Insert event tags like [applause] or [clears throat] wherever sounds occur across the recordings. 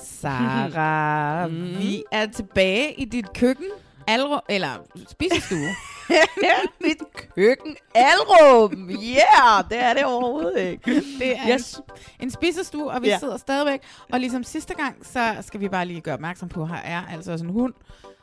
Sara, [laughs] mm. vi er tilbage i dit køkken. Alro, eller spisestue. [laughs] Mit køkken alrum. Yeah, det er det overhovedet ikke. Det er yes. en spisestue, og vi ja. sidder stadigvæk. Og ligesom sidste gang, så skal vi bare lige gøre opmærksom på, at her er altså også en hund.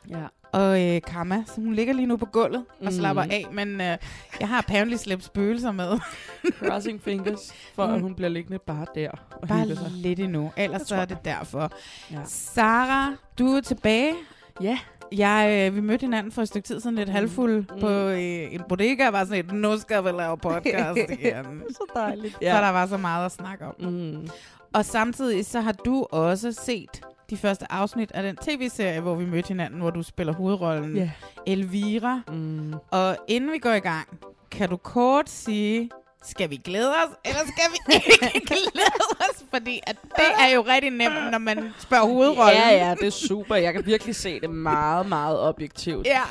Ja. Og øh, Karma, så hun ligger lige nu på gulvet mm. og slapper af, men øh, jeg har apparently slæbt spøgelser med. [laughs] Crossing fingers, for mm. at hun bliver liggende bare der. Og bare sig. lidt endnu, ellers så er det derfor. Ja. Sara, du er tilbage. Ja. Jeg, øh, vi mødte hinanden for et stykke tid, sådan lidt mm. halvfuld mm. på øh, en bodega, og var sådan et, nu skal vi lave podcast [laughs] igen. så dejligt. Ja. For der var så meget at snakke om. Mm. Og samtidig så har du også set de første afsnit af den tv-serie, hvor vi mødte hinanden, hvor du spiller hovedrollen yeah. Elvira. Mm. Og inden vi går i gang, kan du kort sige, skal vi glæde os, eller skal vi [laughs] ikke glæde os? Fordi at det er jo rigtig nemt, når man spørger hovedrollen. Ja, ja, det er super. Jeg kan virkelig se det meget, meget objektivt. Ja.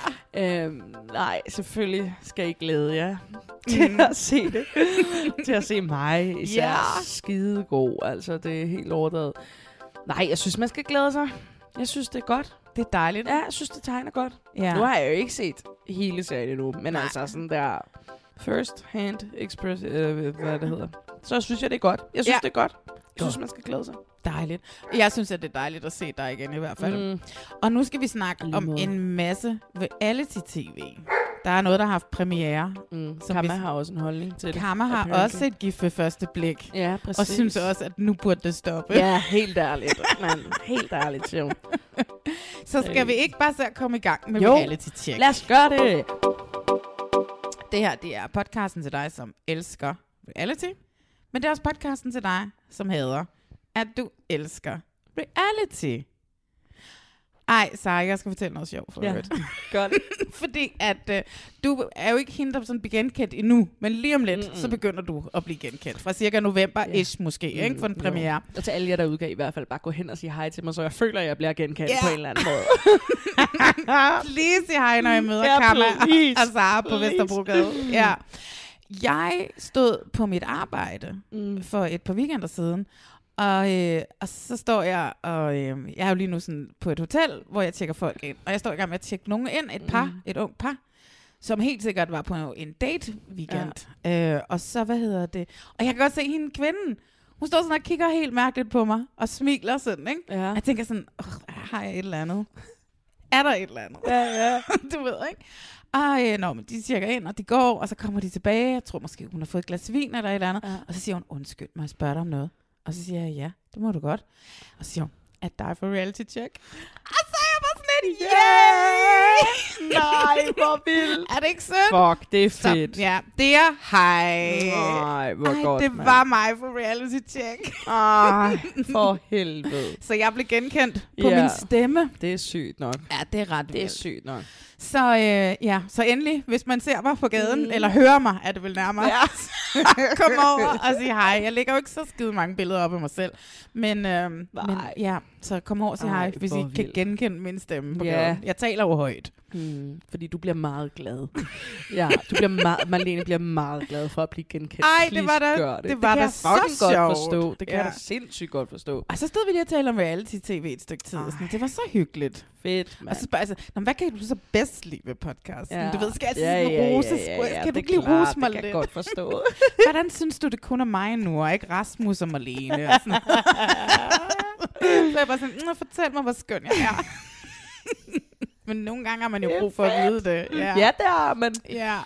Øhm, nej, selvfølgelig skal I glæde jer til mm. at se det. [laughs] til at se mig især ja. skide god. Altså, det er helt overdrevet. Nej, jeg synes, man skal glæde sig. Jeg synes, det er godt. Det er dejligt. Ja, jeg synes, det tegner godt. Ja. Nu har jeg jo ikke set hele serien endnu, men Nej. altså sådan der first hand express, øh, hvad det hedder. Så synes jeg, det er godt. Jeg synes, ja. det er godt. Jeg godt. synes, man skal glæde sig. Dejligt. Jeg synes, at det er dejligt at se dig igen i hvert fald. Mm. Og nu skal vi snakke om en masse reality-tv. Der er noget, der har haft premiere. Mm. Som Kamma har også en holdning til det. Kamma har også et gift ved første blik. Ja, præcis. Og synes også, at nu burde det stoppe. Ja, helt ærligt. Man, helt ærligt, Sjov. [laughs] Så skal øh. vi ikke bare så komme i gang med jo. reality check. lad os gøre det. Det her, det er podcasten til dig, som elsker reality. Men det er også podcasten til dig, som hader, at du elsker reality. Ej, Sara, jeg skal fortælle noget sjovt for ja. [laughs] Godt. [laughs] Fordi at uh, du er jo ikke hende, der sådan bliver genkendt endnu, men lige om lidt, Mm-mm. så begynder du at blive genkendt. Fra cirka november-ish ja. måske, mm, ikke, for den premiere. Jo. Og til alle jer derude kan I hvert fald bare gå hen og sige hej til mig, så jeg føler, at jeg bliver genkendt ja. på en eller anden måde. [laughs] Lige sige hej, når jeg møder ja, Kamma og Sara på Vesterbrogade. Ja. Jeg stod på mit arbejde mm. for et par weekender siden, og, øh, og så står jeg, og øh, jeg er jo lige nu sådan på et hotel, hvor jeg tjekker folk ind. Og jeg står i gang med at tjekke nogen ind, et par, mm. et ung par, som helt sikkert var på en date-weekend. Ja. Øh, og så, hvad hedder det? Og jeg kan godt se hende kvinden. Hun står sådan og kigger helt mærkeligt på mig, og smiler sådan, ikke? Ja. Jeg tænker sådan, har jeg et eller andet? er der et eller andet? Ja, ja. [laughs] du ved, ikke? Og øh, nå, men de tjekker ind, og de går, og så kommer de tilbage. Jeg tror måske, hun har fået et glas vin eller et eller andet. Ja. Og så siger hun, undskyld, må jeg spørge dig om noget? Og så siger jeg, ja, det må du godt. Og så siger hun, er dig for reality check? Og så er jeg bare sådan lidt, yeah! [laughs] Nej, hvor vildt. er det ikke sødt? Fuck, det er fedt. Så, ja, det er hej. Nej, hvor Ej, godt, det man. var mig for reality check. Ej, [laughs] for helvede. Så jeg blev genkendt på ja, min stemme. Det er sygt nok. Ja, det er ret Det er vildt. sygt nok. Så øh, ja, så endelig, hvis man ser mig på gaden, mm. eller hører mig, er det vel nærmere, ja. [laughs] kom over og sig hej. Jeg lægger jo ikke så skide mange billeder op af mig selv, men, øh, men ja, så kom over og sig hej, hvis I kan genkende min stemme på yeah. gaden. Jeg taler jo højt. Hmm, fordi du bliver meget glad. [laughs] ja, du bliver meget, Marlene bliver meget glad for at blive genkendt. Ej, det var da, det, det var det da kan så godt sjovt. forstå. Det kan ja. jeg da sindssygt godt forstå. Og så stod vi lige og talte om reality-tv et stykke tid. Sådan. Det var så hyggeligt. Fedt, Og så spørger jeg, altså, "Nå, men hvad kan du så bedst lide ved podcasten? Ja. Du ved, skal jeg Ja, ja, ja, ja, rose? ja, Skal, ja, skal du det ikke lige rose mig det kan lidt? godt forstå. [laughs] Hvordan synes du, det kun er mig nu, og ikke Rasmus og Marlene? Og sådan. [laughs] så jeg bare sådan, "Nå, fortæl mig, hvor skøn jeg er. Men nogle gange har man jo brug for at vide det. Ja. ja, det har man. ja.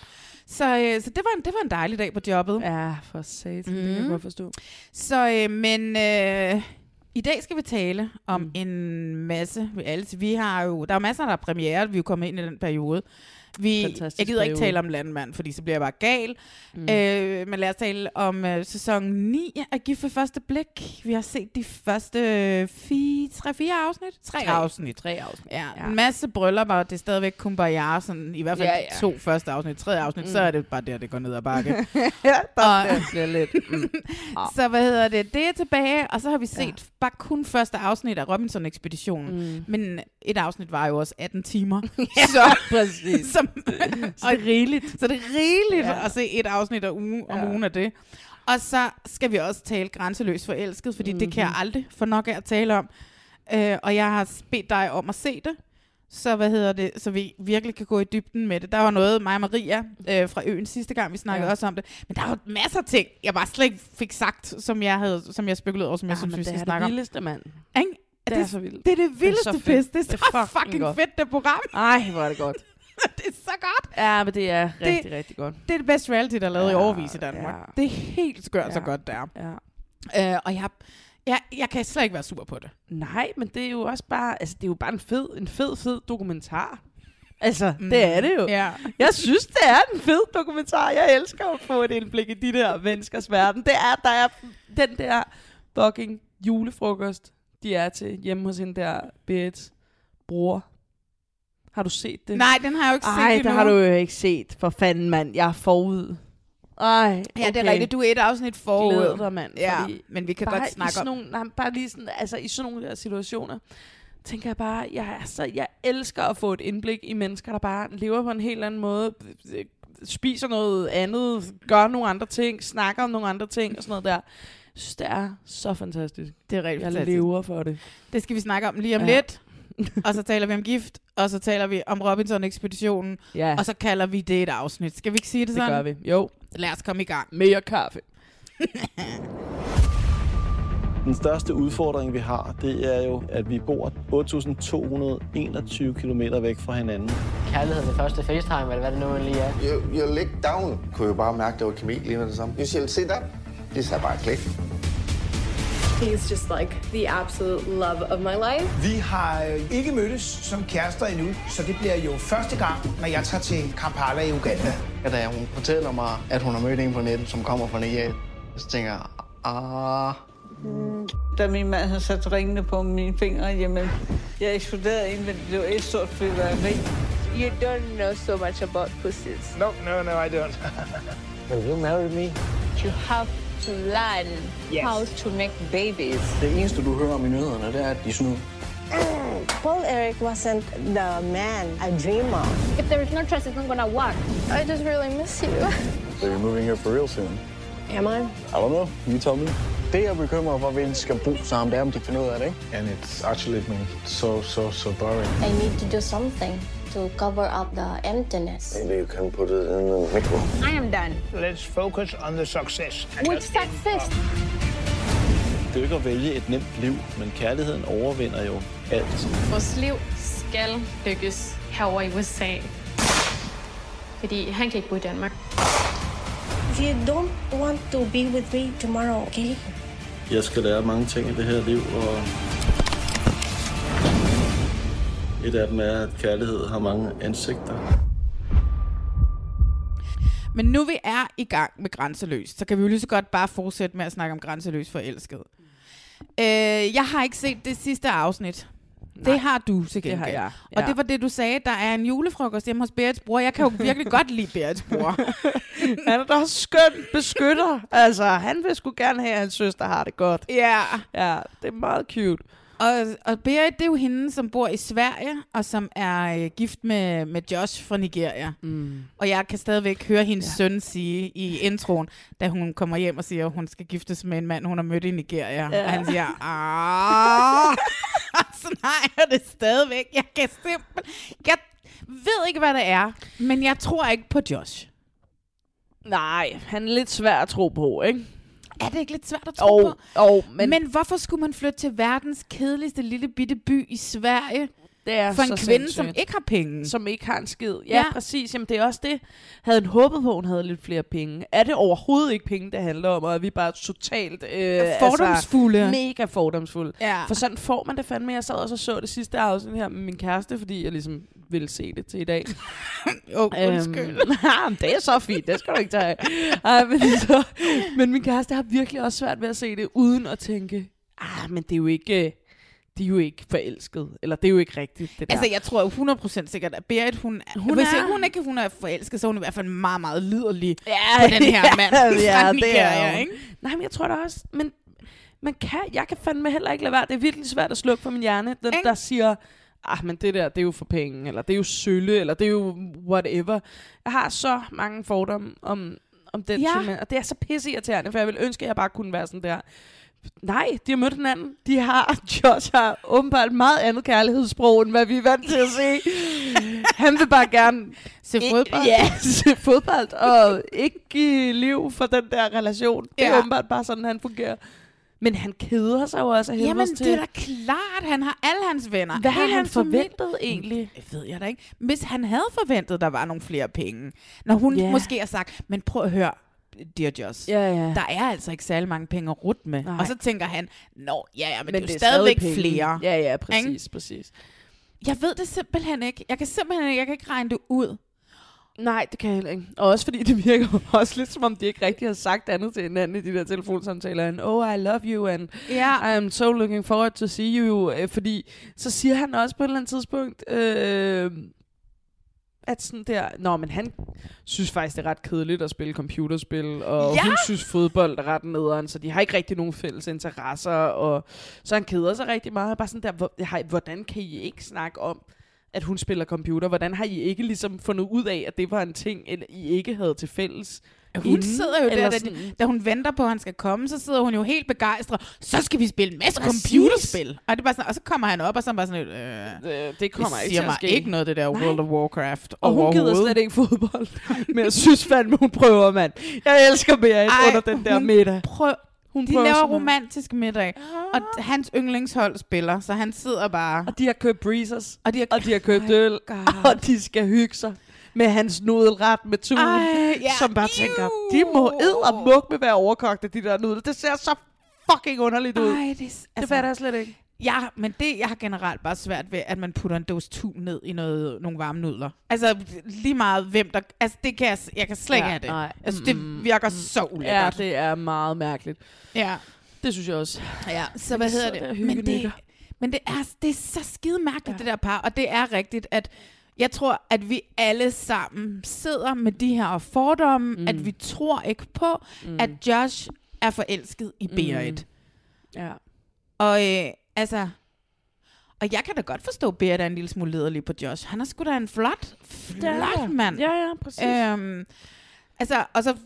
Så, øh, så det, var en, det var en dejlig dag på jobbet. Ja, for satan, mm. det kan jeg Mhm. godt forstå. Så, øh, men øh, i dag skal vi tale om Mm. mm. en masse reality. Vi har jo, der er masser, der er premiere, vi er jo kommet ind i den periode. Vi, Fantastisk jeg gider ikke tale om Landmand, fordi så bliver jeg bare gal. Mm. Øh, men lad os tale om øh, sæson 9 af Gift for første blik. Vi har set de første 3-4 afsnit. Tre, Tre. afsnit. Tre afsnit. Ja, Ja. ja, en masse bryllupper, det er stadigvæk kun bare sådan, i hvert fald Ja, ja, ja. ja. to første afsnit, tredje afsnit, mm. så er det bare der, det går ned ad bakke. [laughs] ja, der Og- bliver- lidt. Mm. [laughs] Ah. Så hvad hedder det? Det er tilbage, og så har vi set Ja. ja. bare kun første afsnit af Robinson-ekspeditionen. Mm. Men et afsnit var jo også 18 timer. [laughs] så, Præcis. som, [laughs] Så det er rigeligt. så det er rigeligt Ja. ja. at se et afsnit af uge, om Ja. ugen af det. Og så skal vi også tale grænseløst forelsket, fordi mm-hmm. det kan jeg Mhm. aldrig få nok af at tale om. Øh, og jeg har bedt dig om at se det. Så hvad hedder det, så vi virkelig kan gå i dybden med det. Der var noget, mig og Maria øh, fra øen sidste gang, vi snakkede Ja. ja. også om det. Men der var masser af ting, jeg bare slet ikke fik sagt, som jeg, havde, som jeg spekulerede over, som jeg Ja, synes, vi det skal er snakke det om. vildeste, mand. Ikke? Det det, er så vildt. det er det vildeste så fedt. pis. Det er Det er fucking fucking fedt, det program. Ej, hvor er det godt. [laughs] det er så godt. Ja, men det er rigtig, rigtig godt. Det er det bedste reality, der er lavet Ja, i overvis i Danmark. ja. Det er helt skørt, så Ja. godt det er. Ja. Øh, og jeg, jeg, jeg kan slet ikke være sur på det. Nej, men det er jo også bare, altså det er jo bare en fed, en fed, fed dokumentar. Altså, mm. Det er det jo. Ja. Jeg synes, det er en fed dokumentar. Jeg elsker at få et indblik i de der menneskers verden. Det er, der er den der fucking julefrokost, de er til hjemme hos hende der Berit bror. Har du set det? Nej, den har jeg jo ikke Ej, set det endnu. har du jo ikke set. For fanden, mand. Jeg er forud. Ej, okay. Ja, det er rigtigt. Du er et afsnit forud. Glæder dig, mand. Ja, men vi kan bare godt snakke om... nogle, nej, bare lige sådan, altså i sådan nogle der situationer, tænker jeg bare, jeg, er så, jeg elsker at få et indblik i mennesker, der bare lever på en helt anden måde, spiser noget andet, gør nogle andre ting, snakker om nogle andre ting og sådan noget der. Jeg synes, det er så fantastisk. Det er rigtig Jeg fantastisk. lever for det. Det skal vi snakke om lige om Ja. lidt. [laughs] og så taler vi om gift, og så taler vi om Robinson-ekspeditionen, Ja, og så kalder vi det et afsnit. Skal vi ikke sige det det sådan? gør vi. Jo, Lad os komme i gang. mere kaffe. [laughs] Den største udfordring, vi har, det er jo, at vi bor 8.221 km væk fra hinanden. Kærlighed ved første FaceTime, eller hvad det nu lige er. You, your leg down. Kunne jo bare mærke, det var kemi lige med det samme. You shall sit up. Det sagde bare klik. He's just like the absolute love of my life. Vi har øh, ikke mødtes som kærester endnu, så det bliver jo første gang, når jeg tager til Kampala i Uganda. Og da hun fortæller mig, at hun har mødt en på nettet, som kommer fra Nigeria, så tænker jeg, ah, Da min mand havde sat ringene på mine fingre, jamen, jeg eksploderede ind, men det var et stort fyrværkeri. You don't know so much about pussies. No, no, no, I don't. Will you marry me? You have to learn Yes. how to make babies. det eneste, du hører om i nyhederne, det er, at de snyder. Paul Eric wasn't the man I dream of. If there is no trust, it's not gonna work. I just really miss you. So you're moving here for real soon? Am I? I don't know. You tell me. Det, jeg er bekymret for, at vi skal bo sammen, det er, om de finder ud af det, ikke? And it's actually been so, so, so boring. I need to do something to cover up the emptiness. Maybe you can put it in the micro. I am done. Let's focus on the success. Which success? Det er jo ikke at vælge et nemt liv, men kærligheden overvinder jo alt. Vores liv skal lykkes herovre i USA. Fordi han kan ikke bo i Danmark. If you don't want to be with me tomorrow, okay? Jeg skal lære mange ting i det her liv, og et af dem er, at kærlighed har mange ansigter. Men nu vi er i gang med Grænseløs, så kan vi jo lige så godt bare fortsætte med at snakke om Grænseløs forelsket. Øh, jeg har ikke set det sidste afsnit. Nej, det har du til gengæld. har jeg, Og ja. det var det, du sagde, der er en julefrokost hjemme hos Berits bror. Jeg kan jo virkelig godt lide Berits bror. [laughs] Han er da skøn beskytter. Altså, han vil sgu gerne have, at hans søster har det godt. ja. Ja, det er meget cute. Og, og Berit, det er jo hende, som bor i Sverige, og som er øh, gift med, med Josh fra Nigeria. Mm. Og jeg kan stadigvæk høre hendes ja. søn sige i introen, da hun kommer hjem og siger, at hun skal giftes med en mand, hun har mødt i Nigeria. Ja. Og han siger, ah, [laughs] sådan har jeg det stadigvæk. Jeg kan simpelthen... Jeg ved ikke, hvad det er, men jeg tror ikke på Josh. Nej, han er lidt svær at tro på, ikke? Er det ikke lidt svært at tro Og, på? Men, men, men hvorfor skulle man flytte til verdens kedeligste lille bitte by i Sverige det er for en kvinde, som sindssygt. ikke har penge? som ikke har en skid. Ja, Ja. præcis. Jamen, det er også det. Havde han håbet på, at hun havde lidt flere penge? Er det overhovedet ikke penge, det handler om, og er vi bare totalt... Øh, Fordomsfulde. Altså, mega fordomsfulde. Ja. For sådan får man det fandme. Jeg sad også og så det sidste afsnit her med min kæreste, fordi jeg ligesom ville se det til i dag. [laughs] Oh, undskyld. [laughs] Øhm, det er så fint, det skal du ikke tage. Ej, men, så, [laughs] men min kæreste har virkelig også svært ved at se det, uden at tænke, ah, men det er jo ikke... De er jo ikke forelsket. Eller det er jo ikke rigtigt, det der. Altså, jeg tror jo 100% sikkert, at Berit, hun, Hun hvis er- ikke hun ikke hun er forelsket, så er hun i hvert fald meget, meget liderlig ja, på den her mand [laughs] fra ja, det er jo. ikke? Nej, men jeg tror da også, men man kan, jeg kan fandme heller ikke lade være. Det er virkelig svært at slukke for min hjerne, den, der siger, ah, men det der, det er jo for penge, eller det er jo sølle, eller det er jo whatever. Jeg har så mange fordomme om, om den Ja. ja. og det er så pisseirriterende, for jeg vil ønske, at jeg bare kunne være sådan der. Nej, de har mødt hinanden. De har, [laughs] Josh har åbenbart et meget andet kærlighedssprog, end hvad vi er vant til at se. Han vil bare gerne Se fodbold. Ja, [laughs] se fodbold, og ikke give liv for den der relation. Det er åbenbart bare sådan, han fungerer. Men han keder sig jo også af Jamen, helvedes det til. er da klart, han har alle hans venner. Hvad havde han hans familie- forventet egentlig? Det ved jeg da ikke. Hvis han havde forventet, der var nogle flere penge. Når hun Ja. måske har sagt, men prøv at høre, Dear Joss. Ja, ja. Der er altså ikke særlig mange penge at rutte med. Nej. Og så tænker han, nå, ja, ja, men, men det er det stadigvæk penge. flere. Ja, ja, præcis, Ikke? præcis. Jeg ved det simpelthen ikke. Jeg kan simpelthen ikke, jeg kan ikke regne det ud. Nej, det kan jeg heller ikke. Og også fordi det virker [laughs] også lidt som om, de ikke rigtig har sagt andet til hinanden i de der telefonsamtaler. And, oh, I love you, and Ja. I'm so looking forward to see you. Øh, fordi så siger han også på et eller andet tidspunkt, øh, at sådan der, nå, men han synes faktisk, det er ret kedeligt at spille computerspil, og Ja! hun synes fodbold er ret nederen, så de har ikke rigtig nogen fælles interesser, og så han keder sig rigtig meget. Bare sådan der, hvordan kan I ikke snakke om, at hun spiller computer? Hvordan har I ikke ligesom fundet ud af, at det var en ting, eller I ikke havde til fælles? Hun inden? sidder jo der, da, de, da hun venter på, at han skal komme, så sidder hun jo helt begejstret. Så skal vi spille en masse Præcis. computerspil. Og, det bare sådan, og så kommer han op, og så er bare sådan øh, Øh, det kommer det ikke siger til at mig ikke noget, det der Nej. World of Warcraft Og hun gider slet ikke fodbold. [laughs] Men jeg synes fandme, hun prøver, mand. Jeg elsker Berit Ej, under den der middag. Prøv, Hun de laver romantisk middag, og hans yndlingshold spiller, så han sidder bare... Og de har købt breezers. Og de har, Og de har købt øl. God. Og de skal hygge sig med hans nudelret med tun. Ej, ja. Som bare tænker, de må ed og muk med være overkogte, de der nudler. Det ser så fucking underligt ud. Ej, det, er- det altså, fatter jeg slet ikke. Ja, men det, jeg har generelt bare svært ved, at man putter en dåse tun ned i noget, nogle varme nudler. Altså, lige meget hvem der... Altså, det kan jeg, jeg kan slet ikke Ja, have det. nej. Altså, det virker mm. så Ja, ulækkert. det er meget mærkeligt. Ja. Det synes jeg også. ja. Så hvad hedder der det? Men det, men det er, det er så skide mærkeligt, ja. det der par. Og det er rigtigt, at jeg tror, at vi alle sammen sidder med de her fordomme, mm. at vi tror ikke på, mm. at Josh er forelsket i Berit. Ja. Og øh, altså... Og jeg kan da godt forstå, at Berit er en lille smule lederlig på Josh. Han er sgu da en flot, flot mand. Ja, ja, præcis. Øhm, altså, og så...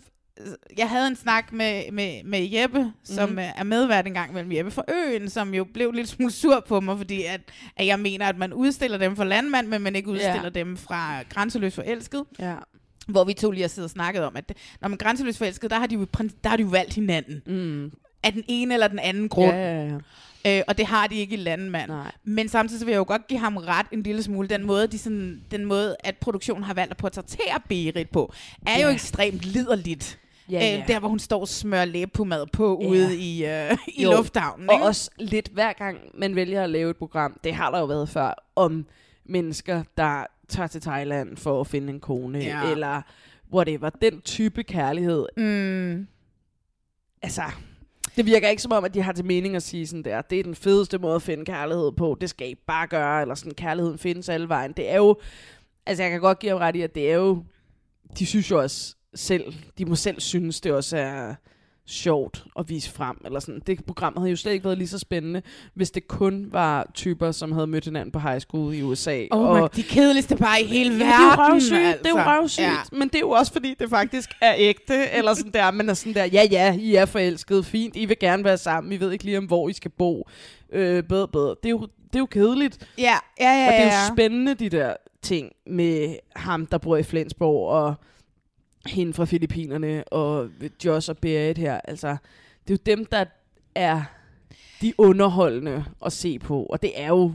Jeg havde en snak med, med, med Jeppe, som mm. er medvært en gang mellem Jeppe fra Øen, som jo blev lidt smule sur på mig, fordi at, at jeg mener, at man udstiller dem for landmand, men man ikke udstiller Ja. dem fra grænseløs forelsket. Ja. Hvor vi to lige har siddet og snakket om, at når man grænseløs forelsket, der har de jo, der har de jo valgt hinanden. Mm. Af den ene eller den anden grund. Ja, ja, ja. Øh, og det har de ikke i Landmand. Nej. Men samtidig så vil jeg jo godt give ham ret en lille smule. Den måde, de sådan, den måde at produktionen har valgt at portrættere Berit på, er ja. jo ekstremt liderligt. Ja, ja. Øh, der, hvor hun står og smører læbepomade på Ja. ude i, øh, i Jo, lufthavnen. Og ikke? også lidt hver gang man vælger at lave et program, det har der jo været før, om mennesker, der tager til Thailand for at finde en kone, Ja. eller whatever. Den type kærlighed. Mm. Altså, det virker ikke som om, at de har til mening at sige sådan der, det er den fedeste måde at finde kærlighed på, det skal I bare gøre, eller sådan, kærligheden findes alle vejen. Det er jo, altså jeg kan godt give ham ret i, at det er jo, de synes jo også selv, de må selv synes, det også er sjovt at vise frem. Eller sådan. Det program havde jo slet ikke været lige så spændende, hvis det kun var typer, som havde mødt hinanden på high school i USA. Oh og my, de kedeligste par i hele Ja, verden. det er jo røvsygt, altså. det er jo røvsygt. Ja. Men det er jo også, fordi det faktisk er ægte, eller sådan der, men er sådan der, ja, ja, I er forelskede, fint, I vil gerne være sammen, I ved ikke lige om, hvor I skal bo, øh, bedre, bedre. Det er jo, det er jo kedeligt. Ja, ja, ja. Og det er ja. jo spændende, de der ting med ham, der bor i Flensborg, og hende fra Filippinerne, og Josh og Berit her. Altså, det er jo dem, der er de underholdende at se på, og det er jo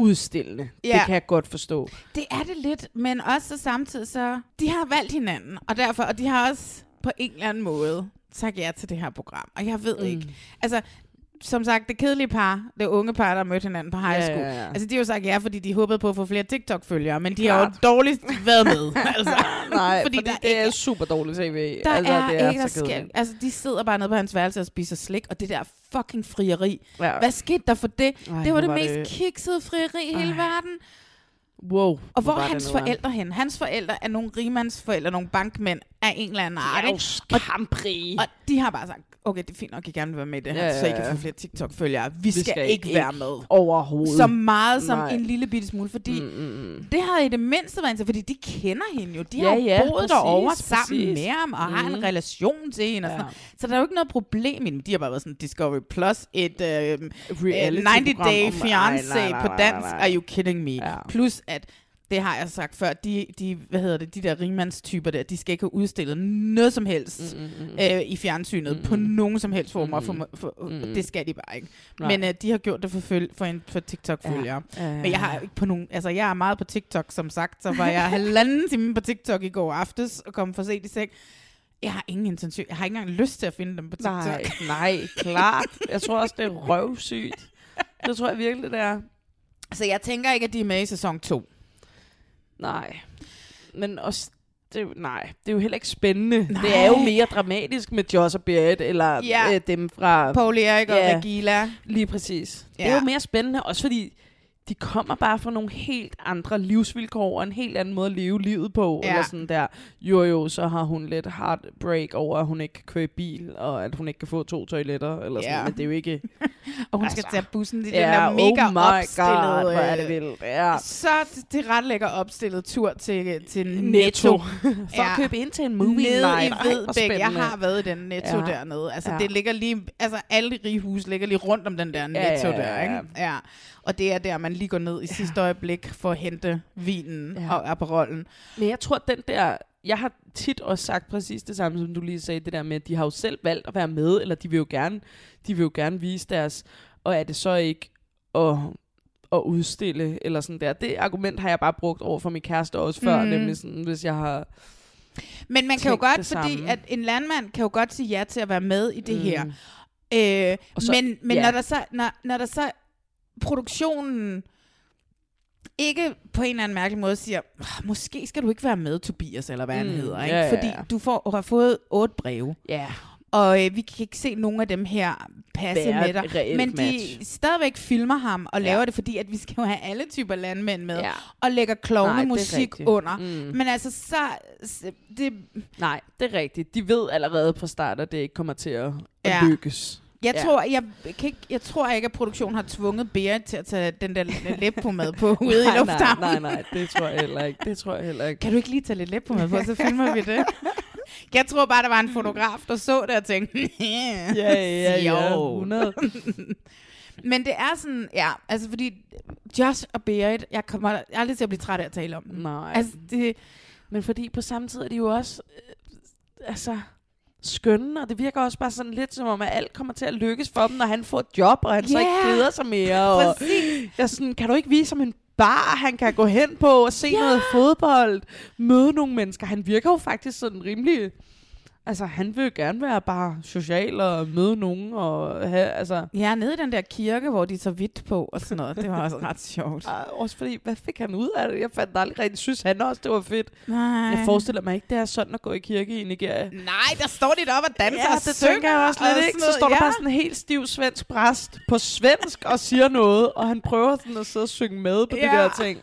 udstillende. Ja. Det kan jeg godt forstå. Det er det lidt, men også så samtidig så... De har valgt hinanden, og derfor, og de har også på en eller anden måde sagt ja til det her program. Og jeg ved mm. ikke... Altså, som sagt, det kedelige par, det unge par, der mødte hinanden på high Ja, school. ja, ja. Altså, de har jo sagt ja, fordi de håbede på at få flere TikTok-følgere, men de har jo Klart. dårligt været med. [laughs] altså, Nej, fordi, fordi, der det ikke er super dårligt tv. der altså, er, det er ikke, der sker, altså, de sidder bare nede på hans værelse og spiser slik, og det der fucking frieri. Ja. Hvad skete der for det? Ej, det var det var mest det- kiksede frieri i hele verden. Wow. Og hvor var er hans forældre hen? Hans forældre er nogle rimandsforældre, nogle bankmænd af en eller anden art. er ikke? skamrige. Og, og de har bare sagt, okay, det er fint nok, I gerne vil være med i det her, Ja, så I kan få flere TikTok-følgere. Vi, skal, skal ikke være med. Overhovedet. Så meget som Nej. en lille bitte smule, fordi Mm, mm, mm. det havde i det mindste været, fordi de kender hende jo. De Ja, har jo ja, boet præcis, derovre sammen præcis. med ham, og har Mhm. en relation til hende. Og sådan Ja. noget. Så der er jo ikke noget problem i dem. De har bare været sådan, Discovery Plus, et uh, Reality-program 90 Day Fiancé på dansk. Are you kidding me? Ja. Plus at det har jeg sagt før, de, de, hvad hedder det, de der rimandstyper der, de skal ikke have udstillet noget som helst Mm, mm, mm. øh, i fjernsynet Mm, på mm. nogen som helst former. Mm, For, mm. for, Mm. Det skal de bare ikke. Nej. Men øh, de har gjort det for, føl, for, en, for TikTok-følgere. Ja. Ja, Men jeg har ikke på nogen, altså jeg er meget på TikTok, som sagt, så var jeg halvanden time på TikTok i går aftes og kom for sent i seng. Jeg har ingen intention, jeg har ikke engang lyst til at finde dem på TikTok. Nej, nej, klart. Jeg tror også, det er røvsygt. [laughs] Det tror jeg virkelig, det er. Så jeg tænker ikke, at de er med i sæson 2. Nej. Men også, det, nej, det er jo heller ikke spændende. Nej. Det er jo mere dramatisk med Joss og Berit, eller Ja. øh, dem fra... Paul Erik og Ja. Regila. Lige præcis. Ja. Det er jo mere spændende, også fordi de kommer bare fra nogle helt andre livsvilkår, og en helt anden måde at leve livet på. Ja. Eller sådan der, jo jo, så har hun lidt heartbreak over, at hun ikke kan køre bil, og at hun ikke kan få to toiletter, eller sådan Ja. Men det er jo ikke... [laughs] Og hun Altså. skal tage bussen i den Ja, der mega oh my opstillede... God, hvor er det øh, vildt. Ja. Så det ret lækker opstillet tur til, til Netto. Netto. [laughs] For at købe ind til en movie Nede night. i Vedbæk. Jeg har været i den Netto Ja. dernede. Altså, Ja. det ligger lige... Altså, alle rige hus ligger lige rundt om den der Netto Ja, ja, ja, der, ja. ikke? Ja. Og det er der, man lige går ned i sidste øjeblik for at hente vinen Ja. ja. og Aperollen. Men jeg tror, den der... Jeg har tit også sagt præcis det samme, som du lige sagde, det der med, at de har jo selv valgt at være med, eller de vil jo gerne, de vil jo gerne vise deres... Og er det så ikke at, at udstille, eller sådan der. Det argument har jeg bare brugt over for min kæreste også før, Mhm. nemlig sådan, hvis jeg har... Men man kan jo godt, fordi at en landmand kan jo godt sige ja til at være med i det Mm. her. Øh, så- men men ja. når, der så, når, når der så produktionen ikke på en eller anden mærkelig måde siger, "Ah, måske skal du ikke være med, Tobias, eller hvad han Mm, hedder. Ikke? ja, ja, Fordi ja. du får, har fået otte breve. Ja. Og øh, vi kan ikke se nogen af dem her passe Være med dig. Men de match. stadigvæk filmer ham og Ja. laver det, fordi at vi skal jo have alle typer landmænd med. Ja. Og lægger klovne musik under. Mm. Men altså, så... så- Det, Nej, det er rigtigt. De ved allerede fra start, at det ikke kommer til at, at Ja. lykkes. Jeg, Ja. tror, jeg, kan ikke, jeg tror ikke, at produktionen har tvunget Berit til at tage den der læbpomade på [laughs] ude i Nej, lufthavnen. Nej, nej, nej, det tror jeg heller ikke. Det tror jeg heller ikke. Kan du ikke lige tage lidt læbpomade på, så filmer vi det? [laughs] Jeg tror bare, der var en fotograf, der så det og tænkte, Ja, ja, ja, Jo. 100. [laughs] Men det er sådan, ja, altså fordi Josh og Berit, jeg kommer aldrig til at blive træt af at tale om dem. Nej. Altså, det, Men fordi på samme tid er de jo også øh, altså, skønne, og det virker også bare sådan lidt som om, at alt kommer til at lykkes for dem, når han får et job, og han så ikke keder sig mere. Og jeg er sådan, kan du ikke vise ham en bar, han kan gå hen på og se Ja. noget fodbold, møde nogle mennesker. Han virker jo faktisk sådan rimelig... Altså, han vil jo gerne være bare social og møde nogen og have, altså... ja, nede i den der kirke, hvor de tager hvidt på og sådan noget, det var også ret sjovt. [laughs] Ah, Også fordi, hvad fik han ud af det? Jeg fandt aldrig rigtig, synes han også, det var fedt. Nej. Jeg forestiller mig ikke, det er sådan at gå i kirke i Nigeria. Nej, der står de deroppe og danser Ja, og det synger tænker jeg også lidt, og ikke? Så står der noget. bare sådan en helt stiv svensk præst på svensk og siger noget, og han prøver sådan at sidde og synge med på Ja. de der ting.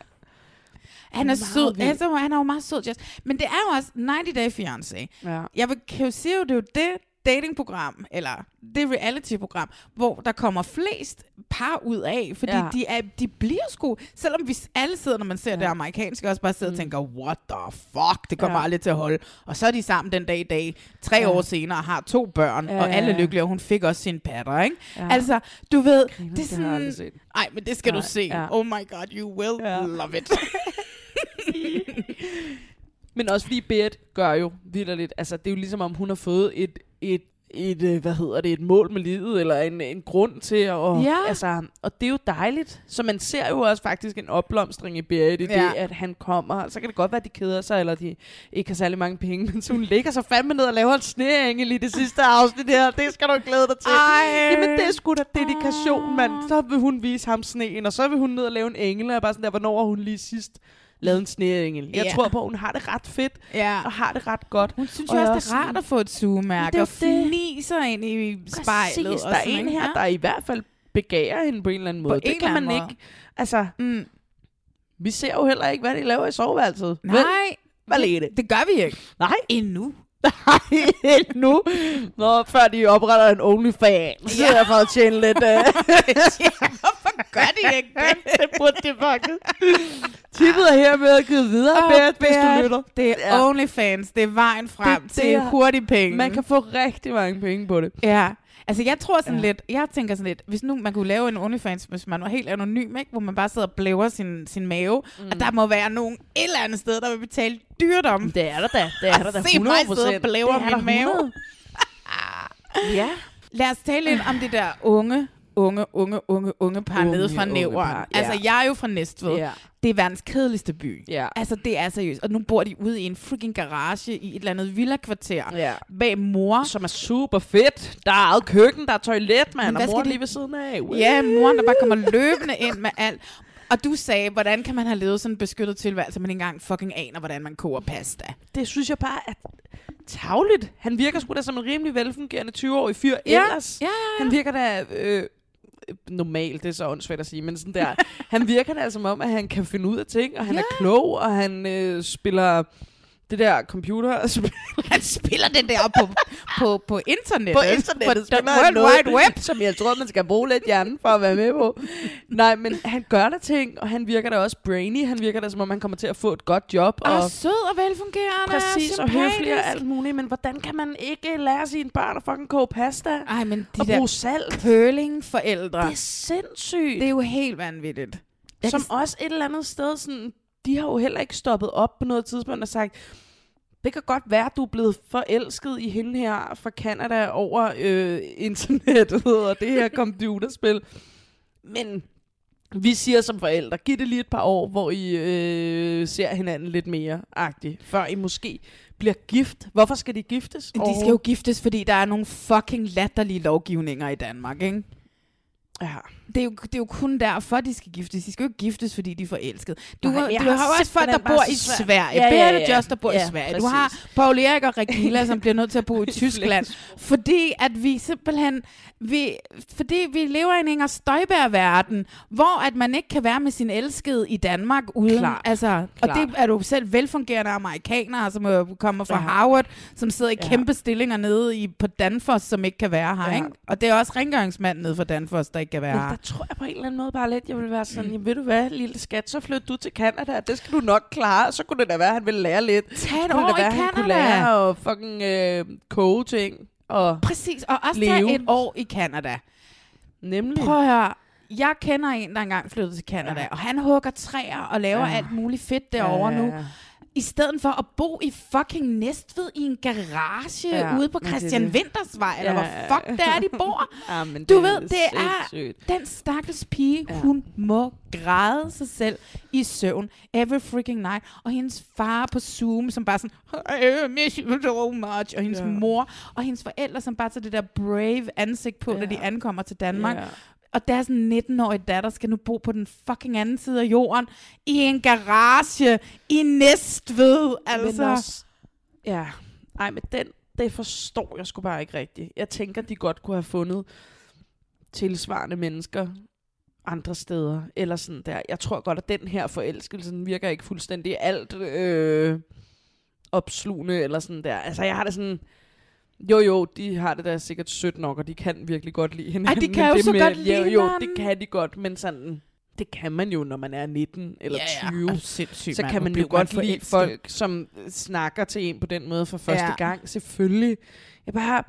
Han er Meget sød. vild. Altså, han er jo meget sød, Jess. Men det er jo også 90 Day Fiancé. Ja. Jeg vil, kan jo sige, jo, det er jo det, datingprogram, eller det reality-program, hvor der kommer flest par ud af, fordi Ja. ja. de, er, de bliver sgu, selvom vi alle sidder, når man ser ja. det amerikanske, også bare sidder mm. og tænker, what the fuck, det kommer Ja. ja. aldrig til at holde. Og så er de sammen den dag i dag, tre Ja. ja. år senere, har to børn, Ja, ja, og alle ja, er ja. lykkelige, og hun fik også sin patter, ikke? Ja. Ja. Altså, du ved, Griner, det er sådan... set. Ej, men det skal Nej, du se. ja. Oh my god, you will Ja. love it. [laughs] Men også fordi Berit gør jo vildt altså det er jo ligesom om hun har fået et, et, et, øh, hvad hedder det, et mål med livet, eller en, en grund til at, og, Ja. altså, og det er jo dejligt. Så man ser jo også faktisk en opblomstring i Berit i det, Ja. at han kommer. Så kan det godt være, at de keder sig, eller de ikke har særlig mange penge, [laughs] men så hun ligger så fandme ned og laver en sneengel i det sidste afsnit her. Det skal du glæde dig til. Ej. Jamen det er sgu da dedikation, mand. Så vil hun vise ham sneen, og så vil hun ned og lave en engel, og bare sådan der, hvornår hun lige sidst lavet en sneengel? Jeg Ja. tror på, at hun har det ret fedt, ja. og har det ret godt. Hun synes Og jo også, det er rart at få et sugemærke, Det er og fniser ind i spejlet. Præcis, og der er sådan, en her, der i hvert fald begærer hende på en eller anden måde. en det kan man anden ikke. Altså, Mm. vi ser jo heller ikke, hvad de laver i soveværelset. Nej, Hvad er det? det gør vi ikke. Nej. Endnu. Nej, nu. Nå, før de opretter en OnlyFans. Ja. for at tjene lidt... [laughs] Uh... Hvorfor gør de ikke det? [laughs] det burde de faktisk. Tippet er her med at give videre, Åh, Berit, hvis du lytter. Det er Ja. OnlyFans. Det er vejen frem Det- det, det til er- hurtige penge. Man kan få rigtig mange penge på det. Ja. Altså, jeg tror sådan Ja. lidt, jeg tænker sådan lidt, hvis nu man kunne lave en OnlyFans, hvis man var helt anonym, ikke? hvor man bare sidder og blæver sin, sin mave, mm. og der må være nogen et eller andet sted, der vil betale dyrt om. Det er der da. Det er der da 100%. Se mig sidde og blæve Det er der min mave. 100. [laughs] ja. Lad os tale lidt om det der unge, unge, unge, unge, unge par Unge, nede fra Nævren. ja. Altså, jeg er jo fra Næstved. Ja. Det er verdens kedeligste by. Ja. Altså, det er seriøst. Og nu bor de ude i en freaking garage i et eller andet villa-kvarter. Ja. Bag mor. Som er super fedt. Der er eget køkken, der er toilet, mand. Og mor skal de- lige ved siden af. Ja, moren, der bare kommer løbende ind med alt. Og du sagde, hvordan kan man have levet sådan en beskyttet tilværelse, man ikke engang fucking aner, hvordan man koger pasta? Det synes jeg bare er tavligt. Han virker sgu da som en rimelig velfungerende 20-årig fyr Ja, ellers. ja, ja, ja. Han virker da... Øh, normalt, det er så åndssvagt at sige, men sådan der, han virker da som om, at han kan finde ud af ting, og han Ja. er klog, og han øh, spiller det der computer. [laughs] Han spiller den der på, på, på internettet. på internettet På the World noget, Wide Web. [laughs] som jeg tror, man skal bruge lidt hjernen for at være med på. Nej, men han gør der ting, og han virker da også brainy. Han virker da, som om han kommer til at få et godt job. Og, Og, sød og velfungerende. præcis, og høflig og alt muligt. Men hvordan kan man ikke lære sine børn at fucking koge pasta? Ej, men de og der bruge salt? curling-forældre. Det er sindssygt. Det er jo helt vanvittigt. Jeg som kan, også et eller andet sted, sådan, de har jo heller ikke stoppet op på noget tidspunkt og sagt, det kan godt være, at du er blevet forelsket i hende her fra Canada over øh, internettet og det her [laughs] computerspil. Men vi siger som forældre, giv det lige et par år, hvor I øh, ser hinanden lidt mere agtigt, før I måske bliver gift. Hvorfor skal de giftes? de skal jo giftes, fordi der er nogle fucking latterlige lovgivninger i Danmark, ikke? Ja. Det er, jo, det er jo kun derfor, de skal giftes. De skal jo ikke giftes, fordi de er forelsket. Du, Nej, du har har også folk, der bor i. Sverige. Ja, ja, Beate ja. Just, der bor Ja, i Sverige. præcis. Du har Paul Erik og Regila, som bliver nødt til at bo [laughs] i Tyskland. Fordi at vi simpelthen... Vi, fordi vi lever i en Inger Støjberg-verden, hvor at man ikke kan være med sin elskede i Danmark uden... Klart. Altså, og Klart. det er du selv velfungerende amerikanere, som kommer fra Ja. Harvard, som sidder i Ja. kæmpe stillinger nede i, på Danfoss, som ikke kan være her. Ja. Ikke? Og det er også rengøringsmanden nede fra Danfoss, der ikke kan være her. Der tror jeg på en eller anden måde bare lidt, jeg vil være sådan, jamen, ved du hvad, lille skat, så flyt du til Canada, det skal du nok klare, så kunne det da være, at han ville lære lidt. Tag et kunne år det da i være, kunne Canada. lære at fucking øh, koge ting. Og Præcis, og også leve. tage et år i Canada. Nemlig. Prøv at høre. Jeg kender en, der engang flyttede til Canada, ja. og han hugger træer og laver ja. alt muligt fedt derovre Ja, nu. I stedet for at bo i fucking Næstved i en garage Ja, ude på men det Christian det. Vintersvej, eller Ja, hvor ja, fuck det er, de bor. [laughs] Ja, men Du det ved, det er sindssygt. den stakkels pige, Ja. hun må græde sig selv i søvn every freaking night. Og hendes far på Zoom, som bare sådan, I miss you so much. Og hendes Ja. mor, og hendes forældre, som bare tager det der brave ansigt på, ja. Da de ankommer til Danmark. Ja. Og deres 19-årige datter skal nu bo på den fucking anden side af jorden, i en garage, i Næstved. Altså. Men også, ja, ej, men den, det forstår jeg sgu bare ikke rigtigt. Jeg tænker, de godt kunne have fundet tilsvarende mennesker andre steder, eller sådan der. Jeg tror godt, at den her forelskelse den virker ikke fuldstændig alt øh, opslugende, eller sådan der. Altså, jeg har det sådan, Jo, jo, de har det der sikkert sødt nok, og de kan virkelig godt lide hinanden. de kan jo det så med- godt lide jo, jo, hinanden. det kan de godt, men sådan... Det kan man jo, når man er 19 eller Ja, ja. 20. Er du sindssyg, så mand? kan man jo godt man lide folk, som snakker til en på den måde for første Ja. gang. Selvfølgelig. Jeg bare...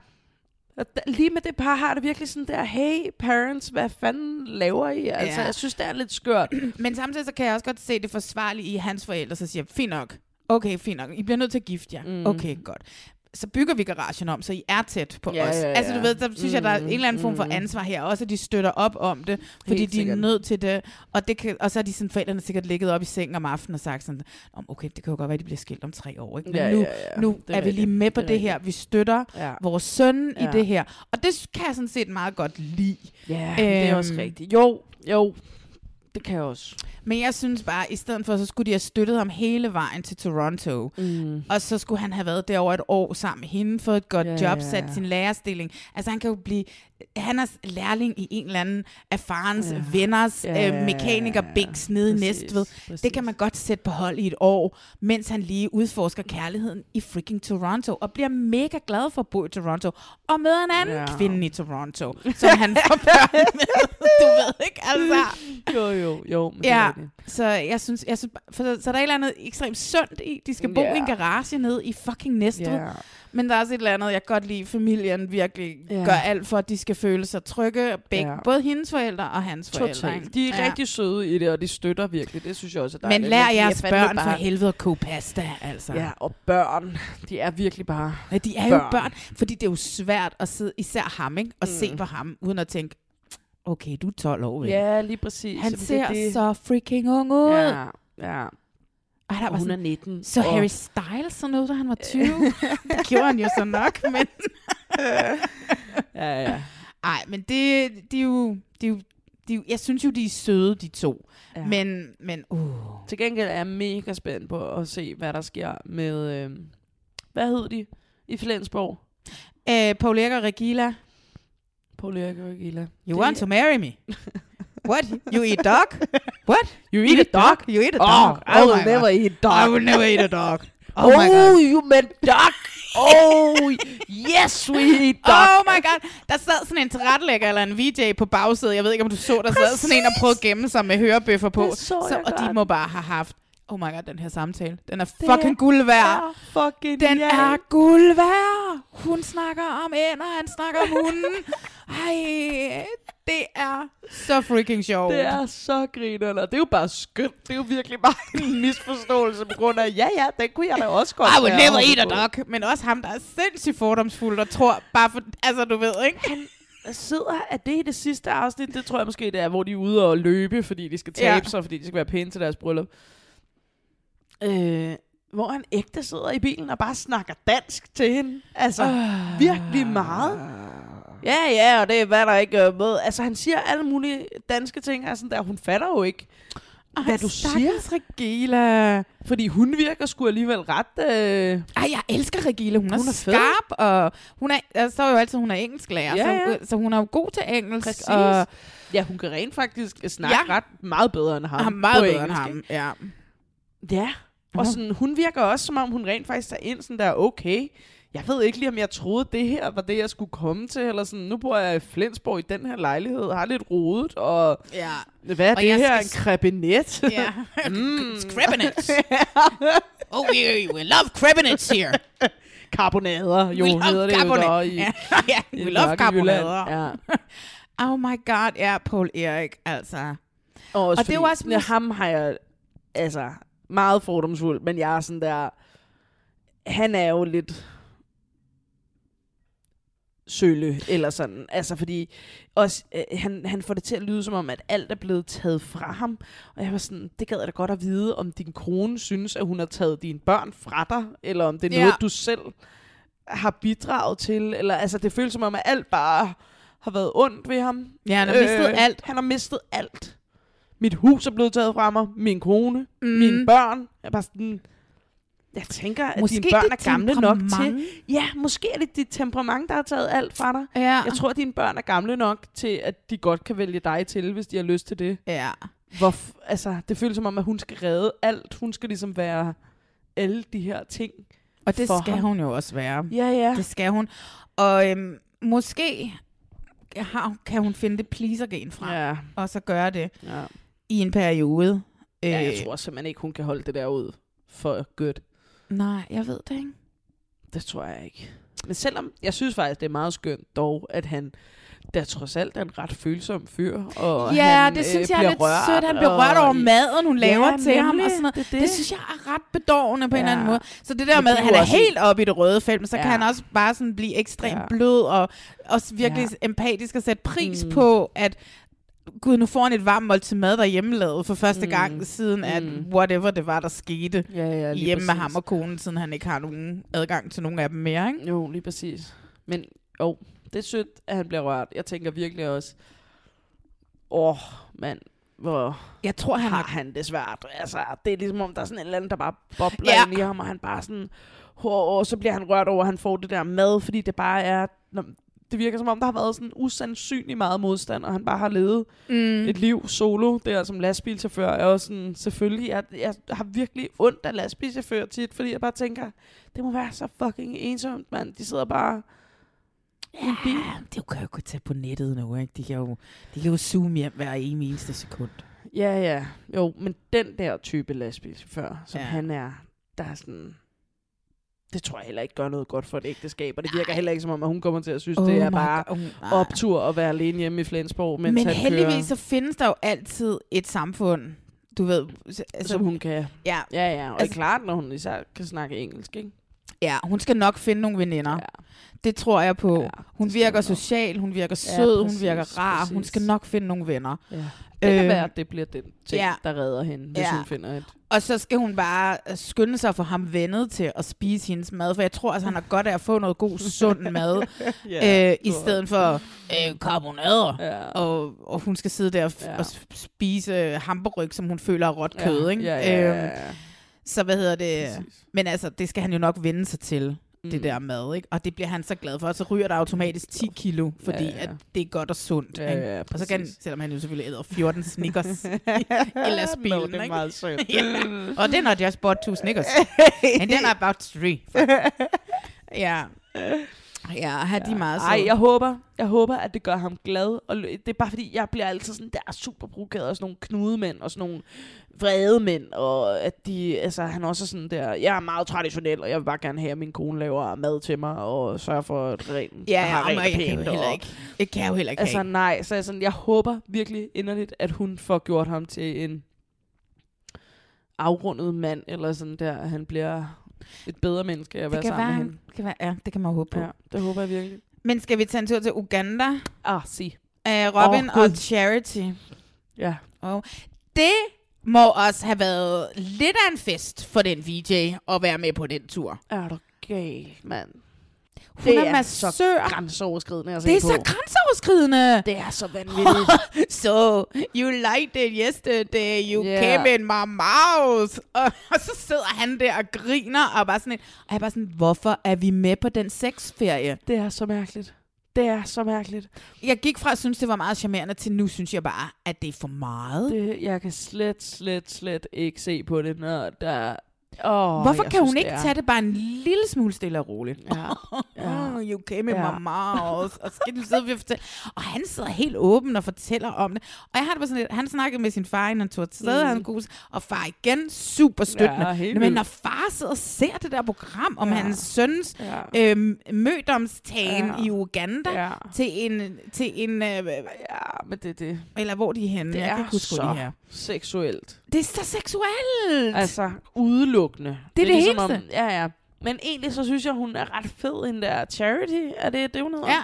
da- Lige med det par har det virkelig sådan der, hey parents, hvad fanden laver I? Altså, Ja. jeg synes, det er lidt skørt. [clears throat] Men samtidig så kan jeg også godt se det forsvarlige i hans forældre, så siger, fint nok, okay, fint nok, I bliver nødt til at gifte jer. Mm. Okay, godt. Så bygger vi garagen om, så I er tæt på Ja, os. ja, Altså du ja. ved, der synes jeg, der er en eller anden form for Mm. ansvar her. Også at de støtter op om det, fordi Helt de er nødt til det. Og, det kan, og så har de sådan, forældrene sikkert ligget op i sengen om aftenen og sagt sådan, "Om, okay, det kan jo godt være, at de bliver skilt om tre år. Ikke? Men Ja, nu, ja, ja. nu Det er er vi lige med på Det er det, her. Vi støtter Ja. vores søn Ja. i det her. Og det kan jeg sådan set meget godt lide. Ja, det er også Øhm, rigtigt. Jo, jo, det kan jeg også. Men jeg synes bare, i stedet for, så skulle de have støttet ham hele vejen til Toronto. Mm. Og så skulle han have været der over et år sammen med hende, fået et godt Ja, job, sat ja. sin lærerstilling. Altså han kan jo blive, han er lærling i en eller anden af farens Ja. venners Ja, ja, ja, ja, øh, mekaniker. Bigs nede i Næstved. præcis. Det kan man godt sætte på hold i et år, mens han lige udforsker kærligheden i freaking Toronto, og bliver mega glad for at bo i Toronto, og møder en anden ja. kvinde i Toronto, som han får børn med. [laughs] Du ved ikke, altså. Jo, jo, jo. Men det er Ja, rigtigt. så jeg synes, jeg synes for, så der er et eller andet ekstremt sundt i. De skal bo Ja. i en garage nede i fucking Næstved. Ja. Men der er også et eller andet, jeg godt lide, familien virkelig ja. gør alt for, at de skal føle sig trygge. Begge, ja. Både hendes forældre og hans forældre. ikke? Totalt. De er Ja. rigtig søde i det, og de støtter virkelig. Det synes jeg også er Men dejligt. lær de er jeres børn for helvede at koge pasta, altså. Ja, og børn, de er virkelig bare Ja, de er jo børn, fordi det er jo svært at sidde, især ham, ikke? Og mm. se på ham, uden at tænke, okay, du er 12 år, vel? Ja, lige præcis. Han Jamen, det ser er det. så freaking ung ud. Ja, ja. Og han Og var hun sådan, er 19. Så og- Harry Styles sådan noget, da han var 20. [laughs] det gjorde han jo så nok, men... [laughs] ja, ja. Ej, men det, det er jo... Det er jo de, er jeg synes jo, de er søde, de to. Ja. Men, men uh. Til gengæld er jeg mega spændt på at se, hvad der sker med... Øh, hvad hed de i Flensborg? Øh, Paul og Regila, Paul Erik og Gila. you want to marry me? [laughs] What? You eat dog? What? You eat a dog? You eat a Oh, dog? I will my never God. eat dog. I will never eat a dog. Oh, [laughs] Oh, my God. you meant duck. Oh, yes, we eat duck. Oh my god, der sad sådan en tilrettelægger eller en VJ på bagsædet. Jeg ved ikke, om du så, der sad sådan en og prøvede at gemme sig med hørebøffer på. Det så jeg og de godt. må bare have haft, oh my god, den her samtale. Den er Det fucking guld værd. er fucking Den ja. er guld værd. Hun snakker om ender, han snakker om hunden. [laughs] Ej, det er så freaking sjovt. Det er så grinerne, det er jo bare skønt. Det er jo virkelig bare en misforståelse på grund af, ja, ja, den kunne jeg da også godt I would never eat a dog. Men også ham, der er sindssygt fordomsfuld og tror bare for, altså du ved, ikke? Der sidder, er det i det sidste afsnit? Det tror jeg måske, det er, hvor de er ude og løbe, fordi de skal tabe Ja. sig, fordi de skal være pæne til deres bryllup. Øh, hvor han ægte sidder i bilen og bare snakker dansk til hende. Altså, Ah. virkelig meget. Ja, ja, og det er, hvad der ikke er med. Altså, han siger alle mulige danske ting, og sådan der, hun fatter jo ikke, hvad du siger. Regila. Fordi hun virker sgu alligevel ret... Øh... Ej, jeg elsker Regila. Hun er, Hun er er fed. skarp, og hun er, der står jo altid, hun er engelsklærer, Ja, så, ja. så hun er jo god til engelsk. Præcis. Og Ja, hun kan rent faktisk snakke Ja. ret meget bedre end ham. er meget bedre end engelsk, ham. Ja. Ja, og sådan, hun virker også, som om hun rent faktisk er ind sådan der, okay, jeg ved ikke lige, om jeg troede, det her var det, jeg skulle komme til, eller sådan, nu bor jeg i Flensborg i den her lejlighed, har lidt rodet, og ja. hvad er Og det her, en krebinet? Ja. [laughs] mm. Crabinets. [laughs] oh, we, we love crabinets here. Karbonader, jo, we love hedder det jo carbonate. så i, [laughs] ja, ja, i we love mørke carbonader. Jylland. Ja. Oh my god, ja, Paul Erik, altså. Og, Og det jo fordi, også ja, ham har jeg, altså, meget fordomsfuld, men jeg er sådan der, han er jo lidt sølle, eller sådan. Altså, fordi også, øh, han, han får det til at lyde som om, at alt er blevet taget fra ham. Og jeg var sådan, det gad jeg da godt at vide, om din kone synes, at hun har taget dine børn fra dig, eller om det er Ja. noget, du selv har bidraget til. Eller, altså, det føles som om, at alt bare har været ondt ved ham. Ja, han har mistet alt. Han har mistet alt. Mit hus er blevet taget fra mig. Min kone. Mm. Mine børn. Jeg er bare sådan... Jeg tænker, at Måske dine børn er gamle nok til... Ja, måske er det dit temperament, der har taget alt fra dig. Ja. Jeg tror, at dine børn er gamle nok til, at de godt kan vælge dig til, hvis de har lyst til det. Ja. Hvor, altså, det føles som om, at hun skal redde alt. Hun skal ligesom være alle de her ting Og det skal ham. hun jo også være. Ja, ja. Det skal hun. Og øhm, måske har, kan hun finde det pleaser-gen fra, Ja. og så gøre det Ja. I en periode. Ja, jeg Øh, tror simpelthen ikke, hun kan holde det der ud for godt. Nej, jeg ved det ikke. Det tror jeg ikke. Men selvom, jeg synes faktisk, det er meget skønt dog, at han der trods alt er en ret følsom fyr. Og ja, han, det synes øh, jeg er lidt rørt, sødt. Han bliver og- rørt over maden, hun laver Ja, til ham. Og sådan noget. Det Det, det. synes jeg er ret bedårende på en Ja. eller anden måde. Så det der Men med, at han er helt oppe i det røde felt, men så Ja. kan han også bare sådan blive ekstremt Ja. blød og også virkelig Ja. empatisk og sætte pris Mm. på, at Gud, nu får han et varmt måltid mad derhjemme lavet for første Mm. gang siden, at Mm. whatever det var, der skete Ja, ja, hjemme med præcis. ham og konen, siden han ikke har nogen adgang til nogen af dem mere, ikke? Jo, lige præcis. Men jo, det er sødt, at han bliver rørt. Jeg tænker virkelig også, åh, mand, hvor Jeg tror, han har han det svært. Altså, det er ligesom om, der er sådan en eller anden, der bare bobler Ja. ind i ham, og han bare sådan, og så bliver han rørt over, at han får det der mad, fordi det bare er, det virker som om, der har været sådan usandsynlig meget modstand, og han bare har levet Mm. et liv solo, der som lastbilchauffør. Jeg er også sådan, selvfølgelig, jeg, jeg har virkelig ondt af lastbilchauffører tit, fordi jeg bare tænker, det må være så fucking ensomt, mand. De sidder bare. Ja, det kan jo gå tage på nettet nu, ikke? De kan jo, de kan jo zoome hjem hver ene eneste sekund. Ja, ja. Jo, men den der type lastbilchauffør, som ja. han er, der er sådan... Det tror jeg heller ikke gør noget godt for et ægteskab, og det virker heller ikke som om, at hun kommer til at synes, Oh oh det er bare God, nej. optur at være alene hjemme i Flensborg, mens Men han heldigvis kører, så findes der jo altid et samfund, du ved... Altså, som hun kan. Ja, Ja, ja, og Altså- altså, klart, når hun især kan snakke engelsk, ikke? ja, hun skal nok finde nogle veninder. Ja. Det tror jeg på. Ja, hun virker hun social, hun virker Ja, sød, præcis, hun virker rar. Hun præcis. skal nok finde nogle venner. Ja. Det kan Øh, være, at det bliver den ting, ja. der redder hende, hvis Ja. hun finder et... Og så skal hun bare øh, skynde sig for ham vennet til at spise hendes mad, for jeg tror altså, han har godt af at få noget god, sund mad, [laughs] Ja, øh, i stedet for øh, karbonader. Ja. Og, og hun skal sidde der og, Ja. ja. og spise øh, hamburg, som hun føler er råt Ja, kød, ikke? ja, ja, ja, ja. Så hvad hedder det? Præcis. Men altså, det skal han jo nok vende sig til, mm. det Mm. der mad, ikke? Og det bliver han så glad for. Og så ryger der automatisk 10 kilo, fordi Ja, ja. at det er godt og sundt. Ja, ja, og så kan selvom han jo selvfølgelig æder 14 [laughs] Snickers i lastbilen, Nå, det er ikke? meget sødt. [laughs] ja. Og den har just bought two Snickers. [laughs] And then about three. ja. Ja, har de meget Ej, søde. jeg håber, jeg håber, at det gør ham glad. Og det er bare fordi, jeg bliver altid sådan, der er super provokeret af sådan nogle knudemænd og sådan nogle vrede mænd. Og at de, altså, han også er sådan der, jeg er meget traditionel, og jeg vil bare gerne have, at min kone laver mad til mig og sørger for, at rent, Ja, jeg har ja, rent og og jeg kan jo pænt. heller ikke. Det kan jeg jo heller ikke Altså nej, så jeg, sådan, jeg håber virkelig inderligt, at hun får gjort ham til en afrundet mand, eller sådan der, at han bliver et bedre menneske at Det være kan, sammen være, med hende. det kan være, ja, det kan man håbe på. Ja, det håber jeg virkelig. Men skal vi tage en tur til Uganda? Ah, sig. Uh, Robin Åh, og. Charity. Ja. Og det må også have været lidt af en fest for den VJ at være med på den tur. Er du gal, mand? Hun det er massør. så grænseoverskridende at Det er på. så grænseoverskridende. Det er så vanvittigt. [gasps] so, you liked it yesterday, you Yeah. came in my mouth. Og, og så sidder han der og griner, og bare sådan, et, og jeg er bare sådan, hvorfor er vi med på den sexferie? det er så mærkeligt. Det er så mærkeligt. Jeg gik fra at synes, det var meget charmerende, til nu synes jeg bare, at det er for meget. Det, jeg kan slet, slet, slet ikke se på det, når der... Oh, Hvorfor kan hun synes, ikke det tage det bare en lille smule stille og roligt? Ja. [laughs] ja. Oh, you came in Ja. my mouth. Og skal du sidde og fortælle. Og han sidder helt åben og fortæller om det. Og jeg har det bare sådan lidt, han snakkede med sin far, inden han tog afsted, Mm. han god, og far igen super støttende. Ja, Men når far sidder og ser det der program om Ja. hans søns Ja. øhm, mødomstagen Ja. i Uganda Ja. til en, til en øh, ja, men det, det, eller hvor de er henne. det jeg kan er ikke huske, så de er. seksuelt. Det er så seksuelt. Altså, udelukkende. Det er det ligesom eneste. Om, ja, ja. Men egentlig så synes jeg, hun er ret fed, den der Charity. Er det det, hun hedder? Ja.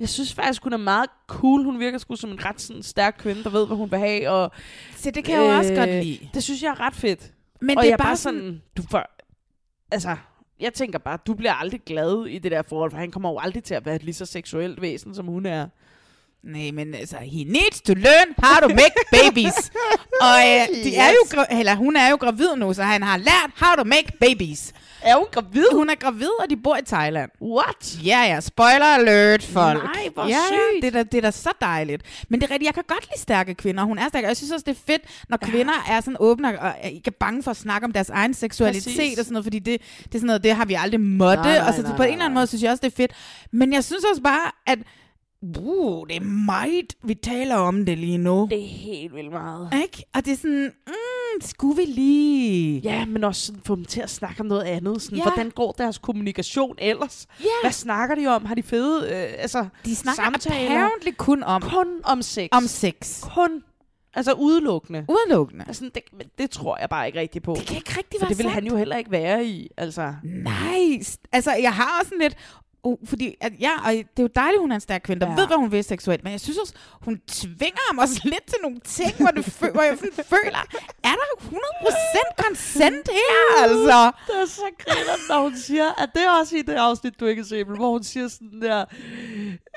Jeg synes faktisk, hun er meget cool. Hun virker sgu som en ret sådan, stærk kvinde, der ved, hvad hun vil have. Og, Så det kan jeg jo også Øh, godt lide. det synes jeg er ret fedt. Men og det jeg er bare sådan, sådan, du får, altså, jeg tænker bare, du bliver aldrig glad i det der forhold, for han kommer jo aldrig til at være et lige så seksuelt væsen, som hun er. Nej, men altså, he needs to learn how to make babies. [laughs] og øh, de er jo, eller hun er jo gravid nu, så han har lært how to make babies. Er hun gravid? Hun er gravid, og de bor i Thailand. What? Ja, ja. Spoiler alert, folk. Nej, hvor ja, ja, sygt. det er, da, det er da så dejligt. Men det er rigtigt, jeg kan godt lide stærke kvinder. Hun er stærk, og jeg synes også, det er fedt, når kvinder er sådan åbne og ikke er bange for at snakke om deres egen seksualitet Præcis. og sådan noget, fordi det, det er sådan noget, det har vi aldrig måtte. Nej, nej, og så nej, på en eller anden måde synes jeg også, det er fedt. Men jeg synes også bare, at uh, det er meget, vi taler om det lige nu. Det er helt vildt meget. Ikke? Og det er sådan, mm, skulle vi lige... Ja, men også sådan, få dem til at snakke om noget andet. Sådan, Ja. Hvordan går deres kommunikation ellers? Ja. Hvad snakker de om? Har de fede øh, altså, De snakker samtaler? apparently kun om, Kun om sex. om sex. Kun. Altså udelukkende. Udelukkende. Altså, det, men det tror jeg bare ikke rigtigt på. Det kan ikke rigtig For være det vil sandt. han jo heller ikke være i. Altså. Nej, s- altså jeg har også sådan lidt, uh, fordi at, ja, og det er jo dejligt, hun er en stærk kvinde, der Ja. ved, hvad hun vil seksuelt, men jeg synes også, hun tvinger ham også lidt til nogle ting, hvor, det fø- hvor jeg føler, er der 100% consent her, altså? Det er så griner, når hun siger, at det er også i det afsnit, du ikke men hvor hun siger sådan der,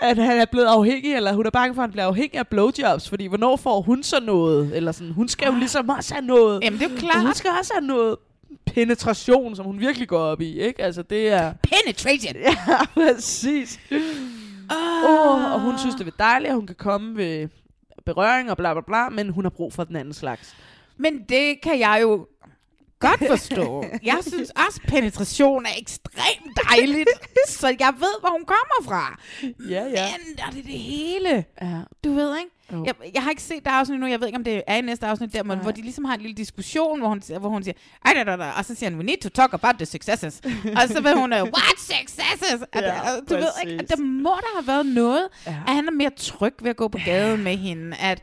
at han er blevet afhængig, eller hun er bange for, at han bliver afhængig af blowjobs, fordi hvornår får hun så noget? Eller sådan, hun skal jo ligesom også have noget. Jamen, det er jo Og klart. hun skal også have noget penetration, som hun virkelig går op i, ikke? Altså, det er... Penetration! [laughs] Ja, præcis. Oh, og hun synes, det er dejligt, at hun kan komme ved berøring og bla bla bla, men hun har brug for den anden slags. Men det kan jeg jo godt forstå. [laughs] Jeg synes også, penetration er ekstremt dejligt, [laughs] så jeg ved, hvor hun kommer fra. Ja, ja. Men er det det hele? Ja. Du ved, ikke? Jeg, jeg har ikke set det afsnit nu, jeg ved ikke, om det er i næste afsnit der, men hvor de ligesom har en lille diskussion, hvor hun, hvor hun siger, "Ej, da, da, da," og så siger han, we need to talk about the successes. [laughs] og så vil hun, what successes? Og, Ja, ja, du ved ikke, præcis. at der må der have været noget, Ja. at han er mere tryg ved at gå på gaden med hende, at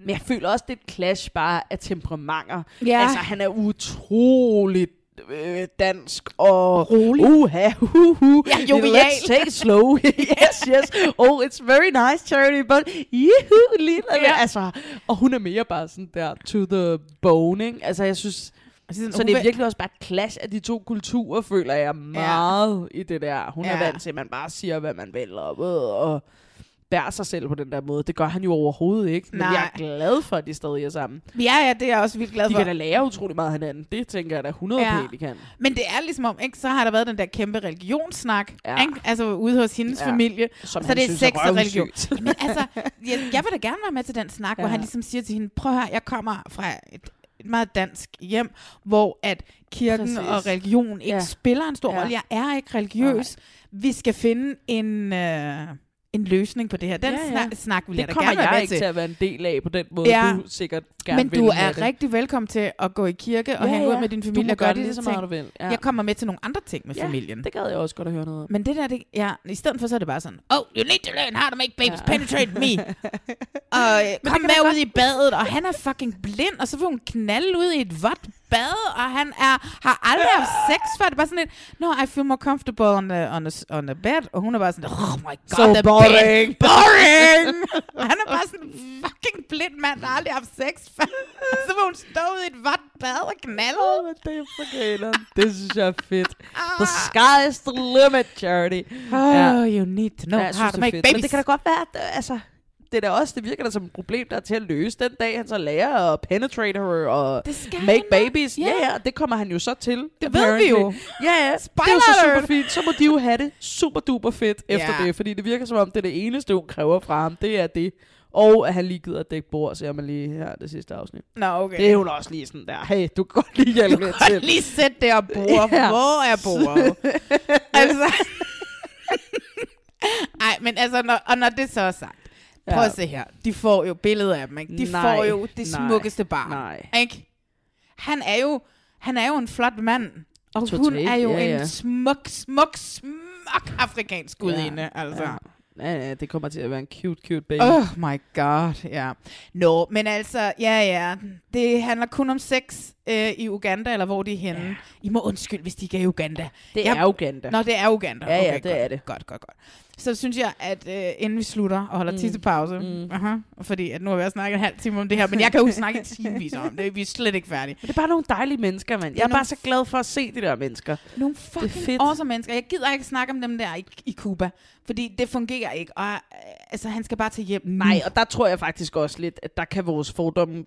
Men jeg føler også, det er et clash bare af temperamenter. Ja. Altså, han er utroligt øh, dansk og Rolig. Uha, hu, hu. Ja, jovial. Let's take it slow. [laughs] yes, yes. Oh, it's very nice, Charity, but yuhu, lille. Ja. Altså, og hun er mere bare sådan der to the bone, ikke? Altså, jeg synes... sådan, Så det er virkelig også bare et clash af de to kulturer, føler jeg meget i det der. Hun er Ja. vant til, at man bare siger, hvad man vil, og, og bærer sig selv på den der måde. Det gør han jo overhovedet ikke. Men Nej. jeg er glad for, at de stadig er sammen. ja, ja, det er jeg også vildt glad De for. kan da lære utrolig meget af hinanden. Det tænker jeg da 100 Ja. de kan. Men det er ligesom om, ikke, så har der været den der kæmpe religionssnak, Ja. ikke? altså ude hos hendes Ja. familie. Som så det er sex og religion. Men altså, [laughs] jeg, jeg vil da gerne være med til den snak, ja. hvor han ligesom siger til hende, prøv her, jeg kommer fra et, et meget dansk hjem, hvor at kirken Præcis. Og religion ikke Ja. spiller en stor Ja. rolle. Jeg er ikke religiøs. Vi skal finde en... Øh, en løsning på det her. Den Ja, ja. Snak, snak vil Det jeg da kommer gerne være jeg med ikke til. til at være en del af på den måde, Ja. du sikkert gerne Men vil du er det. rigtig velkommen til at gå i kirke og Ja, hænge ud ja. med din familie og gøre det de lige så meget, du vil. Ja. Jeg kommer med til nogle andre ting med Ja, familien. Det gad jeg også godt at høre noget om. Men det der, det, ja, i stedet for så er det bare sådan, oh, you need to learn how to make babies Ja. penetrate me. [laughs] og øh, det kom med ud i badet, og han er fucking blind, og så vil hun knalde ud i et vådt bad, og han er, har aldrig haft sex før. Det er bare sådan lidt, no, I feel more comfortable on the, on the, on the bed. Og hun er bare sådan, oh my god, So the boring. bed. Boring! [laughs] han er bare sådan en fucking blind mand, der aldrig har haft sex [laughs] så vil hun stå i et vådt bad og knalde. Men det er for grineren. Det synes jeg er fedt. The sky is the limit, Charity. Oh, you need to know Ja, how to make babies. Men det kan da godt være, at øh, altså, det er da også, det virker da som et problem, der er til at løse den dag, han så lærer at penetrate her og make babies. Ja, Ja. ja, det kommer han jo så til. Det ved vi jo. Ja, ja. det er jo Spoiler så super fint. Så må de jo have det super duper fedt efter Ja. det, fordi det virker som om, det er det eneste, hun kræver fra ham. Det er det. Og at han lige gider at dække bord, ser man lige her det sidste afsnit. Nå, okay. Det er hun også lige sådan der. Hey, du kan godt lige hjælpe lidt til. lige sætte det og bord. Ja. Ja. Hvor er bordet? [laughs] altså. Ej, men altså, når, og når det så er sagt, prøv Ja. at se her. De får jo billeder af dem, ikke? De Nej, får jo det nej, smukkeste barn. nej. Ikke? Han er jo, han er jo en flot mand. Og Totalt, hun er jo ja, en ja. smuk, smuk, smuk afrikansk gudinde. altså. Ja. Ja, ja, det kommer til at være en cute, cute baby. Oh my god, ja. Nå, men altså, ja, ja. Det handler kun om sex øh, i Uganda, eller hvor de er henne. Ja. I må undskylde, hvis de ikke er i Uganda. Det Jeg- er Uganda. Nå, det er Uganda. Ja, ja, okay, det godt, er det. Godt, godt, godt. Så synes jeg, at øh, inden vi slutter og holder Mm. tissepause, mm. aha, fordi at nu har vi også snakket en halv time om det her, men jeg kan jo snakke i timevis om det. Vi er slet ikke færdige. Men det er bare nogle dejlige mennesker, mand. Jeg er er bare så glad for at se de der mennesker. Nogle Det er fucking fedt. awesome mennesker. Jeg gider ikke snakke om dem der i, i Cuba, fordi det fungerer ikke. Og øh, altså, han skal bare til hjem. Nej, og der tror jeg faktisk også lidt, at der kan vores fordomme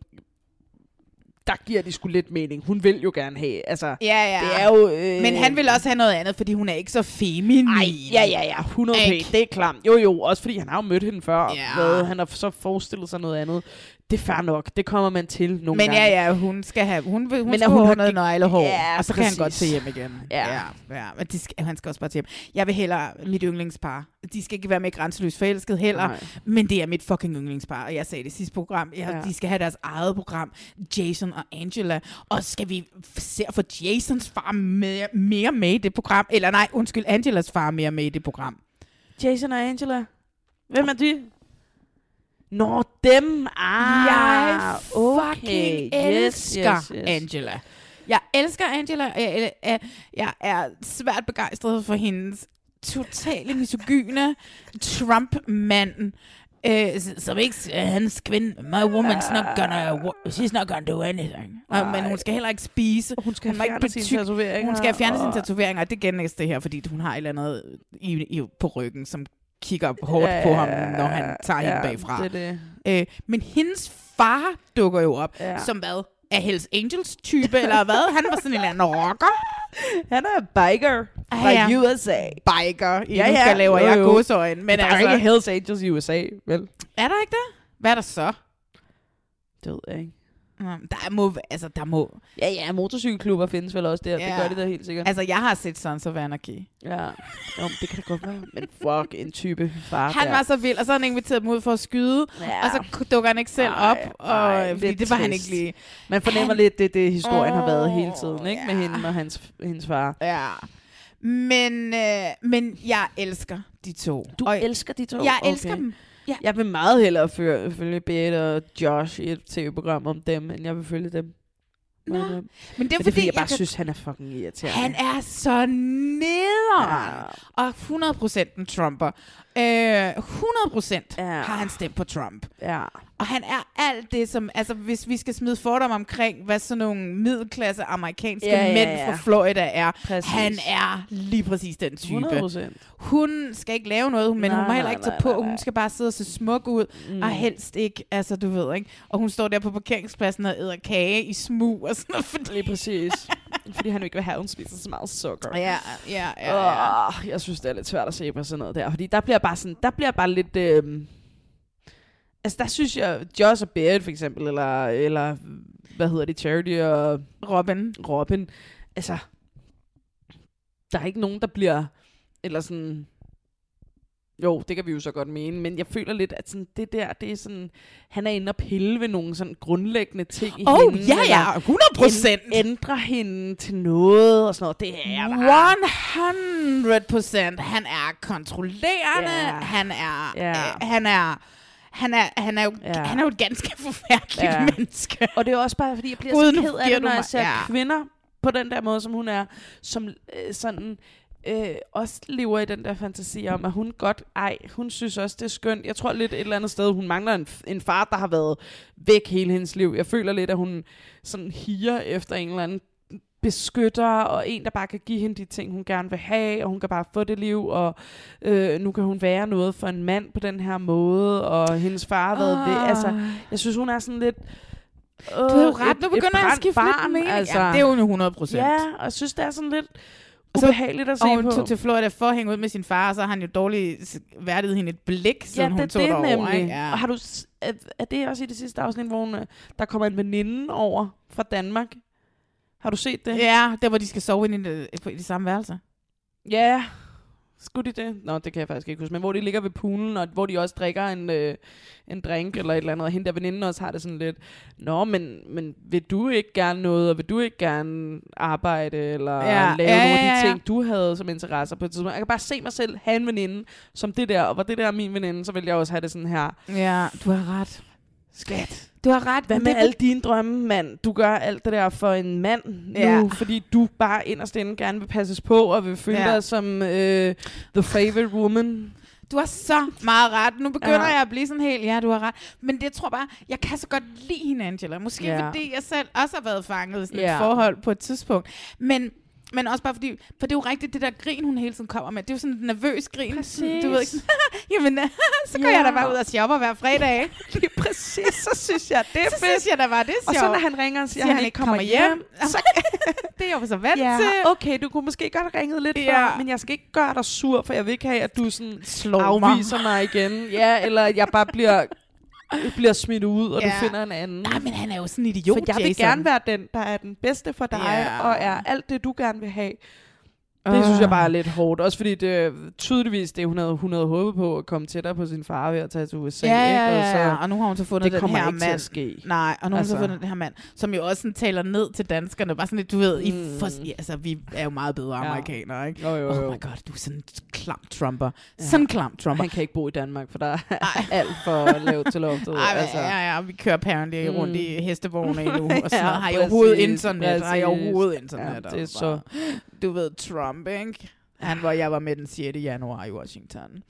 der giver de sgu lidt mening. Hun vil jo gerne have, altså... Ja, ja. Det er jo... Øh, Men han vil også have noget andet, fordi hun er ikke så feminin. Ej, ja, ja, ja, 100 Ikke? p. Det er klart. Jo, jo, også fordi han har jo mødt hende før. Ja. Hvad, han har så forestillet sig noget andet. Det er fair nok. Det kommer man til nogle Men gange. ja, ja, hun skal have, hun, vil, hun Men skal hun have noget neglehår, Ja, og så kan han godt præcis. til hjem igen. Ja. ja, ja men de skal, han skal også bare til hjem. Jeg vil hellere mit yndlingspar. De skal ikke være med grænseløs forelsket heller, Nej. men det er mit fucking yndlingspar, og jeg sagde det i sidste program. Jeg, Ja. De skal have deres eget program, Jason og Angela, og skal vi se at få Jasons far mere, mere med i det program, eller nej, undskyld, Angelas far mere med i det program. Jason og Angela. Hvem er de? Nå, dem. Ah, jeg okay. fucking Yes, elsker yes, yes. Angela. Jeg elsker Angela. og Jeg, jeg, jeg er svært begejstret for hendes totale misogyne Trump-mand, s- som ikke er hans kvinde. My woman's not gonna, she's not gonna do anything. Og, men hun skal heller ikke spise. Hun skal ikke fjerne sine tatoveringer, Hun skal fjerne sine og- tatoveringer, og det genlægges det her, fordi hun har et eller andet i, i, på ryggen, som kigger hårdt Ja, på ham, ja, når han tager hende ja, bagfra. det er det. Øh, men hendes far dukker jo op, Ja. ja. som hvad? Er Hells Angels type, eller hvad? Han var sådan en eller anden rocker. Han er biker fra ja. USA. Biker. I ja, nu skal laver jeg godsøjne. Men der er altså, ikke Hells Angels i USA, vel? er der ikke det? Hvad er der så? Det ved jeg ikke. Der må, altså, der må. Ja, ja, motorcykelklubber findes vel også der. Ja. Det Ja. gør de da helt sikkert. Altså, jeg har set Sons of Anarchy. Ja, jo, det kan da godt være. Men fuck, en type far Han der. var så vild, og så havde han inviteret dem ud for at skyde, Ja. og så dukker han ikke selv Ej, op, og, ej, fordi det var han ikke lige. Man fornemmer Han- lidt, det det historien har været hele tiden, ikke? Med hende og hans, hendes far. Ja. Men, øh, men jeg elsker de to. Du og elsker de to? Jeg Okay. elsker dem. Ja. Jeg vil meget hellere følge, følge og Josh i et tv-program om dem, end jeg vil følge dem. Nå, Men, Men det er, men det er fordi, jeg bare kan- synes, han er fucking irriterende. Han er så nederen. Ja. Og 100% en Trumper. Øh, 100% ja. har han stemt på Trump. Ja. Og han er alt det, som... Altså, hvis vi skal smide fordomme omkring, hvad sådan nogle middelklasse amerikanske Ja, ja, mænd ja. fra Florida er. Præcis. Han er lige præcis den type. 100%. Hun skal ikke lave noget, men Nej, hun må heller ikke tage nej, på. nej, Hun skal bare sidde og se smuk ud, mm. og helst ikke, altså du ved ikke. Og hun står der på parkeringspladsen og æder kage i smug og sådan noget. Fordi... Lige præcis. [laughs] fordi han jo ikke vil have, at hun spiser så meget sukker. Ja, ja, ja. ja. Oh, jeg synes, det er lidt svært at se på sådan noget der. Fordi der bliver bare sådan, der bliver bare lidt... Øh, altså der synes jeg, Joss og Barrett for eksempel, eller, eller hvad hedder det, Charity og Robin. Robin. Altså, der er ikke nogen, der bliver, eller sådan, jo, det kan vi jo så godt mene, men jeg føler lidt, at sådan, det der, det er sådan, han er inde og pille ved nogle sådan grundlæggende ting i Oh, hende. ja, ja, eller 100%. ænd- Ændre hende til noget og sådan noget. Det er bare... 100% Han er kontrollerende. Ja. Han er... Ja. Øh, han er... Han er, han, er jo, Ja. han er jo et ganske forfærdeligt Ja. menneske. Og det er også bare, fordi jeg bliver Gud, så ked af det, når jeg ser ja. kvinder på den der måde, som hun er, som øh, sådan øh, også lever i den der fantasi om, at hun godt, ej, hun synes også, det er skønt. Jeg tror lidt et eller andet sted, hun mangler en, en far, der har været væk hele hendes liv. Jeg føler lidt, at hun sådan higer efter en eller anden beskytter, og en, der bare kan give hende de ting, hun gerne vil have, og hun kan bare få det liv, og øh, nu kan hun være noget for en mand på den her måde, og hendes far har været væk. Ah. Altså, jeg synes, hun er sådan lidt... Du har jo ret, nu begynder jeg at skifte barn, lidt mening. Altså. Ja, det er jo nu 100 procent. Ja, og jeg synes, det er sådan lidt så- ubehageligt at se og hun på. tog til Florida for at hænge ud med sin far, og så har han jo dårligt værdiget hende et blik, siden ja, hun det, tog det er derover. nemlig. Ikke? Ja. Og har du, er, er det også i det sidste afsnit, hvor hun, øh, der kommer en veninde over fra Danmark? Har du set det? ja, der hvor de skal sove inde i det, på- i det samme værelse. Ja, skulle de det? Nå, det kan jeg faktisk ikke huske. Men hvor de ligger ved poolen, og hvor de også drikker en, øh, en drink eller et eller andet, og hende der veninde også har det sådan lidt, Nå, men, men vil du ikke gerne noget, og vil du ikke gerne arbejde, eller Ja, lave ja, nogle af de ja, ja. ting, du havde som interesser på et tidspunkt? Jeg kan bare se mig selv have en veninde som det der, og var det der min veninde, så vil jeg også have det sådan her. Ja, du har ret. Skat. Du har ret. Hvad med det- alle dine drømme, mand? Du gør alt det der for en mand Ja. nu, fordi du bare inderst inde gerne vil passes på, og vil føle Ja. dig som øh, the favorite woman. Du har så meget ret. Nu begynder Ja. jeg at blive sådan helt, ja, du har ret. Men det tror bare, jeg kan så godt lide hende, Angela. Måske ja. fordi jeg selv også har været fanget i sådan Ja. et forhold på et tidspunkt. Men men også bare fordi, for det er jo rigtigt, det der grin, hun hele tiden kommer med. Det er jo sådan et nervøs grin. Præcis. Du ved ikke [laughs] jamen, øh, så går Ja. jeg da bare ud og shopper hver fredag. [laughs] Lige præcis, [laughs] så synes jeg, det er så fedt. synes jeg da bare, det er Og sjovt. så når han ringer og siger, at han ikke kommer hjem, så det er jeg jo så vant ja, til. okay, du kunne måske godt have ringet lidt Ja. før, men jeg skal ikke gøre dig sur, for jeg vil ikke have, at du sådan Slår mig. afviser mig igen. Ja, eller at jeg bare bliver, bliver smidt ud, og Ja. du finder en anden. Nej, men han er jo sådan en idiot, For jeg vil Jason. gerne være den, der er den bedste for dig, Ja. og er alt det, du gerne vil have. Det Ah. synes jeg bare er lidt hårdt. Også fordi det tydeligvis det, hun havde, hun havde håbet på at komme tættere på sin far ved at tage til USA. Ja, ja, Og ja, så, ja. Og nu har hun så fundet det den her mand. at ske. Nej, og nu har hun så Altså. fundet den her mand, som jo også sådan taler ned til danskerne. Bare sådan lidt, du ved, I Mm. for, ja, altså, vi er jo meget bedre Ja. amerikanere, ikke? Jo, jo, Oh jo. my god, du er sådan en klam trumper. Ja. Sådan en klam trumper. Han kan ikke bo i Danmark, for der er [laughs] alt for lavt til loftet. Ej, altså. ja, ja, vi kører apparently mm. rundt i hestevogne endnu, og sådan [laughs] Ja, noget. Har I overhovedet præcis, internet? Har I overhovedet internet? Ja, det er Og så- Du ved, Trump, ikke? Han var, jeg var med den 6. januar i Washington.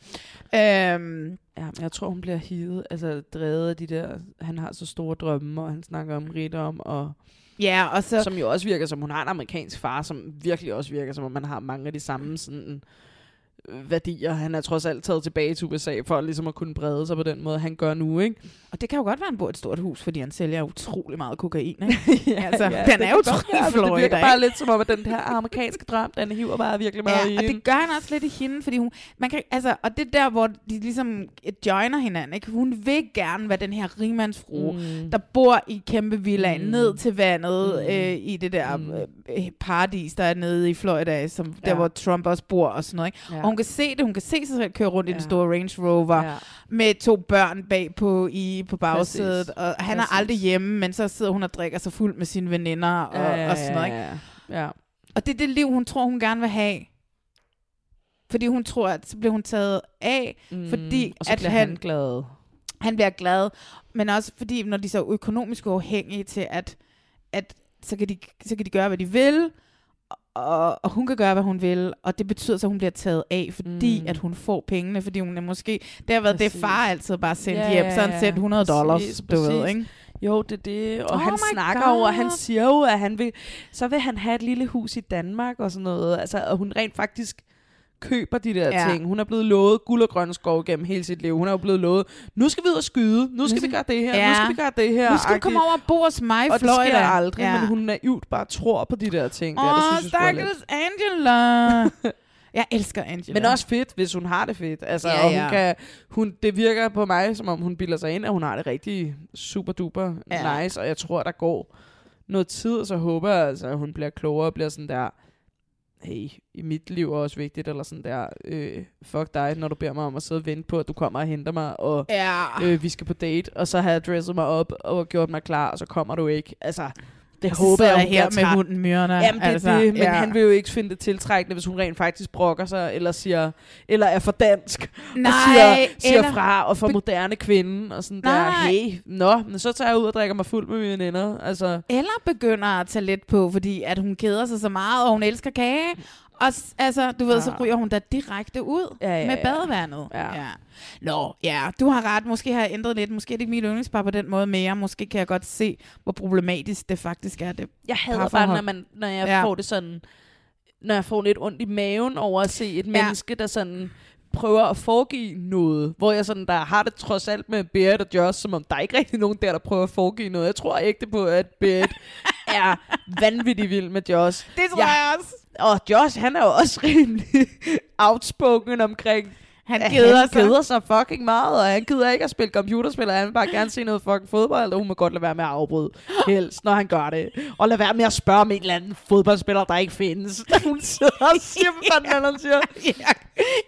Øhm, Ja, men jeg tror, hun bliver hivet, altså drevet af de der, han har så store drømme, og han snakker om rigdom, og ja, og så... som jo også virker som, hun har en amerikansk far, som virkelig også virker som, om man har mange af de samme sådan, værdier. Han er trods alt taget tilbage til USA, for ligesom at kunne brede sig på den måde, han gør nu, ikke? Og det kan jo godt være, at han bor i et stort hus, fordi han sælger utrolig meget kokain, [laughs] ikke? ja, altså, ja, den er jo være, men Det Florida, virker bare ikke? lidt som om, at den her amerikanske drøm, den hiver bare virkelig meget i Ja, og hende. det gør han også lidt i hende, fordi hun, man kan, altså, og det er der, hvor de ligesom joiner hinanden, ikke? Hun vil gerne være den her rigmandsfrue, mm. der bor i kæmpe villaen, mm. ned til vandet, mm. øh, i det der Mm. øh, paradis, der er nede i Florida, som, der Ja. hvor Trump også bor og sådan noget, ikke? Ja. Og hun kan se det, hun kan se sig selv køre rundt i den Ja. store Range Rover, Ja. med to børn bag på, i, på bagsædet, Præcis. og han er Præcis. aldrig hjemme, men så sidder hun og drikker sig fuld med sine veninder og, Ja, og sådan noget, ikke? ja, ja. ja. Og det er det liv, hun tror, hun gerne vil have. Fordi hun tror, at så bliver hun taget af, mm, fordi og så at han, han glad. han bliver glad. Men også fordi, når de er så økonomisk uafhængige til, at, at så, kan de, så kan de gøre, hvad de vil, og, og hun kan gøre, hvad hun vil, og det betyder så, at hun bliver taget af, fordi Mm. at hun får pengene, fordi hun er måske, det har været Præcis. det, far altid bare sendt Ja, hjem, så han sendt 100 dollars, præcis, du ved, præcis. ikke? Jo, det er det. Og Oh han snakker God. over, han siger jo, at han vil, så vil han have et lille hus i Danmark og sådan noget. Altså, og hun rent faktisk køber de der Ja. ting. Hun er blevet lovet guld og grønne skov gennem hele sit liv. Hun er jo blevet lovet, nu skal vi ud og skyde, nu skal vi gøre det her, Ja. nu skal vi gøre det her. Nu skal du komme over og bo hos mig og Florida. det sker aldrig, Ja. men hun naivt bare tror på de der ting. Åh, er lidt- stakkels Angela. [laughs] jeg elsker Angela. Men også fedt, hvis hun har det fedt. Altså, Ja, og hun ja. kan, hun, det virker på mig, som om hun bilder sig ind, at hun har det rigtig super duper ja. nice, og jeg tror, der går noget tid, og så håber jeg, altså, at hun bliver klogere og bliver sådan der, hey, i mit liv er også vigtigt, eller sådan der, øh, fuck dig, når du beder mig om at sidde og vente på, at du kommer og henter mig, og Ja. øh, vi skal på date, og så har jeg dresset mig op og gjort mig klar, og så kommer du ikke. Altså, det håber jeg, her med træt. hunden Myrna, Jamen, det altså, det, men ja. han vil jo ikke finde det tiltrækkende, hvis hun rent faktisk brokker sig, eller siger, eller er for dansk, Nej, og siger, siger fra, og for moderne kvinde, og sådan Nej. der, hey, nå, men så tager jeg ud og drikker mig fuld med mine venner. Altså, Eller begynder at tage lidt på, fordi at hun keder sig så meget, og hun elsker kage. Og altså, du ved, så Ja. ryger hun da direkte ud Ja, ja, med ja. badevandet. Ja. ja. Nå, ja, du har ret. Måske har jeg ændret lidt. Måske er det ikke mit yndlingspar på den måde mere. Måske kan jeg godt se, hvor problematisk det faktisk er. Det jeg hader bare, når, man, når jeg Ja. ja. får det sådan, når jeg får lidt ondt i maven over at se et Ja. menneske, der sådan prøver at foregive noget, hvor jeg sådan, der har det trods alt med Berit og Josh, som om der er ikke rigtig nogen der, der prøver at foregive noget. Jeg tror ikke på, at Berit [laughs] er vanvittig vild med Josh. Det tror jeg også. Og Josh, han er jo også [laughs] rimelig outspoken omkring, Han keder han sig. keder sig fucking meget, og han gider ikke at spille computerspil, og han vil bare gerne se noget fucking fodbold, og hun må godt lade være med at afbryde helst, når han gør det. Og lade være med at spørge om en eller anden fodboldspiller, der ikke findes. [laughs] hun sidder og siger, hvad fanden han siger. [laughs] ja.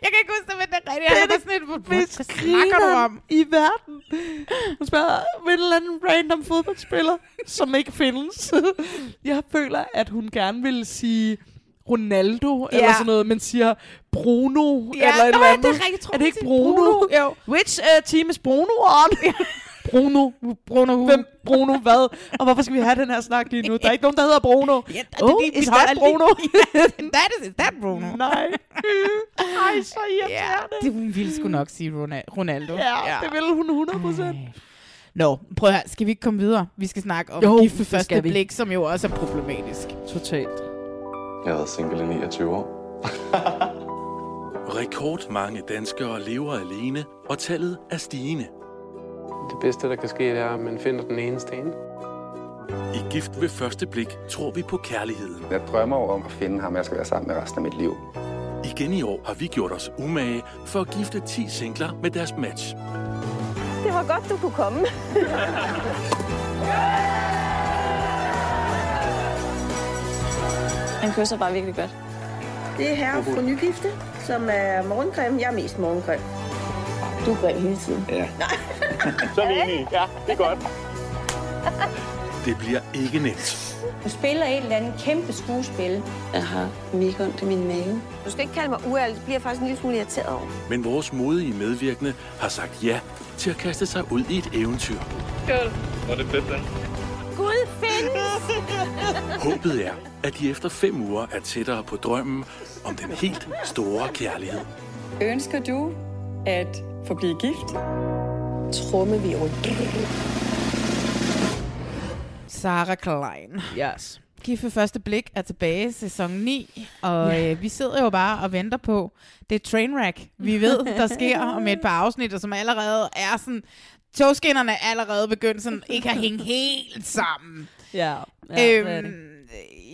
Jeg kan ikke huske det, men det er rigtigt. Han er sådan et, hvad hvad snakker du om? i verden. Hun spørger, vil en eller anden random fodboldspiller, som ikke findes. Jeg føler, at hun gerne vil sige Ronaldo, ja. eller Ja. sådan noget, men siger Bruno, Ja, eller et nå, eller ja, andet. det er rigtigt. Er det ikke Bruno? Bruno, jo. Which uh, team is Bruno on? Bruno. Bruno. Hvem? Bruno hvad? Og hvorfor skal vi have den her snak lige nu? Der er ikke nogen, der hedder Bruno. Ja, oh, is that Bruno? [laughs] that is, is that Bruno? Nej. Ej, så irriterende. Det hun ville sgu nok sige Rona- Ronaldo. Ja, det ville hun 100 procent. Nå, prøv høre, skal vi ikke komme videre? Vi skal snakke om Jo, gift ved det første blik, som jo også er problematisk. Totalt. Jeg har været single i 29 år. [laughs] Rekordmange danskere lever alene, og tallet er stigende. Det bedste, der kan ske, det er, at man finder den eneste ene. I Gift ved første blik tror vi på kærligheden. Jeg drømmer om at finde ham, jeg skal være sammen med resten af mit liv. Igen i år har vi gjort os umage for at gifte 10 singler med deres match. Det var godt, du kunne komme. [laughs] Han kysser bare virkelig godt. Det er herre fra Nygifte, som er morgencreme. Jeg er mest morgencreme. Du er grim hele tiden. Ja. [laughs] Så er vi enige. Ja, det er godt. [laughs] Det bliver ikke nemt. Du spiller et eller andet kæmpe skuespil. Jeg har mega ondt i min mave. Du skal ikke kalde mig uærlig. Det bliver jeg faktisk en lille smule irriteret over. Men vores modige medvirkende har sagt ja til at kaste sig ud i et eventyr. Skål. Var det fedt, den? Gud findes! [laughs] Håbet er, at de efter fem uger er tættere på drømmen om den helt store kærlighed. Ønsker du at få blive gift? Trummevirvel. Sarah Klein. Yes. Gift ved første blik er tilbage sæson 9, og øh, vi sidder jo bare og venter på det trainwreck, vi ved, der sker om et par afsnit, og som allerede er sådan, togskinnerne er allerede begyndt sådan ikke at hænge helt sammen. [laughs] Ja, ja det. Øhm,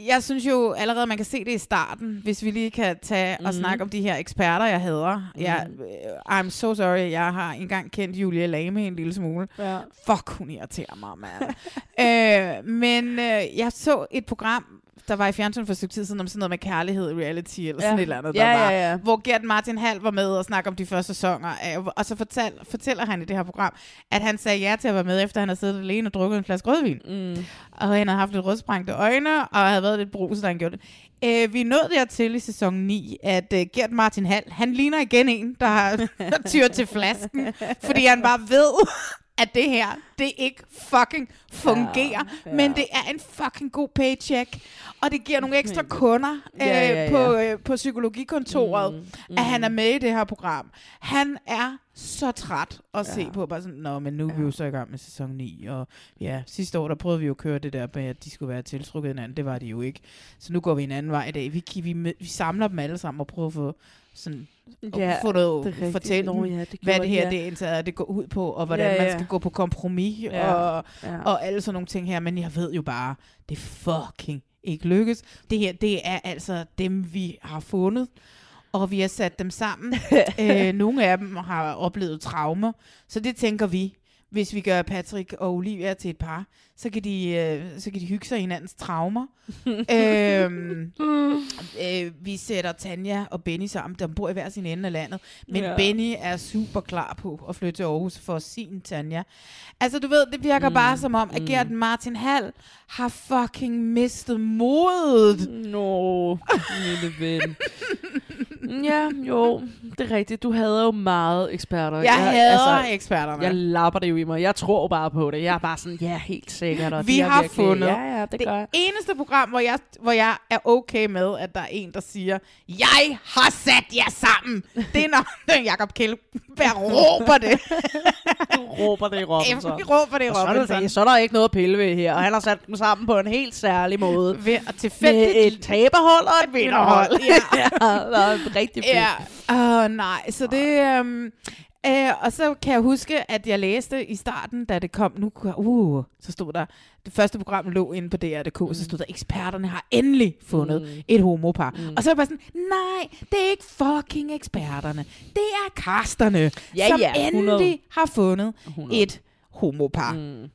jeg synes jo allerede, man kan se det i starten, hvis vi lige kan tage mm-hmm. og Mhm. snakke om de her eksperter, jeg hader. Mm. Jeg, øh, I'm so sorry, jeg har engang kendt Julia Lame en lille smule. Ja. Fuck, hun irriterer mig, mand. [laughs] øh, men øh, jeg så et program, der var i fjernsyn for et stykke tid siden, om sådan noget med kærlighed, reality eller sådan Ja. et eller andet, der Ja, ja, var. ja. Hvor Gert Martin Hall var med og snakke om de første sæsoner. Og så fortal, fortæller han i det her program, at han sagde ja til at være med, efter han havde siddet alene og drukket en flaske rødvin. Mm. Og han havde haft lidt rødsprængte øjne, og havde været lidt brus, da han gjorde det. Øh, vi nået dertil i sæson 9, at uh, Gert Martin Hall, han ligner igen en, der har tyr til flasken, fordi han bare ved, at det her, det ikke fucking fungerer, Ja, ja, men det er en fucking god paycheck, og det giver nogle ekstra kunder øh, Ja, ja, ja. på, øh, på psykologikontoret, mm, mm. at han er med i det her program. Han er så træt at Ja. se på, bare sådan, nå, men nu er vi jo så i gang med sæson 9, og ja, sidste år, der prøvede vi jo at køre det der med, at de skulle være tiltrukket hinanden, det var de jo ikke. Så nu går vi en anden vej i dag. Vi, vi, vi, vi samler dem alle sammen og prøver at få sådan, Ja, få noget, fortælle Nå, ja, det hvad det de, her ja. det indtaget, det går ud på, og hvordan Ja, ja, man skal gå på kompromis, Ja, og, ja. og alle sådan nogle ting her. Men jeg ved jo bare, det fucking ikke lykkes. Det her, det er altså dem, vi har fundet, og vi har sat dem sammen. [laughs] øh, nogle af dem har oplevet traumer, så det tænker vi. Hvis vi gør Patrick og Olivia til et par, så kan de, øh, så kan de hygge sig i hinandens traumer. [laughs] øhm, øh, vi sætter Tanja og Benny sammen, der bor i hver sin ende af landet. Men Ja. Benny er super klar på at flytte til Aarhus for sin Tanja. Altså, du ved, det virker mm. bare som om, at Gert Martin Hall har fucking mistet modet. Nå, lille ven. [laughs] ja, jo, det er rigtigt. Du hader jo meget eksperter. Jeg hader eksperterne. Jeg lapper det jo i mig. Jeg tror bare på det. Jeg er bare sådan, ja, helt sikkert. Og Vi har virkelig, fundet Ja, ja, det, det gør jeg. eneste program, hvor jeg, hvor jeg er okay med, at der er en, der siger, jeg har sat jer sammen. Det er når [laughs] Jacob Kjellberg råber det. [laughs] Du råber det i [laughs] Robinson. Vi råber det i Og så, er Robinson. der, så er der ikke noget at pille ved her. Og han har sat dem sammen på en helt særlig måde. Ved at Med tilfældigt et taberhold og et vinderhold. Ja. ja, er [laughs] rigtig fedt. Ja, åh oh, nej, så det... Um, Øh, og så kan jeg huske, at jeg læste i starten, da det kom, nu uh, så stod der, det første program lå inde på DR.dk, mm. så stod der, eksperterne har endelig fundet mm. et homopar. Mm. Og så er jeg bare sådan, nej, det er ikke fucking eksperterne. Det er kasterne, Ja, som ja, 100. endelig har fundet 100. et homopar. Mm.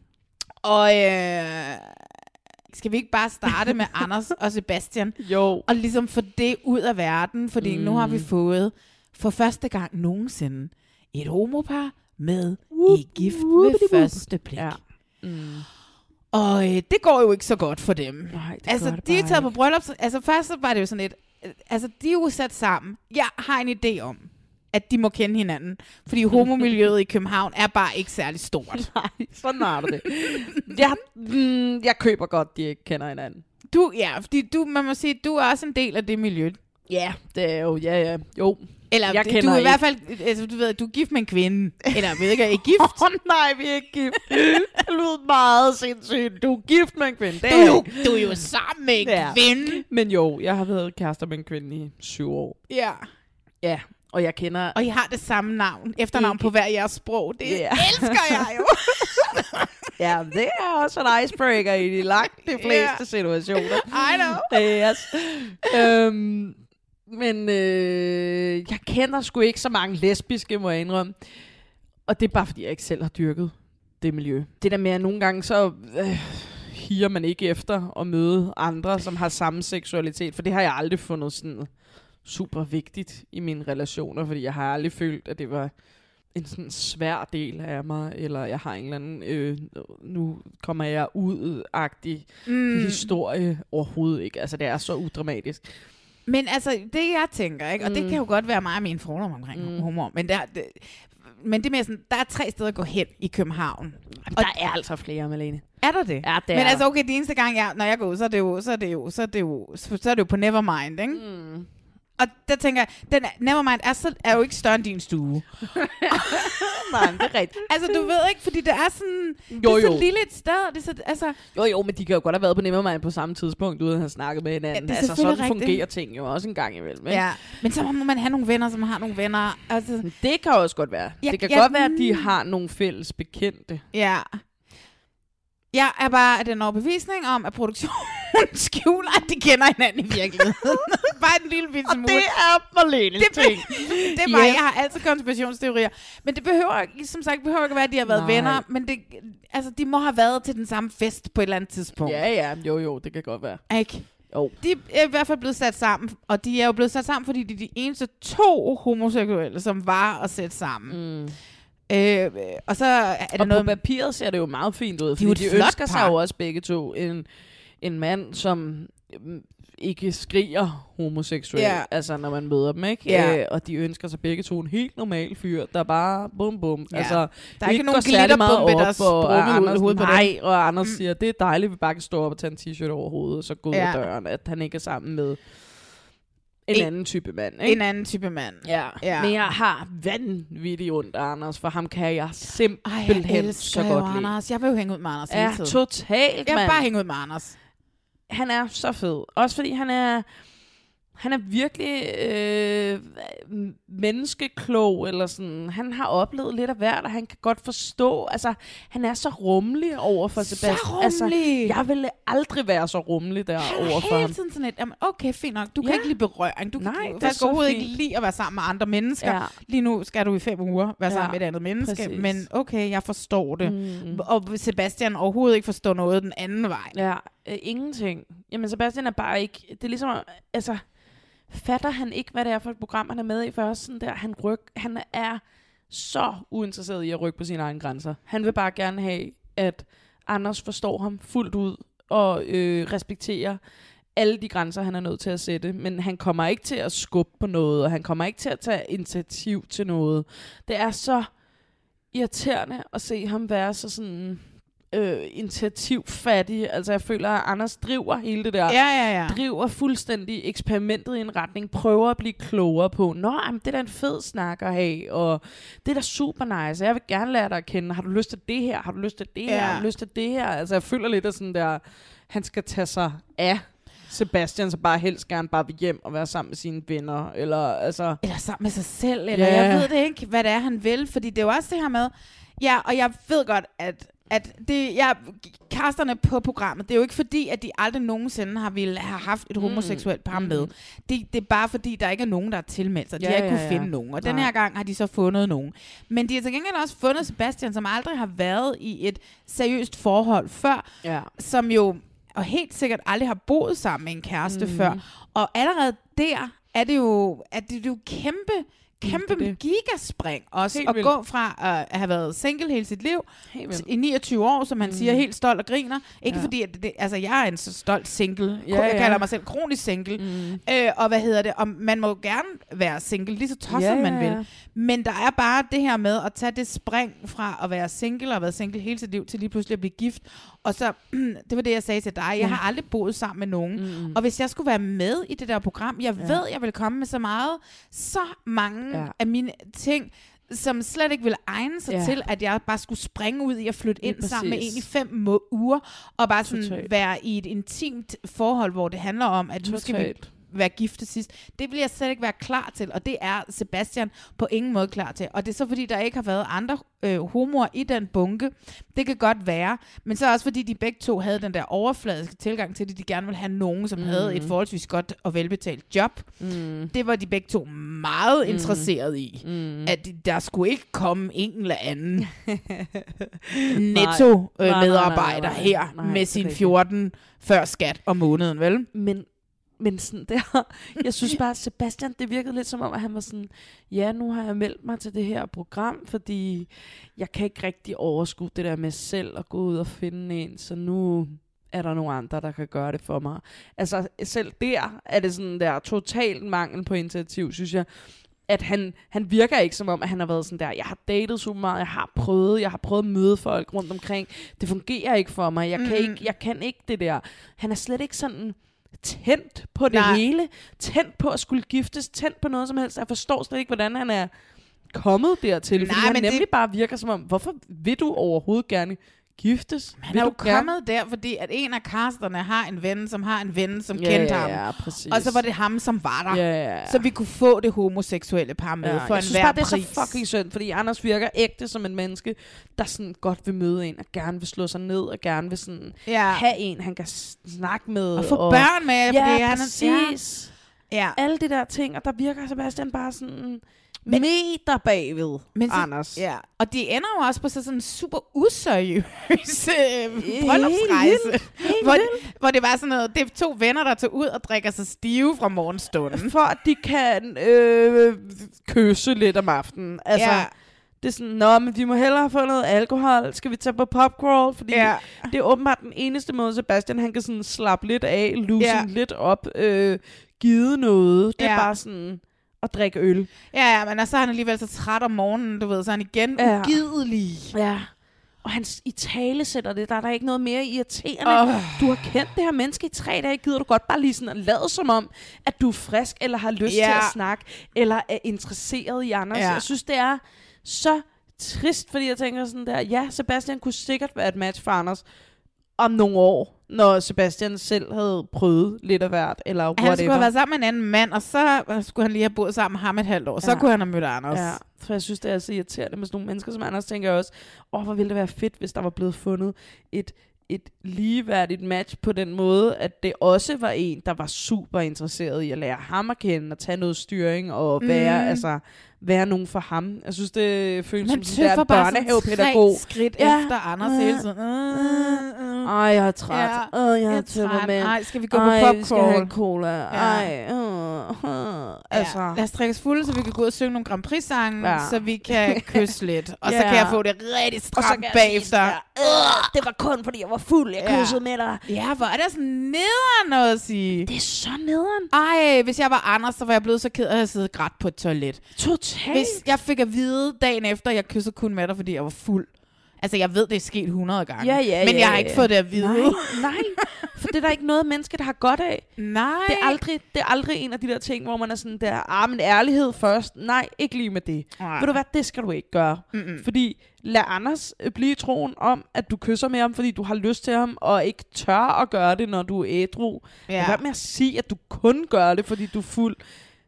Og øh, skal vi ikke bare starte med [laughs] Anders og Sebastian? Jo. Og ligesom få det ud af verden, fordi mm. nu har vi fået for første gang nogensinde et homopar med i gift ved første blik. Ja. Mm. Og øh, det går jo ikke så godt for dem. Nej, det altså, det de er taget på bryllup. Altså, først så var det jo sådan lidt... øh, Altså, de er jo sat sammen. Jeg har en idé om, at de må kende hinanden. Fordi [laughs] homomiljøet i København er bare ikke særlig stort. [laughs] Nej, sådan du det. Jeg, mm, jeg køber godt, de ikke kender hinanden. Du, ja, fordi du, man må sige, du er også en del af det miljø. Ja, det er jo, ja, ja, jo. Eller jeg du er i hvert fald, altså, du ved, du er gift med en kvinde. Eller ved ikke, er I gift? [laughs] Åh oh, nej, vi er ikke gift. det lyder meget sindssygt. Du er gift med en kvinde. Det du, er jo, du er jo sammen med en Ja. kvinde. Men jo, jeg har været kærester med en kvinde i syv år. Ja. Ja, og jeg kender... Og I har det samme navn, efternavn på hver jeres sprog. Det Ja. elsker jeg jo. [laughs] Ja, det er også en icebreaker i de langt de fleste Ja. situationer. I know. Yes. øhm, men øh, jeg kender sgu ikke så mange lesbiske, må jeg indrømme. Og det er bare, fordi jeg ikke selv har dyrket det miljø. Det der med, at nogle gange så øh, higer man ikke efter at møde andre, som har samme seksualitet. For det har jeg aldrig fundet sådan super vigtigt i mine relationer, fordi jeg har aldrig følt, at det var en sådan svær del af mig, eller jeg har en eller anden, øh, nu kommer jeg ud-agtig Mm. historie overhovedet ikke. Altså, det er så udramatisk. Men altså, det jeg tænker, ikke? og mm. det kan jo godt være mig og mine fordomme omkring mm. humor, men, der, det, men det er mere sådan, der er tre steder at gå hen i København. Jamen, der er altså flere, Malene. Er der det? Ja, det Men er altså, der. okay, det eneste gang, jeg, når jeg går ud, så er det jo, så er det jo, så er det jo, så er det jo på Nevermind, ikke? Mm. Og der tænker jeg, den er, Nevermind er, så, er jo ikke større end din stue. [laughs] Nej, det er rigtigt. altså, du ved ikke, fordi det er sådan, det Jo, er så jo. lille et sted, det er så, altså, Jo, jo, men de kan jo godt have været på Nevermind på samme tidspunkt, uden at have snakket med hinanden. Ja, det er altså, sådan rigtigt. fungerer ting jo også en gang imellem. Ikke? ja. Men så må man have nogle venner, som har nogle venner. Altså, Det kan også godt være. Ja, det kan ja, godt være, at de mm. har nogle fælles bekendte. Ja. Jeg er bare af den overbevisning om, at produktionen [laughs] skjuler, at de kender hinanden i virkeligheden. [laughs] bare en lille bitte smule. det er Marlene det, ting. [laughs] det er bare, Ja. jeg har altid konspirationsteorier. Men det behøver ikke, som sagt, behøver ikke at være, at de har været Nej. venner. Men det, altså, de må have været til den samme fest på et eller andet tidspunkt. Ja, ja, jo, jo, det kan godt være. Ikke? Jo. De er i hvert fald blevet sat sammen, og de er jo blevet sat sammen, fordi de er de eneste to homoseksuelle, som var at sætte sammen. Mm. Øh, og så er det og noget... på papiret ser det jo meget fint ud, fordi de, de ønsker sig par. jo også begge to en, en mand, som øhm, ikke skriger homoseksuel, Ja. altså når man møder dem, ikke? Ja. Øh, og de ønsker sig begge to en helt normal fyr, der bare bum bum. Ja. Altså, Der er ikke nogen særlig meget glitterbombe, der er sprunget ud hovedet på dem. Nej, og Anders mm. siger, det er dejligt, at vi bare kan stå op og tage en t-shirt over hovedet, og så gå ud Ja. af døren, at han ikke er sammen med en, En- anden type mand, ikke? En anden type mand. Ja. Ja. men jeg har vanvittigt ondt af Anders, for ham kan jeg Ej, jeg simpelthen så godt lide. Anders. Jeg vil jo hænge ud med Anders Ja, hele tiden. totalt, Jeg vil mand. bare hænge ud med Anders. Han er så fed. Også fordi han er... Han er virkelig øh, menneskeklog, eller sådan. Han har oplevet lidt af hvert, og han kan godt forstå. Altså, han er så rummelig over for Så Sebastian. rummelig. Altså, jeg ville aldrig være så rummelig der Han over er for ham. hele tiden sådan et, jamen, okay, fint nok. Du kan Ja. ikke lide berøring. Du kan Nej, du det er så overhovedet fint. ikke lide at være sammen med andre mennesker. Ja. Lige nu skal du i fem uger være sammen Ja, med et andet menneske. præcis. Men okay, jeg forstår det. Mm. Og Sebastian overhovedet ikke forstår noget den anden vej. Ja, øh, ingenting. Jamen, Sebastian er bare ikke... Det er ligesom, altså... Fatter han ikke, hvad det er for et program, han er med i først? Sådan der, han, ryk, han er så uinteresseret i at rykke på sine egne grænser. Han vil bare gerne have, at Anders forstår ham fuldt ud og øh, respekterer alle de grænser, han er nødt til at sætte. Men han kommer ikke til at skubbe på noget, og han kommer ikke til at tage initiativ til noget. Det er så irriterende at se ham være så sådan øh, initiativfattig. Altså jeg føler, at Anders driver hele det der. Ja, ja, ja. Driver fuldstændig eksperimentet i en retning. Prøver at blive klogere på. Nå, jamen, det er da en fed snak at have. Og det er da super nice. Jeg vil gerne lære dig at kende. Har du lyst til det her? Har du lyst til det her? Ja. Har du lyst til det her? Altså jeg føler lidt af sådan der, han skal tage sig af Sebastian, så bare helst gerne bare vil hjem og være sammen med sine venner. Eller altså... Eller sammen med sig selv. Eller Ja. jeg ved det ikke, hvad det er, han vil. Fordi det er jo også det her med... Ja, og jeg ved godt, at at det, jeg, kasterne på programmet, det er jo ikke fordi, at de aldrig nogensinde har ville have haft et Mm, homoseksuelt par mm. med. Det, det er bare fordi, der ikke er nogen, der er tilmeldt sig. De Ja, har ikke ja, kunnet ja. finde nogen. Og den Nej. her gang har de så fundet nogen. Men de har til gengæld også fundet Sebastian, som aldrig har været i et seriøst forhold før. Ja. Som jo og helt sikkert aldrig har boet sammen med en kæreste mm. før. Og allerede der er det jo, at det er jo kæmpe kæmpe det det. gigaspring også, Helt at vildt. gå fra at have været single hele sit liv, i 29 år, som han mm. siger, helt stolt og griner. Ikke Ja. fordi, at det, altså jeg er en så stolt single. Ja, jeg ja. kalder mig selv kronisk single. Mm. Øh, og hvad hedder det? Og man må gerne være single, lige så tosset Ja, man vil. Men der er bare det her med at tage det spring fra at være single og have været single hele sit liv til lige pludselig at blive gift. Og så, [clears throat] det var det, jeg sagde til dig. Jeg har aldrig boet sammen med nogen. Mm. Og hvis jeg skulle være med i det der program, jeg Ja. ved, jeg vil komme med så meget, så mange Ja. ja. af mine ting, som slet ikke ville egne sig Ja. ja. til, at jeg bare skulle springe ud i at flytte ind Lige sammen med en i fem uger, og bare sådan være i et intimt forhold, hvor det handler om, at nu skal vi. Være gift til sidst. Det vil jeg slet ikke være klar til, og det er Sebastian på ingen måde klar til. Og det er så fordi, der ikke har været andre øh, homoer i den bunke. Det kan godt være, men så også fordi, de begge to havde den der overfladiske tilgang til det. De gerne ville have nogen, som mm. havde et forholdsvis godt og velbetalt job. Mm. Det var de begge to meget Mm. interesseret i. Mm. At der skulle ikke komme en eller anden [laughs] Nej. Nej, nej, netto-medarbejder nej, nej. her Nej, med sin rigtigt. 14 før skat om måneden, vel? Men, men sådan der, [laughs] jeg synes bare, at Sebastian, det virkede lidt som om, at han var sådan, ja, nu har jeg meldt mig til det her program, fordi jeg kan ikke rigtig overskue det der med selv at gå ud og finde en, så nu er der nogle andre, der kan gøre det for mig. Altså selv der er det sådan der total mangel på initiativ, synes jeg at han, han virker ikke som om, at han har været sådan der, jeg har datet super meget, jeg har prøvet, jeg har prøvet at møde folk rundt omkring, det fungerer ikke for mig, jeg, kan, Mm. ikke, jeg kan ikke det der. Han er slet ikke sådan tændt på det Nej. hele, tændt på at skulle giftes, tændt på noget som helst. Jeg forstår slet ikke, hvordan han er kommet dertil, fordi Nej, han nemlig det- bare virker som om, hvorfor vil du overhovedet gerne giftes? Han vil er jo kommet der, fordi at en af casterne har en ven, som har en ven, som Ja, kendte ja, ham. ja, præcis. Og så var det ham, som var der. Ja, ja, ja. Så vi kunne få det homoseksuelle par med Ja, for jeg en synes bare, det er så fucking synd, fordi Anders virker ægte som en menneske, der sådan godt vil møde en, og gerne vil slå sig ned, og gerne vil sådan Ja. have en, han kan snakke med. Og få børn med, fordi ja, han er- præcis. Ja. Alle de der ting, og der virker Sebastian bare sådan men, meter bagved, Men så, Anders. Ja. Og de ender jo også på så sådan en super useriøs øh, Helt bryllupsrejse. vildt. Helt Hvor, vildt. hvor det var sådan noget, det er to venner, der tog ud og drikker sig stive fra morgenstunden. For at de kan øh, kysse lidt om aftenen. Altså, Ja. det er sådan, nå, men vi må hellere få noget alkohol. Skal vi tage på popcrawl? Fordi Ja. det er åbenbart den eneste måde, Sebastian han kan sådan slappe lidt af, loosen Ja. lidt op, øh, give noget. Det er Ja. bare sådan at drikke øl. Ja, ja, men så er han alligevel så træt om morgenen, du ved, så er han igen Ja. ugidelig. Ja. Og han i tale sætter det. Der er der ikke noget mere irriterende. Åh. Du har kendt det her menneske i tre dage. Gider du godt bare lige sådan at lade som om, at du er frisk, eller har lyst Ja. til at snakke, eller er interesseret i Anders. Ja. Jeg synes, det er så trist, fordi jeg tænker sådan der, ja, Sebastian kunne sikkert være et match for Anders om nogle år, når Sebastian selv havde prøvet lidt af hvert, eller whatever. Han skulle have været sammen med en anden mand, og så skulle han lige have boet sammen med ham et halvt år. Så Ja. kunne han have mødt Anders. Ja, for jeg synes, det er så irriterende med sådan nogle mennesker som Anders, tænker jeg også, åh, hvor ville det være fedt, hvis der var blevet fundet et, et ligeværdigt match på den måde, at det også var en, der var super interesseret i at lære ham at kende, og tage noget styring, og være, Mm. altså, være nogen for ham. Jeg synes, det føles Man som sådan der børnehavepædagog. skridt efter Anders hele tiden. Ej, jeg er træt. Ja, Åh, jeg jeg er er tømmer træt. med. Ej, skal vi gå på Ej, vi skal popcorn? have cola. Ja. Ej, øh, øh. Altså. Ja. Lad os drikke os fulde, så vi kan gå ud og synge nogle Grand Prix-sange, Ja. ja. så vi kan [laughs] kysse lidt. Og så Ja. kan jeg få det rigtig så stramt sige bagefter. "Øh, det var kun fordi jeg var fuld, jeg Ja. kyssede med dig. Ja, hvor er det sådan nederen noget at sige. Det er så nederen. Ej, hvis jeg var Anders, så var jeg blevet så ked af at have siddet grædt på et toilet. Totalt. Hvis jeg fik at vide dagen efter, at jeg kyssede kun med dig, fordi jeg var fuld. Altså, jeg ved, det er sket 100 gange. Ja, ja, men ja, jeg har ja. ikke fået det at vide. Nej, [laughs] nej. For det er der ikke noget menneske, der har godt af. Nej. Det er aldrig, det er aldrig en af de der ting, hvor man er sådan der, ah, men ærlighed først. Nej, ikke lige med det. Nej. Ved du hvad, det skal du ikke gøre. Mm-mm. Fordi lad Anders øh, blive troen om, at du kysser med ham, fordi du har lyst til ham, og ikke tør at gøre det, når du er ædru. Ja. Ja. Hvad med at sige, at du kun gør det, fordi du er fuld?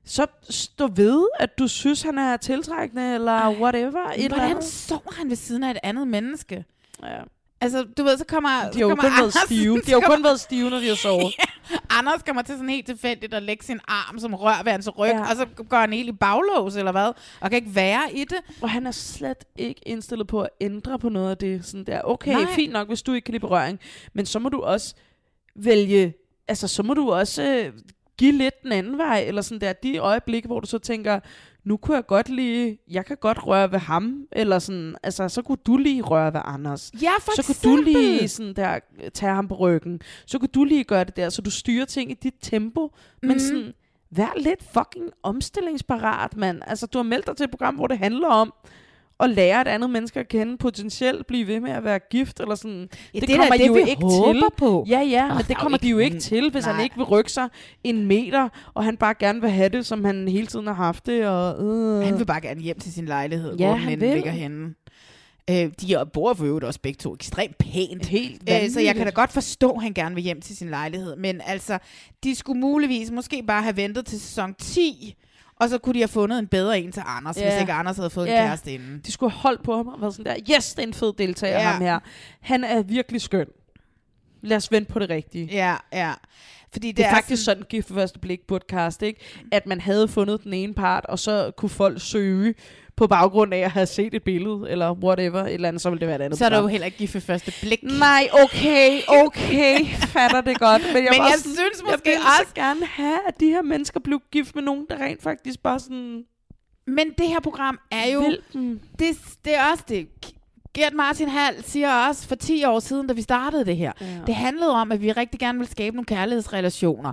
Så stå ved, at du synes, han er tiltrækkende, eller whatever. Et eller Hvordan andet. sover han ved siden af et andet menneske? Ja. Altså, du ved, så kommer De har jo kun været Anders- stive. [laughs] De har jo kun været stive, når de har sovet. [laughs] Anders kommer til sådan helt tilfældigt at lægge sin arm som rør ved hans ryg, Ja. og så går han helt i baglås, eller hvad, og kan ikke være i det. Og han er slet ikke indstillet på at ændre på noget af det. Sådan der, okay. Nej. fint nok, hvis du ikke kan lide berøring. Men så må du også vælge, altså så må du også øh, give lidt den anden vej, eller sådan der, de øjeblikke, hvor du så tænker, nu kunne jeg godt lige, jeg kan godt røre ved ham, eller sådan, altså, så kunne du lige røre ved Anders. Ja, for så eksempel. kunne du lige sådan der, tage ham på ryggen. Så kunne du lige gøre det der, så du styrer ting i dit tempo. Mm. Men Mhm. sådan, vær lidt fucking omstillingsparat, mand. Altså, du har meldt dig til et program, hvor det handler om at lære et andet menneske at kende, potentielt blive ved med at være gift, eller sådan. Ja, det er da det, de jo ikke til. på. Ja, ja, Åh, men det er kommer de ikke jo ikke til, hvis han Nej. ikke vil rykke sig en meter, og han bare gerne vil have det, som han hele tiden har haft det. Og, øh. Han vil bare gerne hjem til sin lejlighed, Ja, hvor han vil. ligger henne. Øh, de bor for øvrigt også begge to ekstremt pænt. Helt øh, så jeg kan da godt forstå, at han gerne vil hjem til sin lejlighed. Men altså, de skulle muligvis måske bare have ventet til sæson 10, og så kunne de have fundet en bedre en til Anders, ja. hvis ikke Anders havde fået en kæreste inden. De skulle have holdt på ham og været sådan der, yes, det er en fed deltager, Ja. ham her. Han er virkelig skøn. Lad os vente på det rigtige. Ja, ja. Fordi det, Det er, er faktisk sådan, gift for første blik burde cast, ikke? At man havde fundet den ene part, og så kunne folk søge på baggrund af at have set et billede, eller whatever, et eller andet, så ville det være et andet Så er der jo heller ikke gift ved første blik. Nej, okay, okay, fatter det godt. Men jeg, Men jeg sådan, synes måske jeg vil også- så gerne have, at de her mennesker blev gift med nogen, der rent faktisk bare sådan... Men det her program er jo... Vil dem. Det, det er også det. Gert Martin Hall siger også for 10 år siden, da vi startede det her. Ja. Det handlede om, at vi rigtig gerne vil skabe nogle kærlighedsrelationer.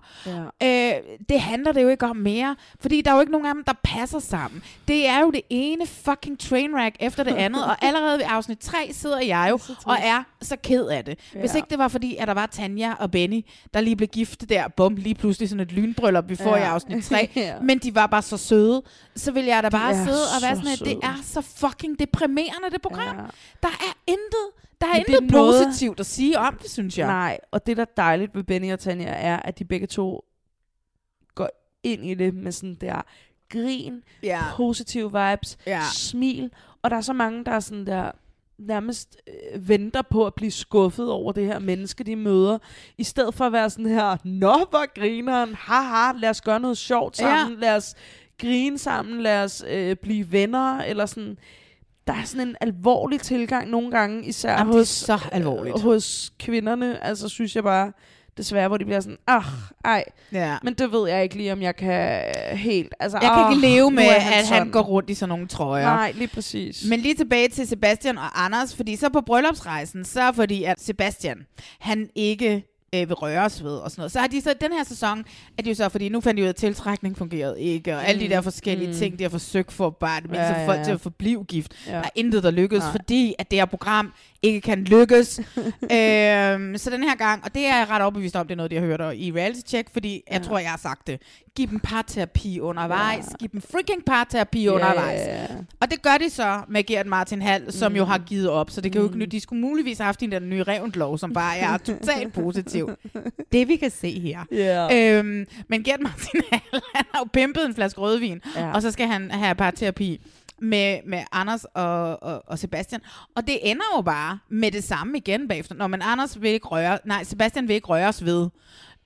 Ja. Øh, det handler det jo ikke om mere, fordi der er jo ikke nogen af dem, der passer sammen. Det er jo det ene fucking trainwreck efter det andet, og [laughs] allerede ved afsnit 3 sidder jeg jo og er så ked af det. Hvis Ja. ikke det var fordi, at der var Tanja og Benny, der lige blev gift der, bum, lige pludselig sådan et lynbryllup, vi får Ja. i afsnit [laughs] 3, Ja. men de var bare så søde, så vil jeg da bare sidde og være så sådan, at det er så fucking deprimerende, det program. Ja. Der er intet, der er Men det er intet noget- positivt at sige om det, synes jeg. Nej, og det der er dejligt ved Benny og Tanja er, at de begge to går ind i det med sådan der grin, Ja. positive vibes, Ja. smil, og der er så mange, der er sådan der nærmest øh, venter på at blive skuffet over det her menneske, de møder, i stedet for at være sådan her, nå, hvor grineren, haha, lad os gøre noget sjovt sammen, ja. lad os grine sammen, lad os øh, blive venner, eller sådan, der er sådan en alvorlig tilgang nogle gange, især Jamen, det er hos, så alvorligt. øh, hos kvinderne, altså synes jeg bare, desværre, hvor de bliver sådan, ah, ej, Ja. men det ved jeg ikke lige, om jeg kan helt, altså, Jeg kan ah, ikke leve nu med, er at han går rundt i sådan nogle trøjer. Nej, lige præcis. Men lige tilbage til Sebastian og Anders, fordi så på bryllupsrejsen, så fordi at Sebastian, han ikke øh, vil røres ved og sådan noget. Så har de så den her sæson, at de jo så, fordi nu fandt de ud af, at tiltrækning fungerede ikke, og alle de Mm, der forskellige mm. ting, de har forsøgt for bare det Ja, ja, folk ja. til at forblive gift. Ja. Der er intet, der lykkes, Nej. fordi at det her program ikke kan lykkes. [laughs] øhm, så den her gang, og det er jeg ret overbevist om, det er noget, de har hørt i reality check, fordi jeg Ja. tror, jeg har sagt det. Giv dem parterapi undervejs. Ja. Giv dem freaking parterapi Ja, undervejs. Og det gør de så med Gert Martin Hall, som mm. jo har givet op. Så det kan jo ikke Mm. nyt. De skulle muligvis have haft en der nye revendlov, som bare er totalt [laughs] positiv. Det vi kan se her. Ja. Øhm, men Gert Martin [laughs] Hall, han har jo pimpet en flaske rødvin, Ja. og så skal han have parterapi med, med Anders og, og, og Sebastian. Og det ender jo bare med det samme igen bagefter. Når man Anders vil ikke røre, nej, Sebastian vil ikke røres ved.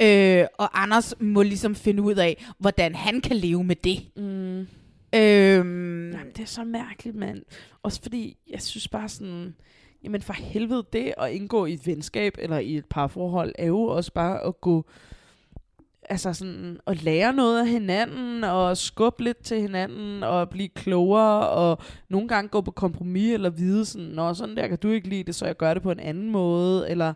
Øh, og Anders må ligesom finde ud af, hvordan han kan leve med det. Mm. Øhm, Jamen, det er så mærkeligt, mand. Også fordi, jeg synes bare sådan... Jamen for helvede, det at indgå i et venskab eller i et parforhold, er jo også bare at gå... Altså sådan, at lære noget af hinanden, og skubbe lidt til hinanden, og blive klogere, og nogle gange gå på kompromis, eller vide sådan, Nå, sådan der kan du ikke lide det, så jeg gør det på en anden måde, eller...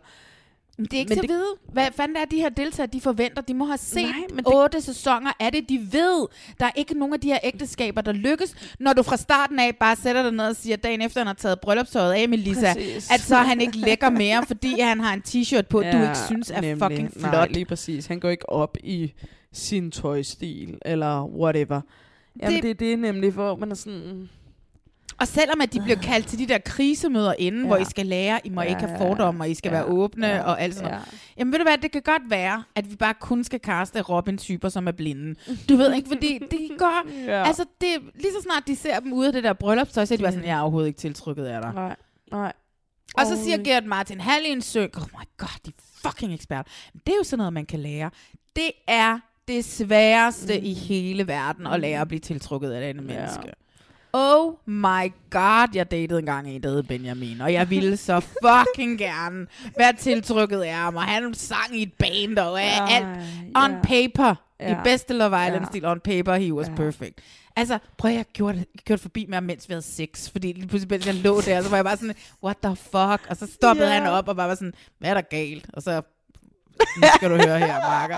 Men det er ikke Men til at det- vide. Hvad fanden er de her deltagere, de forventer? De må have set Nej, men det- otte sæsoner af det. De ved, der er ikke nogen af de her ægteskaber, der lykkes. Når du fra starten af bare sætter dig ned og siger, dagen efter han har taget bryllupstøjet af, Melissa, Præcis. at så er han ikke lækker mere, [laughs] fordi han har en t-shirt på, ja, du ikke synes er nemlig. fucking flot. Nej, lige præcis. Han går ikke op i sin tøjstil, eller whatever. Jamen, det, Det- det, det er nemlig, hvor man er sådan... Og selvom at de bliver kaldt til de der krisemøder inden, ja. hvor. I skal lære, I må Ja, ikke have fordomme, og I skal ja, være åbne ja, og alt sådan ja. noget. Jamen ved du hvad, det kan godt være, at vi bare kun skal kaste Robin-typer, som er blinde. Du ved ikke, fordi [laughs] de går... Ja. Altså, det, lige så snart de ser dem ude af det der bryllupstøj, så er de bare sådan, jeg er overhovedet ikke tiltrykket af dig. Nej, nej. Og så siger Gert Martin Hall i en søg, oh my god, de er fucking ekspert. Men det er jo sådan noget, man kan lære. Det er det sværeste mm. i hele verden at lære at blive tiltrukket af et andet Ja. menneske. Oh my god, jeg datede engang en, der hed Benjamin, og jeg ville så fucking gerne være tiltrykket af ham, og han sang i et band, og Ej, alt on ja. paper Ja. Ja. I bedste Love Ja. Island-stil, on paper, he was Ja. perfect. Altså, prøv at jeg gjorde, gjorde forbi med ham, mens vi havde sex. Fordi lige pludselig, mens jeg lå der, så var jeg bare sådan, what the fuck? Og så stoppede Ja. han op og bare var sådan, hvad er der galt? Og så, nu skal du høre her, Marker.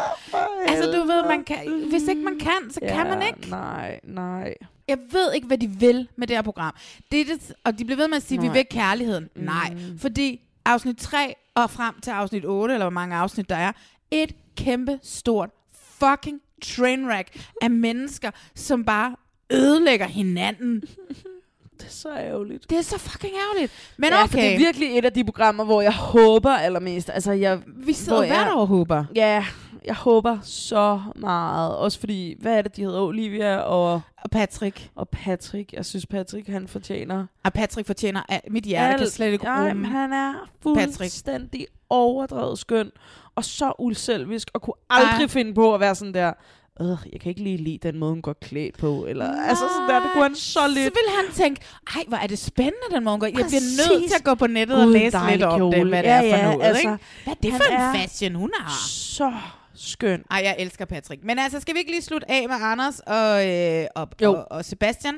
altså, du ved, man kan, hvis ikke man kan, så kan man ikke. Nej, nej. Jeg ved ikke, hvad de vil med det her program. Det er det, og de bliver ved med at sige, at vi Nej. vil kærligheden. Mm. Nej, fordi afsnit 3 og frem til afsnit 8, eller hvor mange afsnit der er, et kæmpe stort fucking trainwreck af [laughs] mennesker, som bare ødelægger hinanden. [laughs] Det er så ærgerligt. Det er så fucking ærgerligt. Men ja, okay. for det er virkelig et af de programmer, hvor jeg håber allermest. Altså, jeg, Vi sidder hvor hvert jeg- år håber. Ja, jeg håber så meget. Også fordi, hvad er det, de hedder? Olivia og... Og Patrick. Og Patrick. Jeg synes, Patrick, han fortjener... Og Patrick fortjener alt. Mit hjerte kan slet ikke Nej, rumme. han er Patrick. fuldstændig overdrevet skøn. Og så uselvisk. Og kunne aldrig Ej. finde på at være sådan der... Øh, jeg kan ikke lige lide den måde, hun går klædt på. Eller, altså sådan der, det kunne han så lidt. Så vil han tænke, ej, hvor er det spændende, den måde hun går. Jeg bliver nødt til at gå på nettet og Gud, læse lidt om det, hvad det Ja, er for ja, noget. altså, ikke? Hvad er det for en er fashion, hun har? Så skøn. Ej, jeg elsker Patrick. Men altså, skal vi ikke lige slutte af med Anders og, øh, og, og, og Sebastian?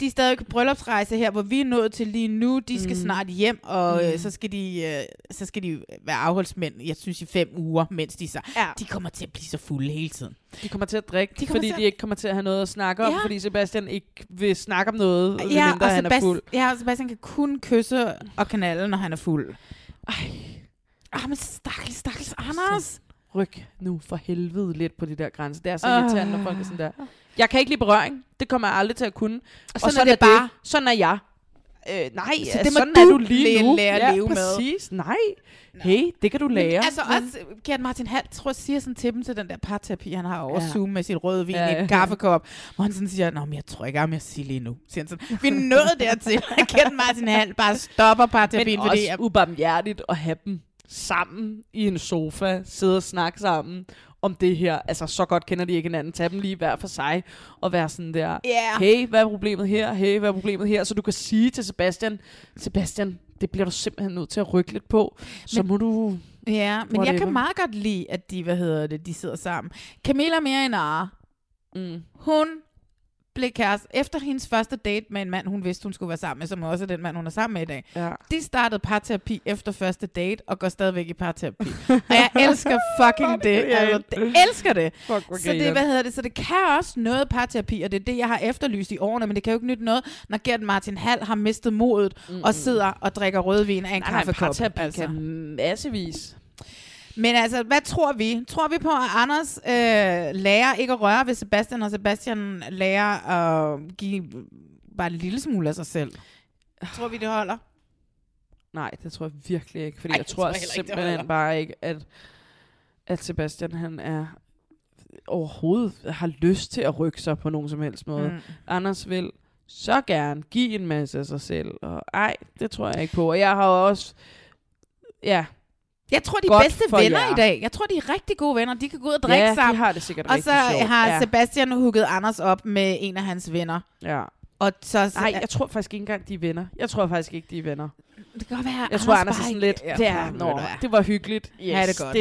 De er stadig på bryllupsrejse her, hvor vi er nået til lige nu. De skal mm. snart hjem, og øh, Mm. så, skal de, øh, så skal de være afholdsmænd, jeg synes, i fem uger, mens de så... Ja. De kommer til at blive så fulde hele tiden. De kommer til at drikke, De fordi at- de ikke kommer til at have noget at snakke om, Ja. fordi Sebastian ikke vil snakke om noget, Ja, medmindre og han er fuld. ja, og Sebastian kan kun kysse og kanalle, når han er fuld. Ej. Ah, men stakkels, stakkels Anders. Ryk nu for helvede lidt på de der grænser. Det er så Ah. irriterende, når folk er sådan der. Jeg kan ikke lide berøring. Det kommer jeg aldrig til at kunne. Og sådan sådan, er det bare. Det. Sådan er jeg. Øh, nej, Så så det må sådan du er du lige lære- nu. lære at ja, leve med. præcis. Nej. Hey, det kan du lære. Men altså også, Gert Martin Hall, tror jeg, siger sådan til dem til den der parterapi, han har over Ja. Zoom med sit røde vin Ja, ja, i en kaffekop, hvor han sådan siger, Nå, men jeg tror ikke, jeg siger lige nu. Siger han sådan, vi er nået dertil, at Gert Martin Hall bare stopper parterapien, Men fordi... også ubarmhjertigt at have dem sammen i en sofa, sidde og snakke sammen om det her. Altså, så godt kender de ikke hinanden. Tag dem lige hver for sig og være sådan der, Ja. hey, hvad er problemet her? Hey, hvad er problemet her? Så du kan sige til Sebastian, Sebastian, det bliver du simpelthen nødt til at rykke lidt på. Så Men- må du... Ja, men jeg kan meget godt lide, at de, hvad hedder det, de sidder sammen. Camilla mere end Ara. Mm. Hun blev kæreste efter hendes første date med en mand, hun vidste, hun skulle være sammen med, som også er den mand, hun er sammen med i dag. Ja. De startede parterapi efter første date, og går stadigvæk i parterapi. og jeg elsker fucking det. Altså, det elsker det. Fuck, hvor så det, hvad hedder det, så det kan også noget parterapi, og det er det, jeg har efterlyst i årene, men det kan jo ikke nytte noget, når Gert Martin Hall har mistet modet, mm. og sidder og drikker rødvin af en Nej, nej, kaffekop. parterapi altså. kan massevis. Men altså, hvad tror vi? Tror vi på, at Anders øh, lærer ikke at røre ved Sebastian, og Sebastian lærer at give bare en lille smule af sig selv? Tror vi, det holder? Nej, det tror jeg virkelig ikke, fordi Ej, jeg tror, tror jeg heller ikke, simpelthen holder. bare ikke, at, at Sebastian han er overhovedet har lyst til at rykke sig på nogen som helst måde. Mm. Anders vil så gerne give en masse af sig selv, og ej, det tror jeg ikke på. Og jeg har også, ja, Jeg tror, de Godt bedste venner jer. i dag. Jeg tror, de er rigtig gode venner. De kan gå ud og drikke Ja, sammen. har det sikkert Og så sjovt, har ja. Sebastian hugget Anders op med en af hans venner. ja. Og så, Nej, jeg tror faktisk ikke engang, de er venner. Jeg tror faktisk ikke, de er venner. det kan godt være, Jeg tror, Anders er sådan lidt, Ja, det, er, nå, det var hyggeligt. Yes, Ja, det er godt.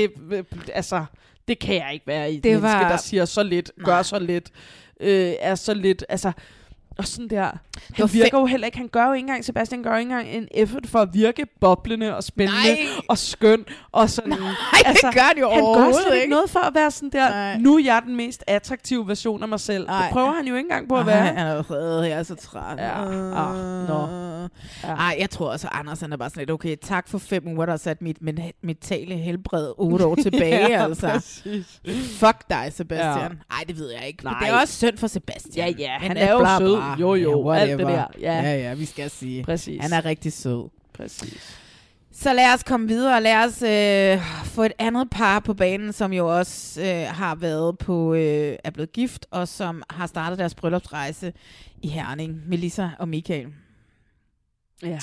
Det, altså, det kan jeg ikke være i. Det Det menneske, var- der siger så lidt, Nej. gør så lidt, øh, er så lidt, altså, og sådan der. Var Han virker jo heller ikke, han gør jo ikke engang, Sebastian gør jo ikke engang en effort for at virke boblende og spændende Nej. og skøn. Og sådan, Nej, det gør han jo Han gør slet ikke noget for at være sådan der, Nej. nu er jeg den mest attraktive version af mig selv. Nej. Det prøver han jo ikke engang på at være. Han er jo jeg er så træt. Ja. Ah, nå. Ja. Ej, jeg tror også, at Anders han er bare sådan lidt, okay, tak for fem uger, der har sat mit men- mentale helbred otte år [laughs] tilbage, Ja, altså. præcis. Fuck dig, Sebastian. Ja. Nej, det ved jeg ikke. Nej. det er også synd for Sebastian. Ja, ja, Men han er jo bla, sød. Jo, jo, Ja, alt det der. Ja. ja, ja, vi skal sige. Præcis. Han er rigtig sød. Præcis. Så lad os komme videre, og lad os øh, få et andet par på banen, som jo også øh, har været på, øh, er blevet gift, og som har startet deres bryllupsrejse i Herning, Melissa og Michael. Ja.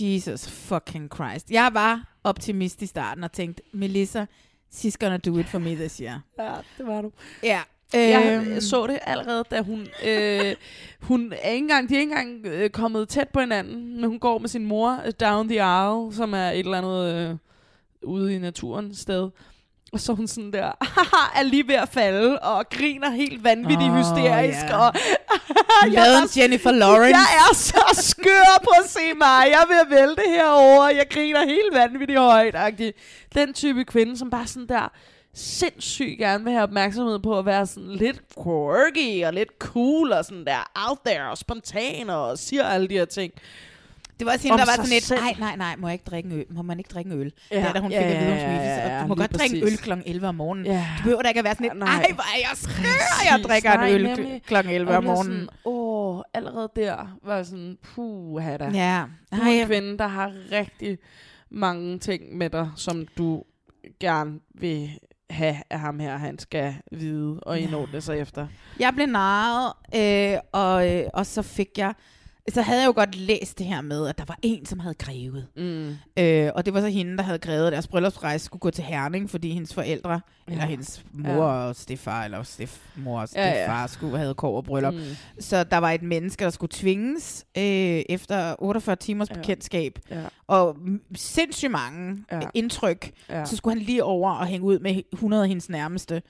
Jesus fucking Christ. Jeg var optimist i starten og tænkte, Melissa, she's gonna do it for me this year. Ja, det var du. Ja. Jeg øhm, så det allerede, da hun... Øh, hun er ikke engang, de er ikke engang øh, kommet tæt på hinanden, men hun går med sin mor øh, down the aisle, som er et eller andet øh, ude i naturen sted. Og så hun sådan der, er lige ved at falde, og griner helt vanvittigt oh, hysterisk. ja. Og [laughs] Maden Jennifer Lawrence. Jeg er så skør på at se mig. Jeg at vælte herover. Jeg griner helt vanvittigt højt. -agtigt. Den type kvinde, som bare sådan der sindssygt gerne vil have opmærksomhed på at være sådan lidt quirky og lidt cool og sådan der out there og spontan og siger alle de her ting. Det var også hende, Om der var sådan selv. nej, nej, nej, må jeg ikke drikke en øl? Må man ikke drikke en øl? Ja, Ja, da, da hun ja, fik at vide, hun ja, skulle ja, ja, og du må godt drikke en øl kl. 11 om morgenen. Ja. Du behøver da ikke at være sådan lidt, Nej. ej, hvor er jeg skør, jeg drikker en Nej, øl nemlig. kl. 11 Og om er morgenen. Sådan, Åh, allerede der var sådan, puh, da. Ja. Du er en kvinde, der har rigtig mange ting med dig, som du gerne vil have, at ham her, han skal vide og indordne sig efter. Jeg blev narret, øh, og, øh, og så fik jeg... Så havde jeg jo godt læst det her med, at der var en, som havde grevet. Mm. Øh, og det var så hende, der havde grevet, at deres bryllupsrejse skulle gå til Herning, fordi hendes forældre, ja. eller hendes mor Ja. og stefar, eller stefmor og Ja, ja. stefar, skulle have kåret bryllup. Mm. Så der var et menneske, der skulle tvinges øh, efter 48 timers Ja. bekendtskab, Ja. og sindssygt mange Ja. ja. indtryk. Ja. Ja. Så skulle han lige over og hænge ud med 100 af hendes nærmeste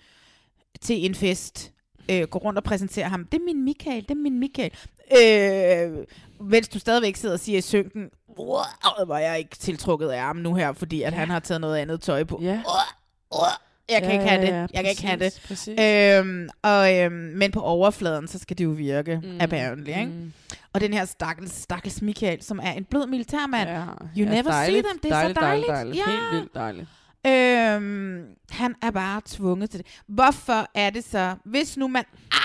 til en fest. Øh, gå rundt og præsentere ham. Det er min Michael, det er min Michael. Øh, mens du stadigvæk sidder og siger i synken, "Wow, er jeg ikke tiltrukket af ham nu her, fordi at han har taget noget andet tøj på. Ja. Jeg kan Ja, ikke have det. ja, ja, jeg kan ikke have det. præcis, præcis. Øhm, og, øhm, men på overfladen, så skal det jo virke, mm, apparently. Ikke? mm. Og den her stakkels, stakkels Michael, som er en blød militærmand. Ja, You ja, never dejligt, see them. Det er dejligt, så dejligt. dejligt, dejligt. Ja. Helt vildt dejligt. Øhm, han er bare tvunget til det. Hvorfor er det så, hvis nu man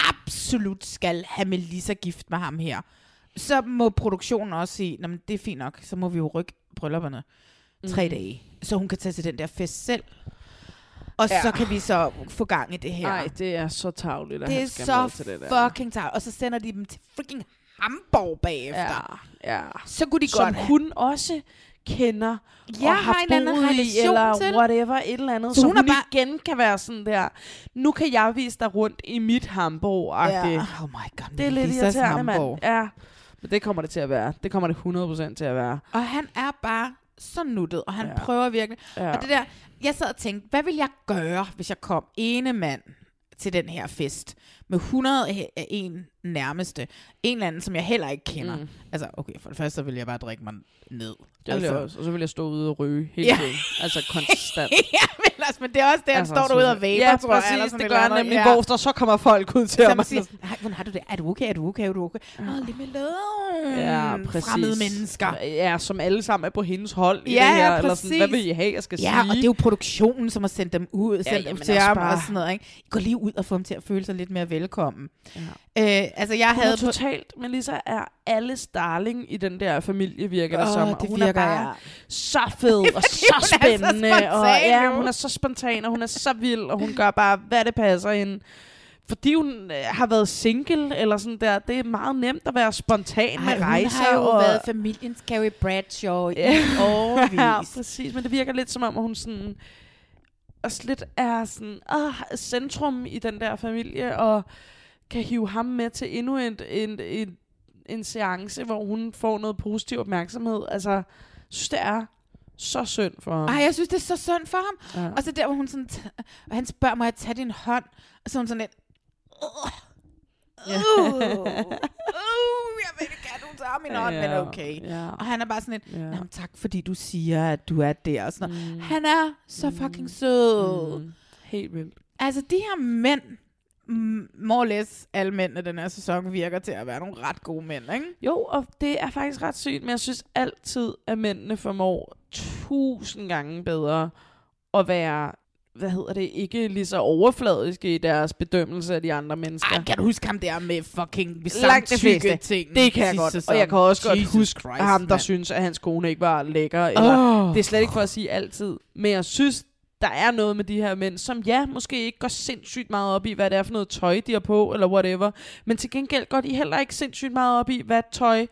absolut skal have Melissa gift med ham her, så må produktionen også sige, "Nå, men det er fint nok, så må vi jo rykke bryllupperne tre Mhm. dage, så hun kan tage til den der fest selv. Og Ja. så kan vi så få gang i det her. Nej, det er så tavligt, at det han er skal så til det der. fucking tavligt. Og så sender de dem til freaking Hamburg bagefter. Ja, ja. Så kunne de Som godt have- hun også kender Ja, og har, har en boet i, relation eller til. whatever, et eller andet. Så Så, hun hun, hun igen kan være sådan der, nu kan jeg vise dig rundt i mit hamburg Ja. Oh my god, Det er lidt irriterende, mand. Ja, men det kommer det til at være. Det kommer det 100% til at være. Og han er bare så nuttet, og han Ja. prøver virkelig. Ja. Ja. Og det der, jeg sad og tænkte, hvad vil jeg gøre, hvis jeg kom ene mand til den her fest, med 101 nærmeste, en eller anden, som jeg heller ikke kender. Mm. Altså, okay, for det første så vil jeg bare drikke mig ned. Det vil jeg også. Og så vil jeg stå ude og ryge hele Ja. tiden. [laughs] Altså konstant. ja, men, altså, men det er også det, han Altså, står derude og vaper, ja, tror jeg. præcis, eller det sådan gør han nemlig, hvor der så kommer folk ud til ham. siger, nej, hvordan har du det? Er du okay? Er du okay? Er du okay? Åh, oh, lige med. Ja, præcis. Fremmede mennesker. Ja, som alle sammen er på hendes hold i Ja, det her. ja, eller sådan, hvad præcis. vil I have, jeg skal ja, sige? og det er jo produktionen, som har sendt dem ud, sendt dem jamen til også ham og sådan noget. Ikke? I går lige ud og få dem til at føle sig lidt mere velkommen. Ja. Øh, altså, jeg Hun havde er totalt, Melissa er alles darling i den der familie, virker det Åh, som. Og det hun virker, er bare ja. så fed og [laughs] så er så spændende. og ja, hun er så spontan, og hun er så vild, og hun gør bare, hvad det passer hende. Fordi hun øh, har været single, eller sådan der, det er meget nemt at være spontan med Ej, rejser. hun har jo og, været familiens Carrie Bradshaw i [laughs] årvis. ja, præcis. Men det virker lidt som om, at hun sådan også lidt er sådan, ah, centrum i den der familie, og kan hive ham med til endnu en, en, en, en seance, hvor hun får noget positiv opmærksomhed. Altså, jeg synes, det er så synd for ham. Ej, jeg synes, det er så synd for ham. Ja. Og så der, hvor hun sådan, og han spørger mig at tage din hånd, og så hun sådan lidt, uh, uh, uh, jeg vil ikke have, du tager min hånd, men okay. ja. Og han er bare sådan lidt, Ja. Tak fordi du siger, at du er der. Og sådan. Mm. Han er så fucking sød. Mm. Helt vildt. Altså, de her mænd, mm, more or less alle mændene den her sæson, virker til at være nogle ret gode mænd, ikke? Jo, og det er faktisk ret sygt, men jeg synes altid, at mændene formår tusind gange bedre at være, hvad hedder det, ikke lige så overfladiske i deres bedømmelse af de andre mennesker. Ej, kan du huske ham der med fucking fleste. ting? Det kan jeg godt. Og jeg kan også godt huske Christ, ham, der mand. synes, at hans kone ikke var lækker. Eller, Åh. Det er slet ikke for at sige altid. Men jeg synes, der er noget med de her mænd, som ja, måske ikke går sindssygt meget op i, hvad det er for noget tøj, de har på, eller whatever. Men til gengæld går de heller ikke sindssygt meget op i, hvad tøj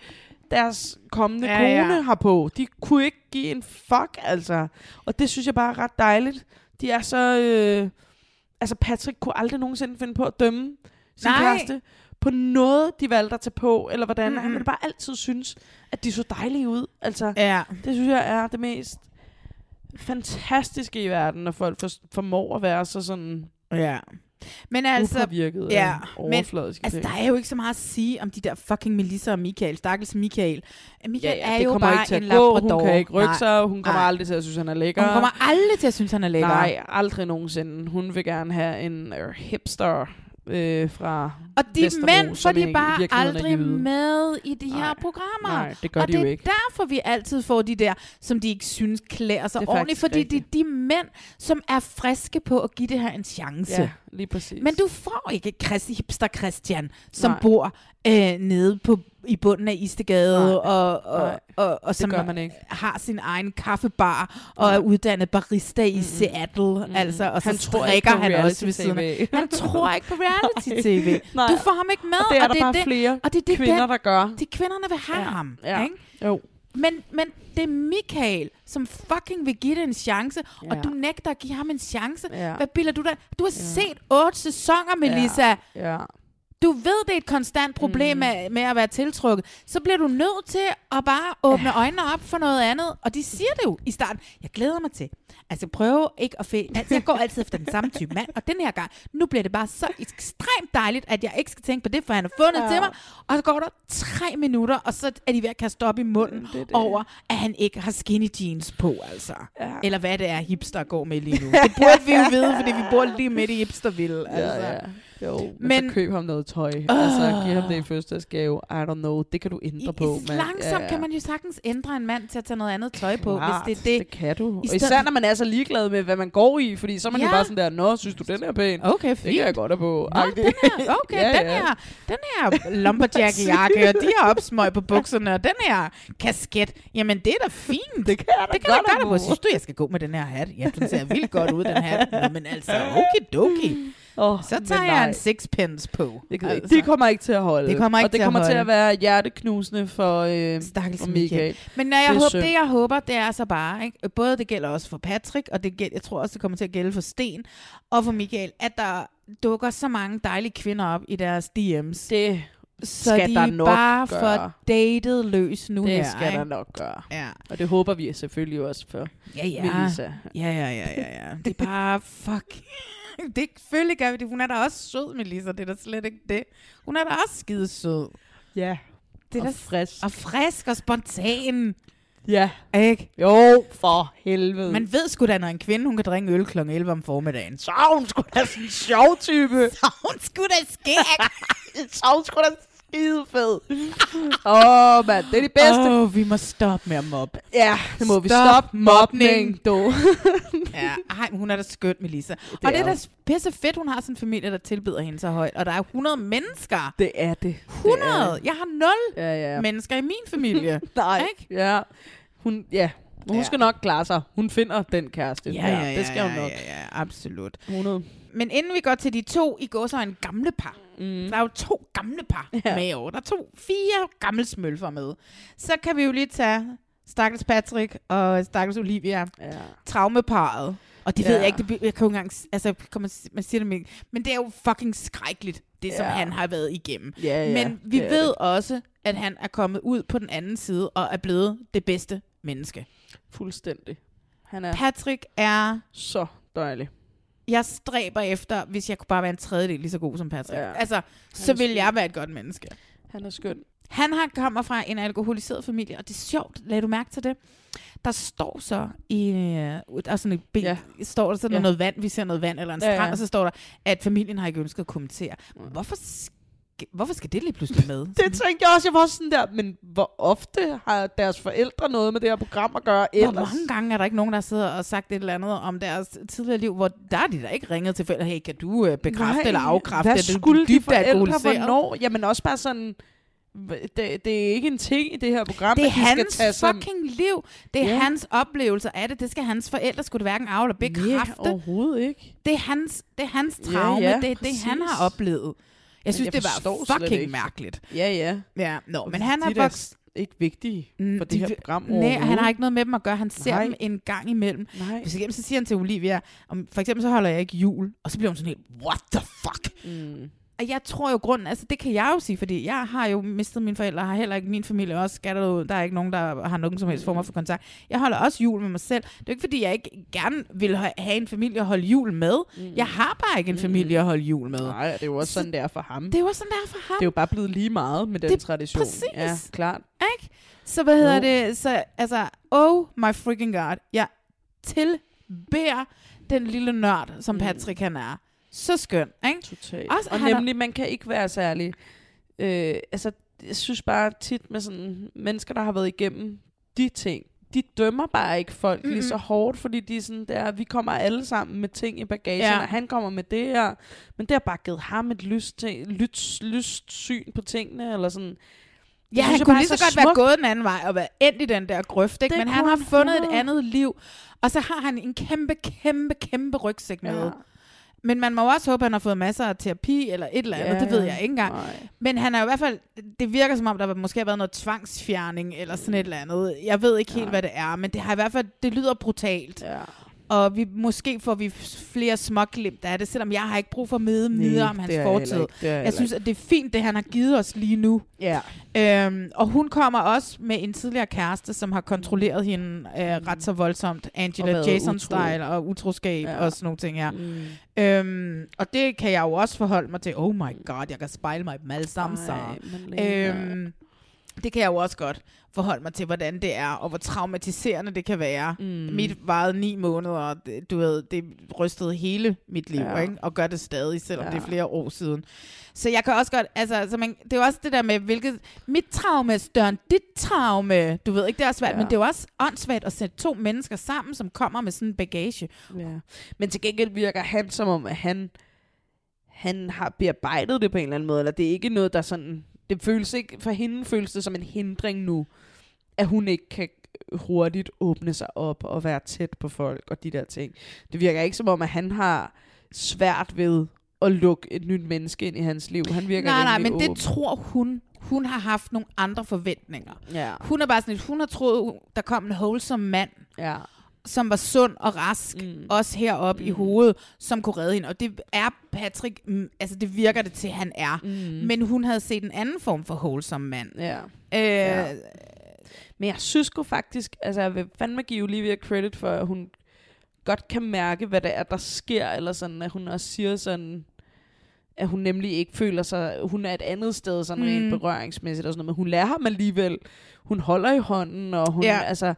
deres kommende Ja, ja, ja. kone har på. De kunne ikke give en fuck, altså. Og det synes jeg bare er ret dejligt. De er så... Øh, altså, Patrick kunne aldrig nogensinde finde på at dømme sin Nej. kæreste på noget, de valgte at tage på, eller hvordan. Mm-hmm. Han ville bare altid synes, at de så dejlige ud. Altså, Ja. det synes jeg er det mest fantastiske i verden, når folk for, formår at være så sådan Ja. Men altså, upåvirket ja, men, altså, der er jo ikke så meget at sige om de der fucking Melissa og Michael. Stakkels Michael. Michael ja, ja, er jo bare ikke til en labrador. Hun kan ikke rykke Nej. sig. Hun kommer Nej. aldrig til at synes, han er lækker. Hun kommer aldrig til at synes, han er lækker. Nej, aldrig nogensinde. Hun vil gerne have en øh, hipster øh, fra Og de Vesterbro, mænd får de bare aldrig med i de her programmer. nej, det gør og de det jo er ikke. derfor, vi altid får de der, som de ikke synes klæder sig ordentligt. Fordi det er de mænd, som er friske på at give det her en chance. Ja, lige præcis. Men du får ikke Christi, hipster Christian, som Nej. bor øh, nede på i bunden af Istegade, Nej. og, og, Nej, og, og det som man ikke. har sin egen kaffebar, og er uddannet barista i Seattle, altså, og så Han tror ikke på han også ved siden af. Han tror ikke på reality-tv. [laughs] Nej. Du får ham ikke med, Og det er og der det er bare det, flere og det, er det kvinder, den, der gør. De kvinderne vil have Ja. ham, Ja. ikke? Jo. Men, men det er Michael, som fucking vil give det en chance, ja. og Ja. du nægter at give ham en chance. Ja. Hvad bilder du dig? Du har set otte sæsoner, Melissa. Ja. Du ved, det er et konstant problem mm. med, med at være tiltrukket. Så bliver du nødt til at bare åbne ja. øjnene op for noget andet. Og de siger det jo i starten. Jeg glæder mig til. Altså prøve ikke at fæ... Altså, jeg går altid efter den samme type mand. Og den her gang, nu bliver det bare så ekstremt dejligt, at jeg ikke skal tænke på det, for han har fundet Ja. til mig. Og så går der tre minutter, og så er de ved at kaste op i munden det det. over, at han ikke har skinny jeans på, altså. Ja. Eller hvad det er, hipster går med lige nu. Det burde vi jo vide, fordi vi bor lige midt i hipsterville. Altså. Ja, ja. Jo, men, Men- så køb ham noget tøj. Uh, altså, giv ham det i fødselsdagsgave. I don't know. Det kan du ændre på. Men, Langsomt kan man jo sagtens ændre en mand til at tage noget andet tøj på, Klart, hvis det er det. det kan du. I især når man er så ligeglad med, hvad man går i, fordi så er man ja. Ja. jo bare sådan der, nå, synes du, den er pæn? Okay, Det fint. kan jeg godt have på. Nå, Agtigt. den her, okay, [laughs] Ja, den ja. her, den her lumberjack-jakke, og de har opsmøg på bukserne, og den her kasket, jamen det er da fint. [laughs] Det kan jeg da det kan godt jeg godt have på. på. Synes du, jeg skal gå med den her hat? Ja, den ser vildt godt ud, den hat. Nå, men altså, okidoki. Oh, Så tager jeg en sixpence på. Det, altså. det kommer ikke til at holde. Det kommer ikke og det til at kommer til holde. at være hjerteknusende for, øh, Stakkels for Michael. Michael. Men når jeg Det er håber, det jeg håber, det er så bare, ikke? både det gælder også for Patrick, og det gælder, jeg tror også, det kommer til at gælde for Sten, og for Michael, at der dukker så mange dejlige kvinder op i deres DM's. Det så skal de der nok bare gøre. får datet løs nu Det her. skal ikke? der nok gøre. Ja. Og det håber vi selvfølgelig også for Ja, ja. Melissa. Ja, ja, ja, ja, ja. Det er bare, fuck. [laughs] det selvfølgelig gør vi det. Hun er da også sød, Melissa. Det er da slet ikke det. Hun er da også skide sød. Ja. Det er Og da frisk. Og frisk og spontan. Ja. Ikke? Jo, for helvede. Man ved sgu da, når en kvinde, hun kan drikke øl kl. 11 om formiddagen. Så er hun sgu da sådan en sjov type. [laughs] Så er hun sgu da skæg. [laughs] så er hun sgu da skide fed. Åh, oh, mand, det er de bedste. Åh, oh, vi må stoppe med at mobbe. Ja, det må vi. Stop Stop mobning. mobning, du. [laughs] Ja, ej, hun er da skøn, Melissa. Det og det er da pisse fedt, hun har sådan en familie, der tilbyder hende så højt. Og der er 100 mennesker. Det er det. 100! Det er det. Jeg har 0 Ja, ja. mennesker i min familie. [laughs] Nej. Ikke? Ja. Hun, ja. Hun Ja. skal nok klare sig. Hun finder den kæreste. Ja, ja, ja, det skal ja, hun nok. Ja, ja, absolut. 100. Men inden vi går til de to, i går så en gamle par. Mm. Der er jo to gamle par ja. med over. Der er to, fire gamle smølfer med. Så kan vi jo lige tage Stakkels Patrick og Stakkels Olivia. Ja. Traumeparet. Og det Ja. ved jeg ikke, det, jeg kan jo engang, altså, man, man siger det ikke, men det er jo fucking skrækkeligt, det som Ja. han har været igennem. Ja, ja, men vi det ved det. også, at han er kommet ud på den anden side og er blevet det bedste menneske. Fuldstændig. Han er Patrick er så dejlig. jeg stræber efter, hvis jeg kunne bare være en tredjedel lige så god som Patrick. Ja. Altså, så vil skøn. jeg være et godt menneske. Han er skøn. Han har kommer fra en alkoholiseret familie, og det er sjovt, lad du mærke til det. Der står så i, øh, der er sådan et ben, Ja. ja. står der sådan Ja. ja. noget vand, vi ser noget vand eller en Ja, strand, ja. og så står der, at familien har ikke ønsket at kommentere. Hvorfor, sk- hvorfor skal det lige pludselig med? [laughs] Det tænkte jeg også. Jeg var sådan der, men hvor ofte har deres forældre noget med det her program at gøre Hvor ellers? mange gange er der ikke nogen, der sidder og sagt et eller andet om deres tidligere liv, hvor der er de da ikke ringet til forældre, hey, kan du øh, bekræfte Nej, eller afkræfte, at du er dybt alkoholiseret? hvornår? Jamen også bare sådan, det, det er ikke en ting i det her program, Det er at de skal hans tage sig... fucking liv. Det er ja. hans oplevelser af det. Det skal hans forældre skulle det hverken af eller bekræfte. Nej, overhovedet ikke. Det er hans, det er hans traume. ja, det er det, han har oplevet. Jeg synes, jeg det var fucking mærkeligt. Ja, ja. Ja, nå, Og men han er vokset... ikke vigtige Mm, for det de her program Nej, han har ikke noget med dem at gøre. Han ser Nej. dem en gang imellem. Nej. For eksempel så siger han til Olivia, om, for eksempel så holder jeg ikke jul, og så bliver hun sådan helt, what the fuck? Mm. Og jeg tror jo grunden, altså det kan jeg jo sige, fordi jeg har jo mistet mine forældre, har heller ikke min familie også skatter ud. Der er ikke nogen, der har nogen som helst form for kontakt. Jeg holder også jul med mig selv. Det er jo ikke, fordi jeg ikke gerne vil ha- have en familie at holde jul med. Mm. Jeg har bare ikke en familie at holde jul med. Nej, det er jo også sådan, det er for ham. Det er jo også sådan, det er for ham. Det er jo bare blevet lige meget med den Det- tradition. præcis. Ja, klart. Ikke? Så hvad hedder Jo. det? Så altså, oh my freaking god. Jeg tilbeder den lille nørd, som Patrick han er. Så skøn, ikke? Totalt. Også, og nemlig, man kan ikke være særlig... Øh, altså, jeg synes bare tit med sådan mennesker, der har været igennem de ting, de dømmer bare ikke folk mm-hmm. lige så hårdt, fordi de er sådan der, vi kommer alle sammen med ting i bagagen, Ja. og han kommer med det her. Men det har bare givet ham et lyst, ting, lyst, lyst syn på tingene, eller sådan. Ja, han kunne lige er så godt smukt. være gået den anden vej og være endt i den der grøft, ikke? Det men han har fundet et 100. andet liv, og så har han en kæmpe, kæmpe, kæmpe rygsæk med. Ja. Men man må også håbe, at han har fået masser af terapi eller et eller andet, Ja, det ved jeg ikke engang. nej. Men han er jo i hvert fald, det virker som om, der måske har været noget tvangsfjerning eller sådan et eller andet. Jeg ved ikke helt, hvad det er, men det har i hvert fald, det lyder brutalt. Ja. Og vi, måske får vi flere småglimt af det, selvom jeg har ikke brug for at møde mere om hans fortid. jeg synes, at det er fint, det han har givet os lige nu. Ja. Øhm, og hun kommer også med en tidligere kæreste, som har kontrolleret hende øh, ret så voldsomt. Angela Jason-style og utroskab Ja. og sådan nogle ting her. Mm. Øhm, og det kan jeg jo også forholde mig til. Oh my god, jeg kan spejle mig i dem alle sammen. Ej. Øhm, det kan jeg jo også godt forholde mig til, hvordan det er, og hvor traumatiserende det kan være. Mm. Mit varede ni måneder, og det- du ved, det rystede hele mit liv, Ja. ikke? og gør det stadig, selvom Ja. det er flere år siden. Så jeg kan også godt, altså, altså man, det er jo også det der med, hvilket, mit traume er større end dit traume. Du ved ikke, det er svært, ja. men det er jo også åndssvagt at sætte to mennesker sammen, som kommer med sådan en bagage. Ja. Men til gengæld virker han som om, at han, han har bearbejdet det på en eller anden måde, eller det er ikke noget, der sådan... Det føles ikke, for hende føles det som en hindring nu, at hun ikke kan hurtigt åbne sig op og være tæt på folk og de der ting. Det virker ikke som om, at han har svært ved at lukke et nyt menneske ind i hans liv. Han virker Nej, nej, men det åben. tror hun. Hun har haft nogle andre forventninger. Ja. Hun er bare sådan lidt, hun har troet, der kom en wholesome mand, ja. som var sund og rask, mm. også heroppe mm. i hovedet, som kunne redde hende. Og det er Patrick, mm, altså det virker det til, han er. Mm. Men hun havde set en anden form for wholesome mand. Ja. Øh, Ja. Men jeg synes sgu faktisk, altså jeg vil fandme give Olivia credit for, at hun godt kan mærke, hvad det er, der sker, eller sådan, at hun også siger sådan, at hun nemlig ikke føler sig, hun er et andet sted, sådan. Mm. rent berøringsmæssigt og sådan noget, men hun lærer ham alligevel, hun holder i hånden, og hun, Ja. altså,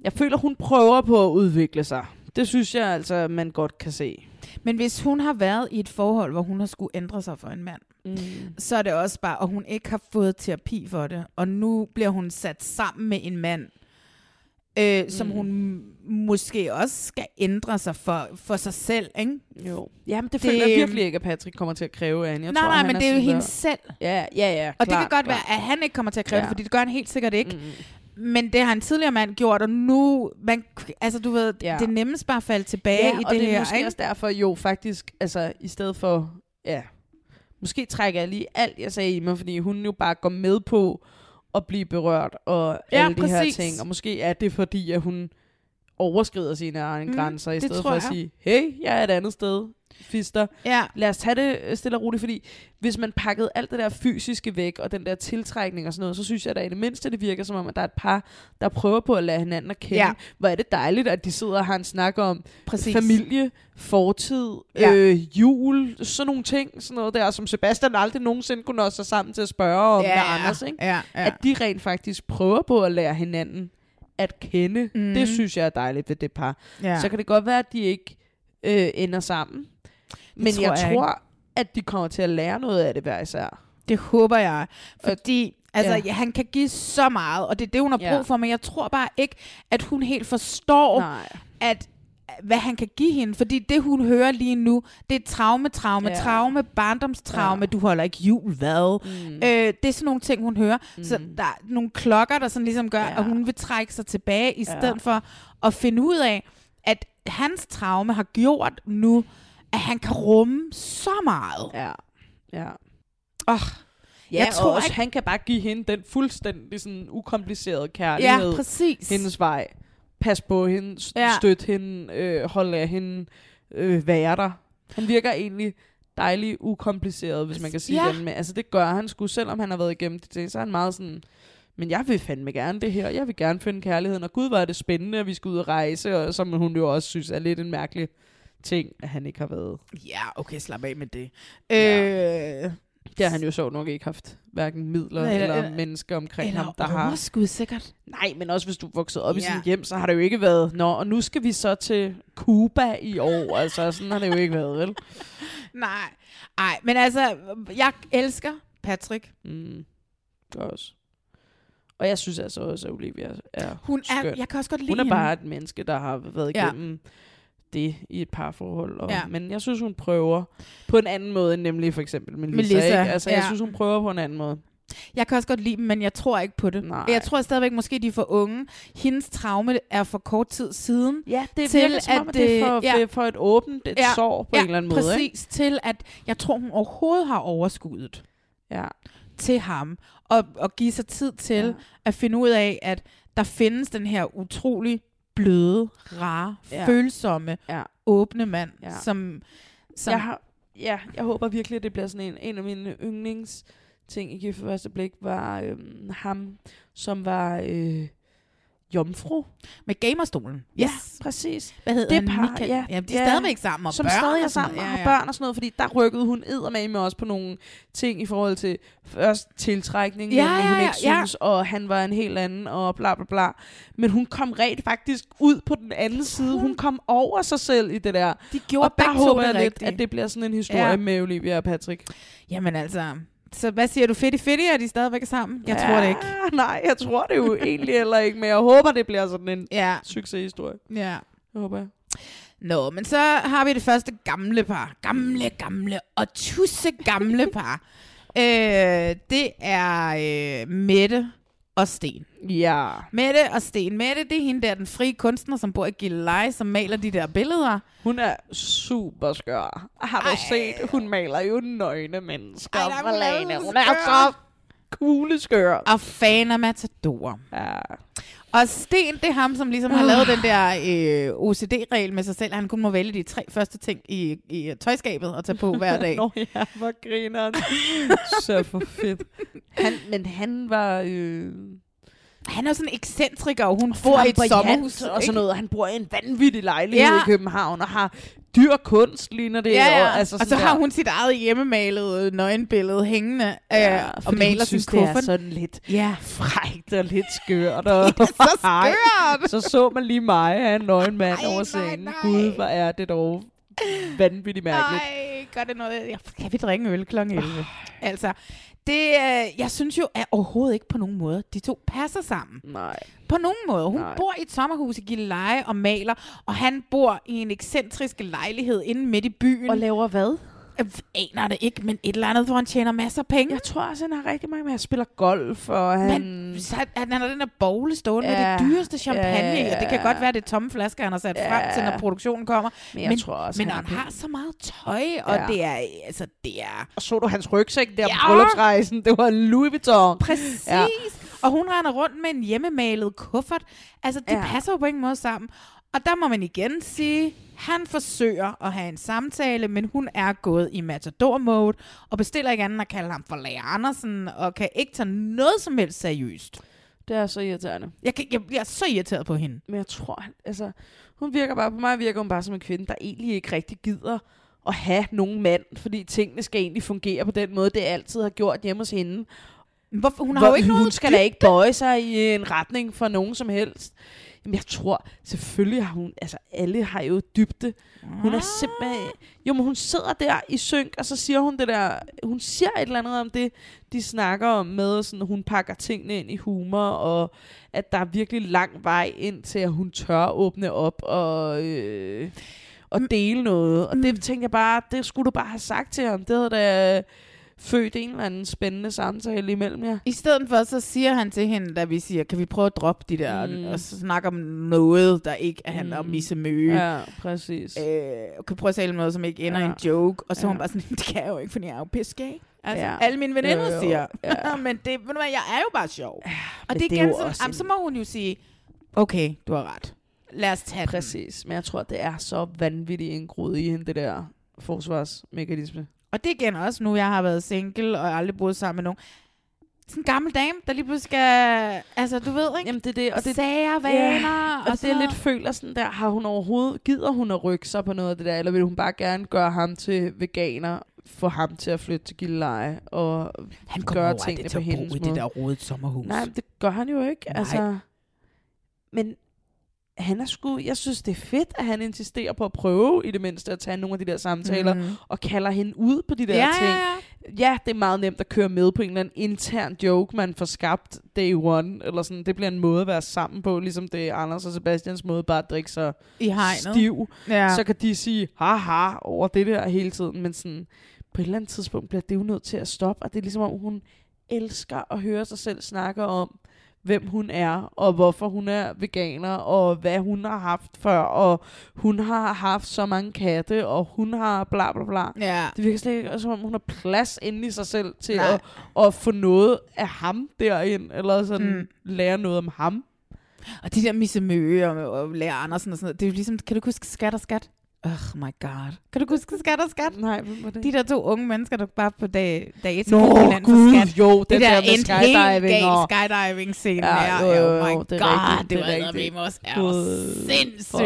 jeg føler, hun prøver på at udvikle sig. Det synes jeg altså, man godt kan se. Men hvis hun har været i et forhold, hvor hun har skulle ændre sig for en mand, mm. så er det også bare, og hun ikke har fået terapi for det, og nu bliver hun sat sammen med en mand, øh, mm. som hun måske også skal ændre sig for, for sig selv, ikke? Jo. Jamen, det, det føler jeg virkelig ikke, at Patrick kommer til at kræve af hende. Jeg nej, tror, nej, men det er jo hende der- selv. Ja, ja, ja. Og det klart, kan godt klart. være, at han ikke kommer til at kræve ja. Det, fordi det gør han helt sikkert ikke. Mm. Men det har en tidligere mand gjort, og nu, man, altså du ved, Ja. det er nemmest bare at falde tilbage ja, i og det, det er her. måske ikke? også derfor jo faktisk, altså i stedet for, ja, måske trækker jeg lige alt, jeg sagde i mig, fordi hun jo bare går med på at blive berørt og Ja, alle de her præcis. ting. Og måske er det fordi, at hun overskrider sine egne Mm, grænser, i det stedet for at jeg. sige, hey, jeg er et andet sted, fister. Ja. Lad os tage det øh, stille og roligt, fordi hvis man pakkede alt det der fysiske væk, og den der tiltrækning og sådan noget, så synes jeg da i det mindste, det virker som om, at der er et par, der prøver på at lade hinanden at kende. Ja. Hvor er det dejligt, at de sidder og har en snak om Præcis. familie, fortid, Ja. øh, jul, sådan nogle ting, sådan noget der, som Sebastian aldrig nogensinde kunne nå sig sammen til at spørge om Ja, med ja. Anders. Ikke? Ja, ja. At de rent faktisk prøver på at lære hinanden at kende. Mhm. Det synes jeg er dejligt ved det par. Ja. Så kan det godt være, at de ikke øh, ender sammen. Men tror jeg, jeg tror, ikke. at de kommer til at lære noget af det hver især. Det håber jeg. Fordi altså, ja. ja. han kan give så meget, og det er det, hun har brug Ja. for, men jeg tror bare ikke, at hun helt forstår, Nej. at hvad han kan give hende. Fordi det, hun hører lige nu, det er traume, traume, ja. traume, barndomstraume, ja. du holder ikke jul, hvad? Mm. Øh, det er sådan nogle ting, hun hører. Mm. Så der er nogle klokker, der sådan ligesom gør, ja. at hun vil trække sig tilbage, i stedet for at finde ud af, at hans traume har gjort nu, at han kan rumme så meget. Ja. Ja. Oh, Ja, jeg tror også, ikke... han kan bare give hende den fuldstændig sådan ukomplicerede kærlighed. Ja, præcis. Hendes vej. Pas på hende, Ja. støt hende, øh, holde af hende, øh, være der. Han virker egentlig dejligt ukompliceret, hvis man kan sige Ja. det. Men altså, det gør han sgu, selvom han har været igennem de ting, så er han meget sådan, men jeg vil fandme gerne det her. Jeg vil gerne finde kærligheden, og gud, var det spændende, at vi skal ud og rejse, og som hun jo også synes er lidt en mærkelig ting, at han ikke har været. Ja, okay, slap af med det. Ja. Øh, Det har han jo så nok ikke haft hverken midler Eller- eller, eller, mennesker omkring eller ham, der har... overskud, sikkert. Nej, men også hvis du vokset op ja. i sin hjem, så har det jo ikke været, nå, og nu skal vi så til Cuba i år. altså, sådan har det jo ikke været, vel? [laughs] Nej, nej, men altså, jeg elsker Patrick. Mm. Det også. Og jeg synes altså også, at Olivia er Hun er- skøn. jeg kan også godt lide Hun er hende. bare et menneske, der har været Ja. Det i et par forhold. Og, Ja. Men jeg synes, hun prøver på en anden måde, end nemlig for eksempel Melissa. Melissa, ikke? Altså, jeg ja. synes, hun prøver på en anden måde. Jeg kan også godt lide dem, men jeg tror ikke på det. Nej. Jeg tror stadigvæk, måske de er for unge. Hendes traume er for kort tid siden. Ja, det virker som om, at det er for, ja. for et åbent et sår på ja, en eller anden måde. præcis. Ikke? til at jeg tror, hun overhovedet har overskuddet ja. til ham. Og, og give sig tid til ja. at finde ud af, at der findes den her utrolig bløde, rare, Ja. følsomme, ja. åbne mand, Ja. som... som Jeg, har, ja, jeg håber virkelig, at det bliver sådan en, en af mine yndlings ting i Gift første blik, var øhm, ham, som var øh, jomfru. Med gamerstolen. Ja, præcis. Hvad hedder det han? Michael? Ja, Ja, de er stadigvæk sammen, og som børn stadig er sammen og Ja, ja. børn og sådan noget, fordi der rykkede hun med med også på nogle ting i forhold til først tiltrækning, Ja, ja, hun ja, ikke ja. synes, og han var en helt anden, og bla bla bla. Men hun kom rent faktisk ud på den anden side. Hun kom over sig selv i det der. De gjorde og der håber jeg lidt, at det bliver sådan en historie Ja. med Olivia og Patrick. Jamen altså, så hvad siger du? Fedt fedt, er de stadigvæk sammen? Jeg Ja, tror det ikke. Nej, jeg tror det jo egentlig heller ikke, men jeg håber, det bliver sådan en ja. succeshistorie. Ja. Det håber jeg. Nå, men så har vi det første gamle par. Gamle, gamle og tusse gamle par. [laughs] øh, det er øh, Mette og Sten. Ja. Mette og Sten. Mette, det er hende der, den frie kunstner, som bor i Gilleleje, som maler de der billeder. Hun er super skør. Har du Ej. set? Hun maler jo nøgne mennesker. Ej, der er hun er skør. så kugleskør. Og fan af Matador. Ja. Og Sten, det er ham, som ligesom har lavet den der øh, OCD-regel med sig selv. Han kun må vælge de tre første ting i, i tøjskabet og tage på hver dag. [laughs] Nå ja, hvor griner han. [laughs] så for fedt. Han, men han var... Øh... Han er sådan en ekscentriker, og hun bor i et sommerhus. og sådan noget. Han bor i en vanvittig lejlighed Ja. i København og har dyr kunst, ligner det. Ja, ja. Og, altså og så sådan har der. hun sit eget hjemmemalede nøgenbillede hængende Ja, øh, og maler sin synes, det er kuffert. sådan lidt ja. frækt og lidt skørt. [laughs] Og er så [laughs] skørt! så så man lige mig af en nøgen mand over scenen. Gud, hvor er det dog vanvittigt mærkeligt. Nej, gør det noget? Ja, Kan vi drikke øl kl. 11? Altså, det, øh, jeg synes jo at overhovedet ikke på nogen måde, de to passer sammen. Nej. På nogen måde. Hun Nej. bor i et sommerhus i Gilleleje og maler, og han bor i en ekscentrisk lejlighed inde midt i byen. Og laver hvad? Jeg aner det ikke, men et eller andet, hvor han tjener masser af penge. Jeg tror også, han har rigtig mange med. Han spiller golf, og han... Men så, at han har den der bogle stående ja, med det dyreste champagne, ja, og det kan godt være, det er tomme flasker, han har sat Ja. frem til, når produktionen kommer. Men jeg tror også, men han han, har så meget tøj, og Ja. det er, altså, det er... Og så du hans rygsæk der Ja. på bryllupsrejsen. Det var Louis Vuitton. Præcis. Ja. Og hun render rundt med en hjemmemalet kuffert. Altså, de Ja. ja. passer jo på ingen måde sammen. Og der må man igen sige, han forsøger at have en samtale, men hun er gået i matador-mode, og bestiller ikke andet at kalde ham for Lager Andersen, og kan ikke tage noget som helst seriøst. Det er så irriterende. Jeg, kan, jeg bliver så irriteret på hende. Men jeg tror, altså, hun virker bare, på mig virker hun bare som en kvinde, der egentlig ikke rigtig gider at have nogen mand, fordi tingene skal egentlig fungere på den måde, det altid har gjort hjemme hos hende. Hvorfor? Hun har Hvor, jo ikke hun noget skal da ikke bøje sig i en retning for nogen som helst. Jamen, jeg tror, selvfølgelig har hun, altså alle har jo dybde. Hun er simpelthen, jo, men hun sidder der i synk, og så siger hun det der, hun siger et eller andet om det, de snakker om med, sådan, hun pakker tingene ind i humor, og at der er virkelig lang vej ind til, at hun tør åbne op og, øh, og dele noget. Og det tænker jeg bare, det skulle du bare have sagt til ham. Det havde da født en eller anden spændende samtale imellem jer. I stedet for, så siger han til hende, da vi siger, kan vi prøve at droppe de der, Mm. og så snakke om noget, der ikke handler mm. om Misse Møge. Ja, præcis. Øh, og kan prøve at tale om noget, som ikke ender ja. i en joke. Og så ja. Hun bare sådan, det kan jeg jo ikke, fordi jeg er jo pissegay. Altså, Ja. alle mine veninder Jo, jo. siger, Ja. [laughs] men det, ved du hvad, jeg er jo bare sjov. Ja, og det er det er igen sådan, også jamen, så må hun jo sige, okay, du har ret. Lad os tage Præcis. Men jeg tror, det er så vanvittigt indgroet i hende, det der forsvarsmekanisme. Og det igen også nu, jeg har været single og aldrig boet sammen med nogen. Sådan en gammel dame, der lige pludselig skal, altså du ved ikke, Jamen det er det, og det, sager, vaner, Ja, og, og det er lidt føler sådan der, har hun overhovedet, gider hun at rykke sig på noget af det der, eller vil hun bare gerne gøre ham til veganer, få ham til at flytte til Gilleleje, og Han kommer gøre over tingene det på hendes måde. det der rodet sommerhus. Nej, det gør han jo ikke. Nej. Altså, men han er sgu, jeg synes, det er fedt, at han insisterer på at prøve i det mindste at tage nogle af de der samtaler, mm. og kalder hende ud på de der Ja, ting. ja, ja, det er meget nemt at køre med på en eller anden intern joke, man får skabt day one, eller sådan, det bliver en måde at være sammen på, ligesom det er Anders og Sebastians måde bare at drikke sig I hegnet. stiv. Ja. Så kan de sige, haha, over det der hele tiden, men sådan, på et eller andet tidspunkt bliver det jo nødt til at stoppe, og det er ligesom om, hun elsker at høre sig selv snakke om, hvem hun er, og hvorfor hun er veganer, og hvad hun har haft før, og hun har haft så mange katte, og hun har bla bla bla. Ja. Det virker slet ikke, som om hun har plads inde i sig selv til Nej. at, at få noget af ham derind, eller sådan Mm. mm. lære noget om ham. Og de der Misse Møge og, og Lærer Andersen og sådan noget, det er jo ligesom, kan du huske Skat og Skat? Oh my god. Kan du huske Skat og Skat? Nej, hvem var det? De der to unge mennesker, der bare på dag, dag et Nå, hinanden for Gud, skat. jo, det der, der med endte skydiving helt og- skydiving-scene Ja, der. jo, jo, oh jo, my det er god, rigtigt, det det var rigtigt. også er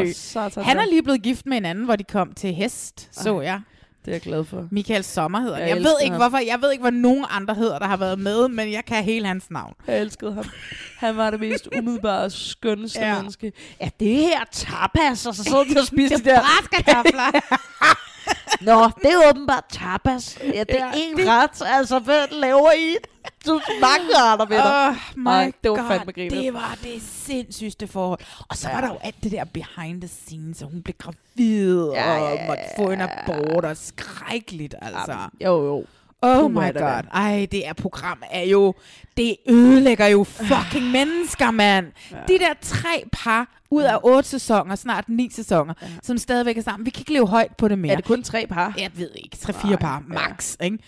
sindssygt. Han er lige blevet gift med en anden, hvor de kom til hest, så jeg. Det er jeg glad for. Michael Sommer hedder Jeg jeg, ved ikke, ham. hvorfor, jeg ved ikke, hvad nogen andre hedder, der har været med, men jeg kan hele hans navn. Jeg elskede ham. Han var det mest [laughs] umiddelbare skønneste Ja. menneske. Ja, det her tapas, og så sidder de og [laughs] spiser Det de er der... bræskartofler. [laughs] Nå, det er åbenbart tapas. Ja, det er Ja, en det- ret. Altså, hvad laver I? Du mange retter ved dig. Oh my Nej, det var God, fandme griner. Det var det sindssygste forhold. Og så ja. var der jo alt det der behind the scenes, og hun blev gravid, Ja, ja, ja, og ja, måtte få en abort, og skrækkeligt, altså. Jo, jo. Oh my er god. da. Ej, det her program er jo... Det ødelægger jo fucking [sighs] mennesker, mand. Ja. De der tre par ud af otte sæsoner, snart ni sæsoner, ja. som stadigvæk er sammen. Vi kan ikke leve højt på det mere. Er det kun tre par? Jeg ved ikke. Tre-fire par, max. Ikke?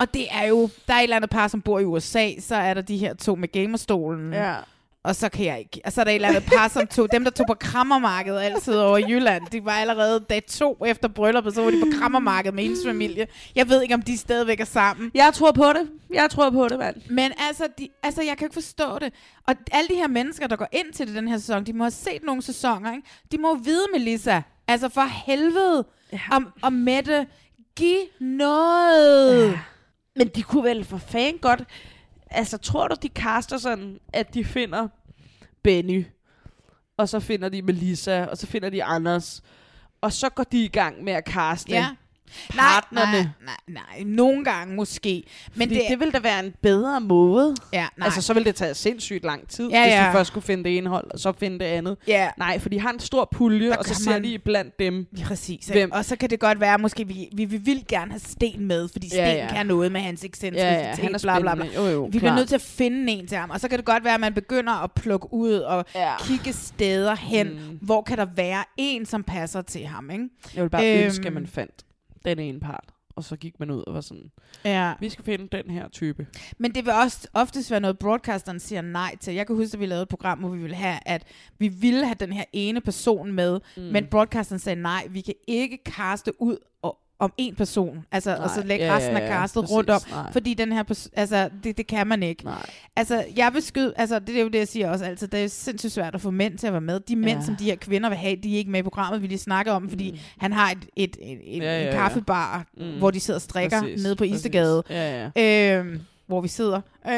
Og det er jo... Der er et eller andet par, som bor i USA, så er der de her to med gamerstolen. Ja. Og så kan jeg ikke. Og så er der et eller andet par, som tog, dem der tog på krammermarkedet altid over i Jylland, de var allerede dag to efter brylluppet, så var de på krammermarkedet med hendes familie. Jeg ved ikke, om de stadigvæk er sammen. Jeg tror på det. Jeg tror på det, mand. Men altså, de, altså, jeg kan ikke forstå det. Og alle de her mennesker, der går ind til det den her sæson, de må have set nogle sæsoner, ikke? De må vide, Melissa, altså for helvede, ja. om, om Mette, giv noget. Ja. Men de kunne vel for fanden godt... Altså, tror du, de kaster sådan, at de finder Benny, og så finder de Melissa, og så finder de Anders, og så går de i gang med at kaste Ja partnerne. Nej, nej, nej, nogle gange måske. Men det, det, ville da være en bedre måde. Ja, nej. Altså, så ville det tage sindssygt lang tid, Ja, hvis ja. de først skulle finde det indhold, og så finde det andet. Ja. Nej, for de har en stor pulje, Der og så ser man- de blandt dem. Præcis. Hvem? Og så kan det godt være, måske vi, vi, vi vil gerne have Sten med, fordi Sten Ja, ja, kan noget med hans excentricitet, Ja, ja, han er bla, bla, bla. Jo, jo, vi bliver klart. nødt til at finde en til ham. Og så kan det godt være, at man begynder at plukke ud og Ja. ja. kigge steder hen, mm. hvor kan der være en, som passer til ham. Ikke? Jeg vil bare Øhm. ønske, at man fandt den ene part. Og så gik man ud og var sådan, Ja. vi skal finde den her type. Men det vil også oftest være noget, broadcasteren siger nej til. Jeg kan huske, at vi lavede et program, hvor vi ville have, at vi ville have den her ene person med, Mm. men broadcasteren sagde nej, vi kan ikke kaste ud om en person, altså, og så Nej. lægge Ja, resten af ja, castet præcis. rundt om, Nej. fordi den her, pers- altså, det, det kan man ikke. Nej. Altså, jeg vil skyde, altså, det er jo det, jeg siger også altid, det er sindssygt svært at få mænd til at være med. De mænd, Ja. som de her kvinder vil have, de er ikke med i programmet, vi lige snakker om, fordi mm. han har et, et, et, et, Ja, ja, en ja. kaffebar, Mm. hvor de sidder og strikker Præcis, nede på. Istegade. Ja, ja. Øhm, hvor vi sidder. [laughs]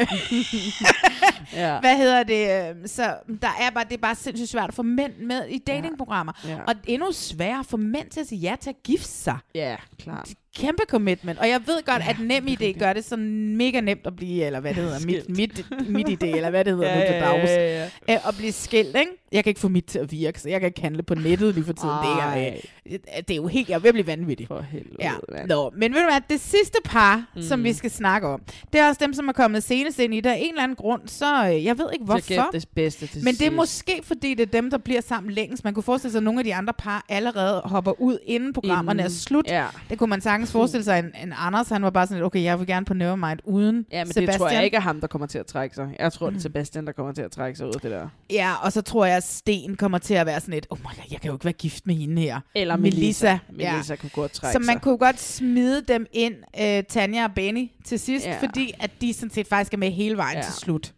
Ja. Hvad hedder det? øhm, Så der er bare, det er bare sindssygt svært at få mænd med i datingprogrammer. Ja. Og endnu sværere at få mænd til at sige ja til at gifte sig. Ja, klart. Kæmpe commitment. Og jeg ved godt, at NemID gør det så mega nemt at blive, eller hvad det hedder, mit, mit, mit idé, eller hvad det hedder Ja, nu til ja, dags. ja, ja. Øh, at blive skilt, ikke? Jeg kan ikke få mit til at virke, så jeg kan ikke handle på nettet lige for tiden. Det er, øh, det er jo helt, jeg er ved at blive vanvittig. For helvede, Ja. mand. Nå, men ved du hvad, det sidste par, Mm. mm. som vi skal snakke om, det er også dem, som er kommet senest ind i det. Af en eller anden grund, så øh, jeg ved ikke hvorfor. det bedste til Men det er måske, fordi det er dem, der bliver sammen længst. Man kunne forestille sig, at nogle af de andre par allerede hopper ud, inden programmerne Inden. er slut. Ja. Det kunne man sagtens sagtens forestille sig, en, en Anders, han var bare sådan lidt, okay, jeg vil gerne på Nevermind uden Ja, men Sebastian. det tror jeg ikke er ham, der kommer til at trække sig. Jeg tror, det er Sebastian, der kommer til at trække sig ud af det der. Ja, og så tror jeg, at Sten kommer til at være sådan lidt, oh my god, jeg kan jo ikke være gift med hende her. Eller Melissa. Melissa kunne godt trække Så man sig. kunne godt smide dem ind, uh, Tanja og Benny, til sidst, Ja. fordi at de sådan set faktisk er med hele vejen ja. til slut.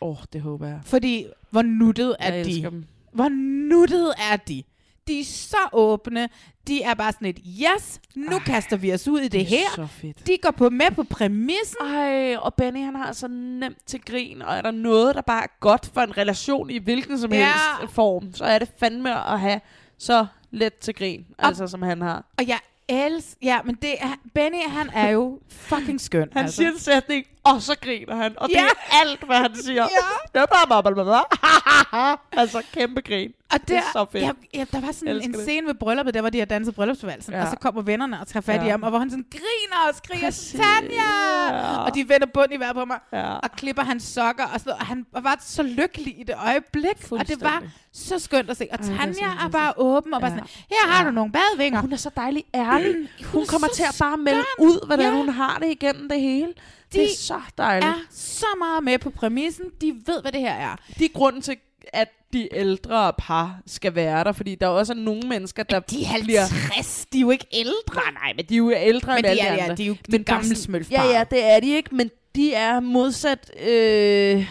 Åh, oh, det håber jeg. Fordi, hvor nuttet er Jeg de? elsker dem. Hvor nuttet er de? De er så åbne. De er bare sådan et, yes, nu Ej, kaster vi os ud i det, er her. så fedt. De går på med på præmissen. Ej, og Benny, han har så nemt til grin, og er der noget, der bare er godt for en relation i hvilken som Ja. helst form, så er det fandme at have så let til grin, altså som han har. Og jeg elsker, ja, men det er, Benny, han er jo fucking skøn. Han altså. siger en sætning, og så griner han, og det Ja. er alt, hvad han siger. Ja. Det er bare, bare, bare, bare. altså kæmpe grin. Og det der, er så fedt. Ja, ja, der var sådan en det. scene ved brylluppet, der hvor de har danset bryllupsvalsen, Ja. og så kommer vennerne og tager fat i Ja. ham, og hvor han sådan griner og skriger. Tanja! Ja. Og de vender bund i vejret på mig, Ja. og klipper hans sokker, og, sådan, og han var så lykkelig i det øjeblik, og det var så skønt at se. Og Ej, det er Tanja så er fantastisk. bare åben, og bare Ja. sådan, her har Ja. du nogle badvinger. Hun er så dejlig ærlig. [clears throat] Hun er kommer til at bare melde ud, hvordan Ja. hun har det igennem det hele. De det er så dejligt. er så meget med på præmissen. De ved, hvad det her er. Det er grunden til, at de ældre par skal være der, fordi der også er nogle mennesker, der De er bliver... 50, de er jo ikke ældre. Nej, nej, men de er jo ældre Men end de alle er- de ja, andre. de er jo men gamle smølfbare. Ja, ja, det er de ikke, men de er modsat... Øh,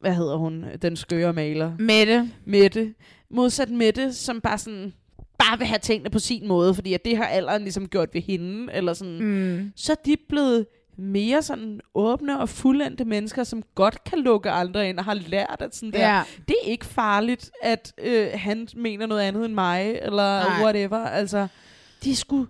hvad hedder hun? Den skøre maler. Mette. Mette. Modsat Mette, som bare sådan bare vil have tingene på sin måde, fordi at det har alderen ligesom gjort ved hende, eller sådan. Mm. Så er de blevet mere sådan åbne og fuldendte mennesker, som godt kan lukke andre ind, og har lært, at sådan der, Ja. det er ikke farligt, at øh, han mener noget andet end mig, eller Nej. whatever. Altså, de er sgu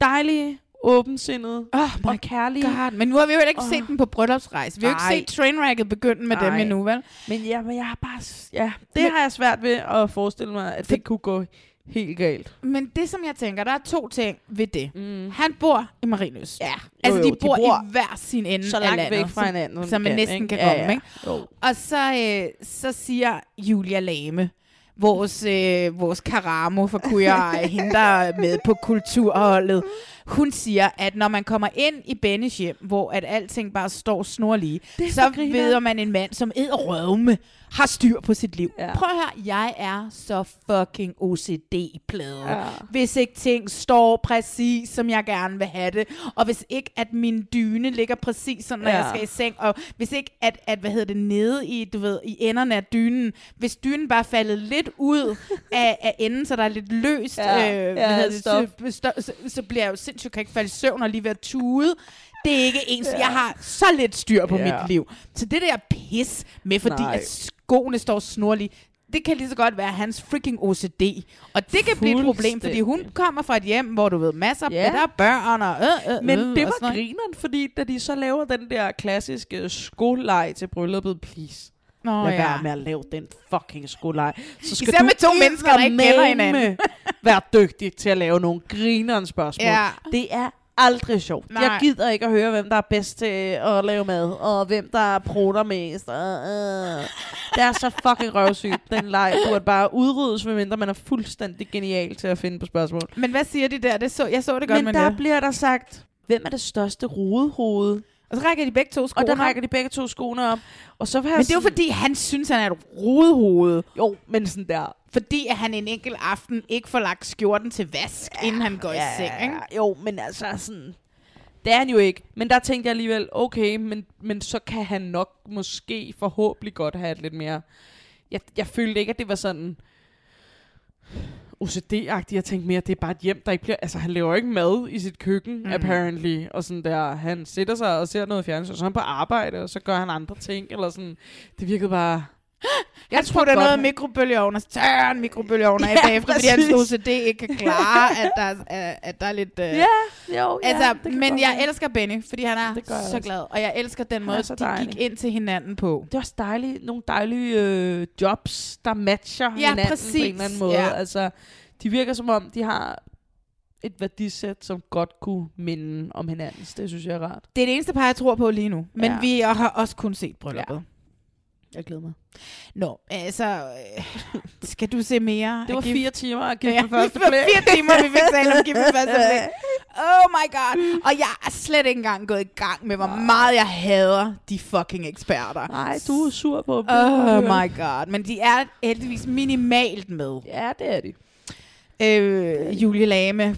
dejlige, åbensindede oh og kærlige. God, men nu har vi jo heller ikke Åh. set dem på bryllupsrejse. Vi har jo ikke set Trainwrecket begynde med dem Nej. endnu, vel? Men ja, men jeg har bare... Ja, det Men- har jeg svært ved at forestille mig, at det kunne gå helt galt. Men det, som jeg tænker, der er to ting ved det. Mm. Han bor i Marienlyst. Ja, Altså, jo, de, jo, de bor bor i hver sin ende så af langt landet, væk fra hinanden, som Som man næsten ikke? kan Ja, komme, ja. ikke? Jo. Og så, øh, så siger Julia Lame, vores, øh, vores Karamo for Queer [laughs] hende der er med på kulturholdet, hun siger, at når man kommer ind i Bennys hjem, hvor at alting bare står snorlige, så ved man en mand, som æder røvme, har styr på sit liv. Ja. Prøv at høre, jeg er så fucking OCD-plade. Ja. Hvis ikke ting står præcis, som jeg gerne vil have det, og hvis ikke, at min dyne ligger præcis, sådan, når Ja. jeg skal i seng, og hvis ikke, at, at hvad hedder det, nede i, du ved, i enderne af dynen, hvis dynen bare faldet lidt ud [laughs] af, af enden, så der er lidt løst, Ja, øh, ja, hvad hedder det, så, så, så, så bliver jeg jo sindssygt, kan ikke falde i søvn og lige ved at tude. Det er ikke ens, Ja. jeg har så lidt styr på Ja. mit liv. Så det der pis med, fordi Nej. at skoene står snorlige, det kan lige så godt være hans freaking OCD. Og det kan blive et problem, fordi hun kommer fra et hjem, hvor du ved, masser af Ja. der er børn og øh, øh, Men øh, det var grineren, fordi da de så laver den der klassiske skoleleg til brylluppet, please. Nå, Lad ja. være med at lave den fucking skoleleg. Så skal Især du med to mennesker, der ikke kender hinanden. være dygtig til at lave nogle grineren spørgsmål. Ja. Det er aldrig sjovt. Nej. Jeg gider ikke at høre, hvem der er bedst til at lave mad, og hvem der prutter mest. Uh, uh. Det er så fucking røvsygt. Den leg burde bare udryddes, medmindre man er fuldstændig genial til at finde på spørgsmål. Men hvad siger de der? Det så, jeg så det godt Men med der det. bliver der sagt, hvem er det største rodehoved? Og så rækker de begge to Og skoene der op. rækker de begge to skoene op. Og så Men det er jo fordi, han synes, han er et rodehoved. Jo, men sådan der. Fordi at han en enkelt aften ikke får lagt skjorten til vask, ja, inden han går i seng. Ikke? Jo, men altså sådan... Det er han jo ikke. Men der tænkte jeg alligevel, okay, men, men så kan han nok måske forhåbentlig godt have et lidt mere... Jeg, jeg følte ikke, at det var sådan OCD-agtigt. Jeg tænkte mere, at det er bare et hjem, der ikke bliver... Altså, han laver ikke mad i sit køkken, mm. apparently. Og sådan der, han sætter sig og ser noget fjernsyn, og så er han på arbejde, og så gør han andre ting, eller sådan... Det virkede bare... Jeg tror, der [laughs] er noget han- mikrobølgeovn, og så tørrer han mikrobølgeovner ja, bagefter, fordi hans. OCD ikke kan klare, at der, er, at der er lidt... Uh... Ja, jo, ja, altså, Men godt jeg elsker Benny, fordi han er så også. glad. Og jeg elsker den Han måde, så de dejlig. gik ind til hinanden på. Det er også dejligt, nogle dejlige øh, jobs, der matcher Ja, hinanden på præcis. en eller anden måde. Ja. Altså, de virker som om, de har et værdisæt, som godt kunne minde om hinandens. Det synes jeg er rart. Det er det eneste par, jeg tror på lige nu. Men ja. vi har også kun set brylluppet. Ja. Jeg glæder mig. Nå, altså, øh, skal du se mere? Det var fire timer at give Ja, første blik. fire timer, vi fik tale om på første blik. [laughs] Oh my god. Og jeg er slet ikke engang gået i gang med, hvor meget jeg hader de fucking eksperter. Nej, du er sur på dem. Oh my god. Men de er heldigvis minimalt med. Ja, det er de. Øh, Julie Lame,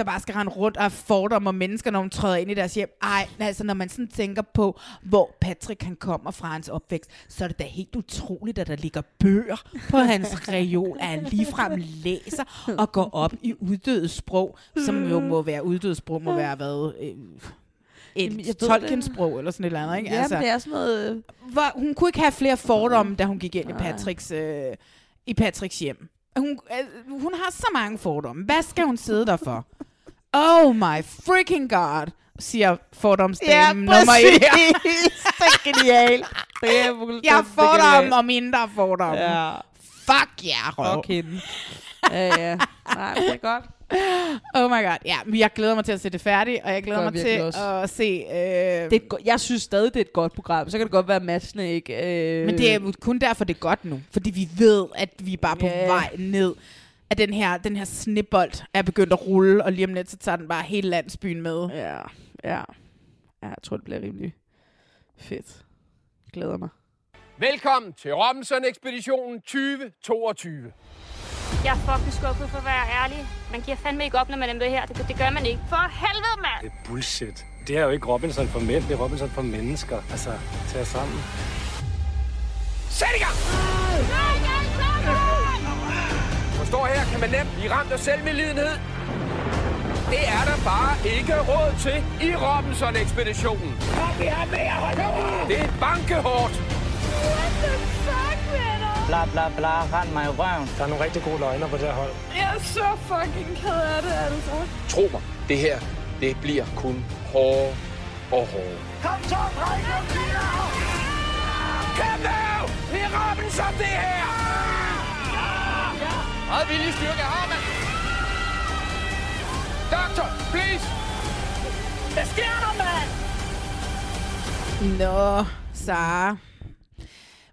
der bare skal rende rundt og fordomme om mennesker, når hun træder ind i deres hjem. Ej, altså når man sådan tænker på, hvor Patrick han kommer fra hans opvækst, så er det da helt utroligt, at der ligger bøger på hans reol, at han ligefrem læser og går op i uddødet sprog, som jo må være uddødet sprog, må være hvad... Øh, et ved tolkensprog eller sådan et eller andet, ikke? Ja, altså, det er sådan noget... hvor, hun kunne ikke have flere fordomme, da hun gik ind i Patricks, øh, i Patricks hjem. Hun, øh, hun har så mange fordomme. Hvad skal hun sidde der for? Oh my freaking god, siger fordomsdamen Ja, nummer et. Det er genialt. Det er [laughs] fuldstændig Jeg fordomme genialt. og mindre fordomme. Ja. Fuck ja, yeah, røv. Fuck hende. ja, ja. Nej, det er godt. Oh my god. Ja, jeg glæder mig til at se det færdigt, og jeg glæder mig til også. at se... Øh, Det er go- jeg synes stadig, det er et godt program. Så kan det godt være, at matchene ikke... Øh... Men det er kun derfor, det er godt nu. Fordi vi ved, at vi er bare på Ja. vej ned. At den her, den her snibbold er begyndt at rulle, og lige om lidt, så tager den bare hele landsbyen med. Ja, ja. Ja, jeg tror, det bliver rimelig fedt. Glæder mig. Velkommen til Robinson-ekspeditionen 2022. Jeg er fucking skuffet for at være ærlig. Man giver fandme ikke op, når man er med her. Det, det gør man ikke. For helvede, mand! Det er bullshit. Det er jo ikke Robinson for mænd, det er Robinson for mennesker. Altså, tag jer sammen. Sæt i gang! Forstår her, kan man nemt blive ramt af selvmedlidenhed. Det er der bare ikke råd til i Robinson-ekspeditionen. Kom, vi har mere, hold nu! Det er bankehårdt. What the fuck, venner? Bla bla bla, rend mig i røven. Der er nogle rigtig gode løgner på det her hold. Jeg er så fucking ked af det, altså. Tro mig, det her, det bliver kun hårdere og hårdere. Kom så, drenge! Kom nu! Vi er Robinson, det her! Meget vilje styrke har man. Doktor, please! Hvad sker der, mand? Nå, Sara.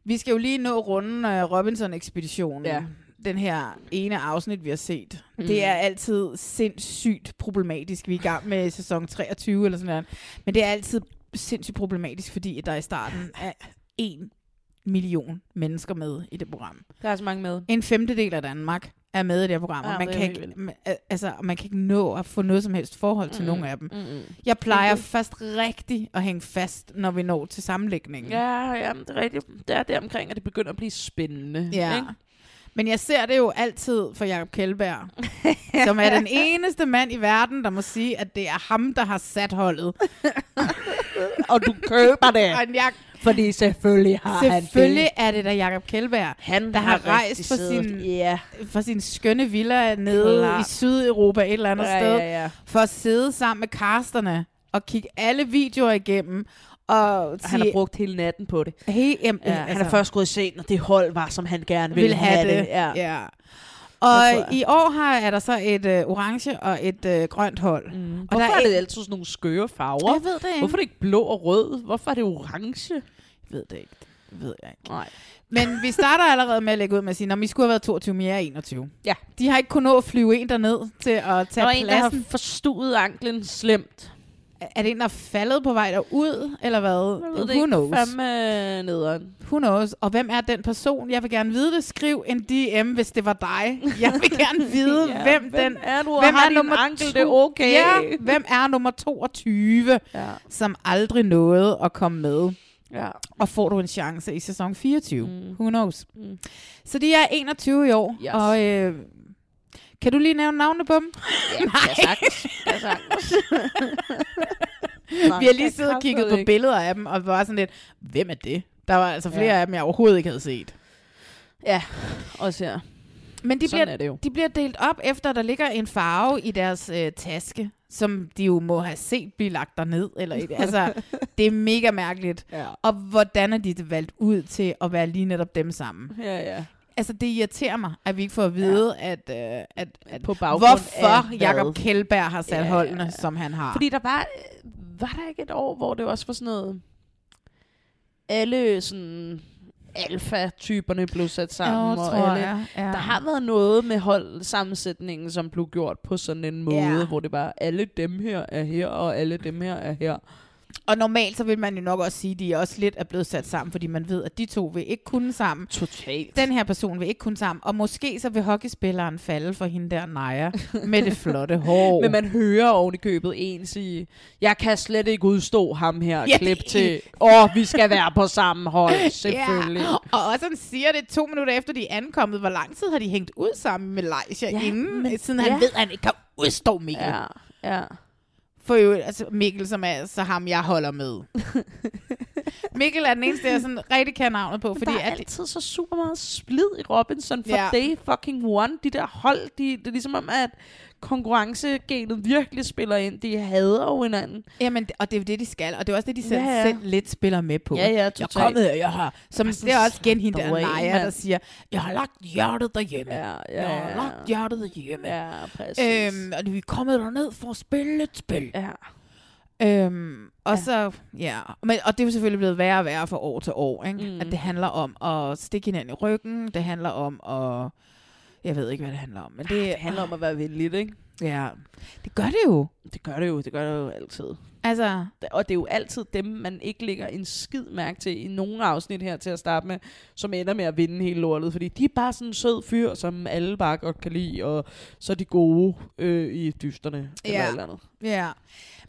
Vi skal jo lige nå runden af Robinson-ekspeditionen. Ja. Den her ene afsnit, vi har set. Mm. Det er altid sindssygt problematisk. Vi er i gang med sæson 23 eller sådan noget. Men det er altid sindssygt problematisk, fordi der i starten er en million mennesker med i det program. Der er så mange med. En femtedel af Danmark er med i det her program, Ja, og man kan, ikke, man, altså, man kan ikke nå at få noget som helst forhold til Mm, nogen af dem. mm, mm. Jeg plejer Mhm. først rigtig at hænge fast, når vi når til sammenlægningen. Ja, ja, det er rigtigt. Det er der omkring, at det begynder at blive spændende. Ja. Ikke? Men jeg ser det jo altid for Jacob Kjellberg, [laughs] som er den eneste mand i verden, der må sige, at det er ham, der har sat holdet. [laughs] og du køber det. Og jeg, Fordi selvfølgelig har han selvfølgelig det. er det da Jacob Kjellberg, Han der har, har rejst for sin, ja. for sin skønne villa nede Klart. i Sydeuropa et eller andet Ja, sted, ja, ja. for at sidde sammen med casterne og kigge alle videoer igennem. Og Han har brugt hele natten på det. Hey, jamen, Ja, han er først gået i seng, og det hold var, som han gerne ville vil have det. Ja. ja. Og i år har, er der så et øh, orange og et øh, grønt hold. Mm. Og Hvorfor der er det altid sådan nogle skøre farver? Jeg ved det ikke. Hvorfor er det ikke blå og rød? Hvorfor er det orange? Jeg ved det ikke. Det ved jeg ikke. Nej. Men vi starter allerede med at lægge ud med at sige, at vi skulle have været 22 mere 21. Ja. De har ikke kunnet nå at flyve en derned til at Der tage var en, der har pladsen. forstuet anklen slemt. Er det en, der er faldet på vej derud, eller hvad? Jeg ved Who knows? Fandme nederen. Who knows? Og hvem er den person? Jeg vil gerne vide det. Skriv en DM, hvis det var dig. Jeg vil [laughs] gerne vide, Ja, hvem, hvem den er du, og har din ankel det okay? Ja, hvem er nummer 22, Ja. som aldrig nåede at komme med? Ja. Og får du en chance i sæson 24? Mm. Who knows? Mm. Så de er 21 i år, Yes. og øh, kan du lige nævne navnene på dem? Ja, jeg sagtens. Jeg sagtens. Vi har lige siddet og kigget på billeder af dem, og var sådan lidt, hvem er det? Der var altså flere Ja. af dem, jeg overhovedet ikke havde set. Ja, også her. Men de Sådan bliver, er det jo. de bliver delt op efter, der ligger en farve i deres øh, taske, som de jo må have set blive lagt derned. Eller et. [laughs] Altså, det er mega mærkeligt. Ja. Og hvordan er de valgt ud til at være lige netop dem sammen? Ja, ja. Altså, det irriterer mig, at vi ikke får at vide, ja. at, øh, at, at På baggrund hvorfor? Jakob Kjellberg har sat Ja, ja, ja, holdene, ja. som han har. Fordi der var, var der ikke et år, hvor det også var sådan noget, alle sådan, alfa-typerne blev sat sammen. Jo, og alle. jeg, ja. Der har været noget med holdsammensætningen, som blev gjort på sådan en måde, Ja. hvor det bare, alle dem her er her, og alle dem her er her. Og normalt så vil man jo nok også sige, at de også lidt er blevet sat sammen, fordi man ved, at de to vil ikke kunne sammen. Totalt. Den her person vil ikke kunne sammen. Og måske så vil hockeyspilleren falde for hende der Naja med det flotte [laughs] hår. Men man hører oven i købet en sige, jeg kan slet ikke udstå ham her, Ja. klip til, åh, vi skal være på samme hold, [laughs] selvfølgelig. Ja. Og også han siger det to minutter efter, de er ankommet. Hvor lang tid har de hængt ud sammen med Leisha ja, inden, men, siden han ja. ved, at han ikke kan udstå Mikkel. Ja, ja. For jo, altså Mikkel, som er så ham, jeg holder med. [laughs] Mikkel er den eneste, jeg sådan rigtig kan navnet på. Fordi der er at, altid så super meget splid i Robinson for Ja. day fucking one. De der hold, de, det er ligesom om, at konkurrencegenet virkelig spiller ind. De hader jo hinanden. Jamen, og det er jo det, de skal. Og det er også det, de selv, Ja, ja. selv lidt spiller med på. Ja, ja, Jeg er totalt. kommet, jeg har... Som, det er også igen hende der, Naja, der siger, jeg har lagt hjertet derhjemme. Ja, ja, jeg har lagt hjertet derhjemme. Ja, præcis. Øhm, og vi er kommet derned for at spille et spil. Ja. Øhm, og ja. så, ja. Men, og det er jo selvfølgelig blevet værre og værre fra år til år, ikke? Mm. At det handler om at stikke hinanden i ryggen, det handler om at... Jeg ved ikke, hvad det handler om, men det, Det handler om at være venligt, ikke? Ja, det gør det jo. Det gør det jo, det gør det jo altid. Altså, Og det er jo altid dem, man ikke lægger en skid mærke til i nogle afsnit her til at starte med, som ender med at vinde hele lortet. Fordi de er bare sådan en sød fyr, som alle bare godt kan lide, og så er de gode øh, i dysterne. Eller Ja. eller andet. Ja.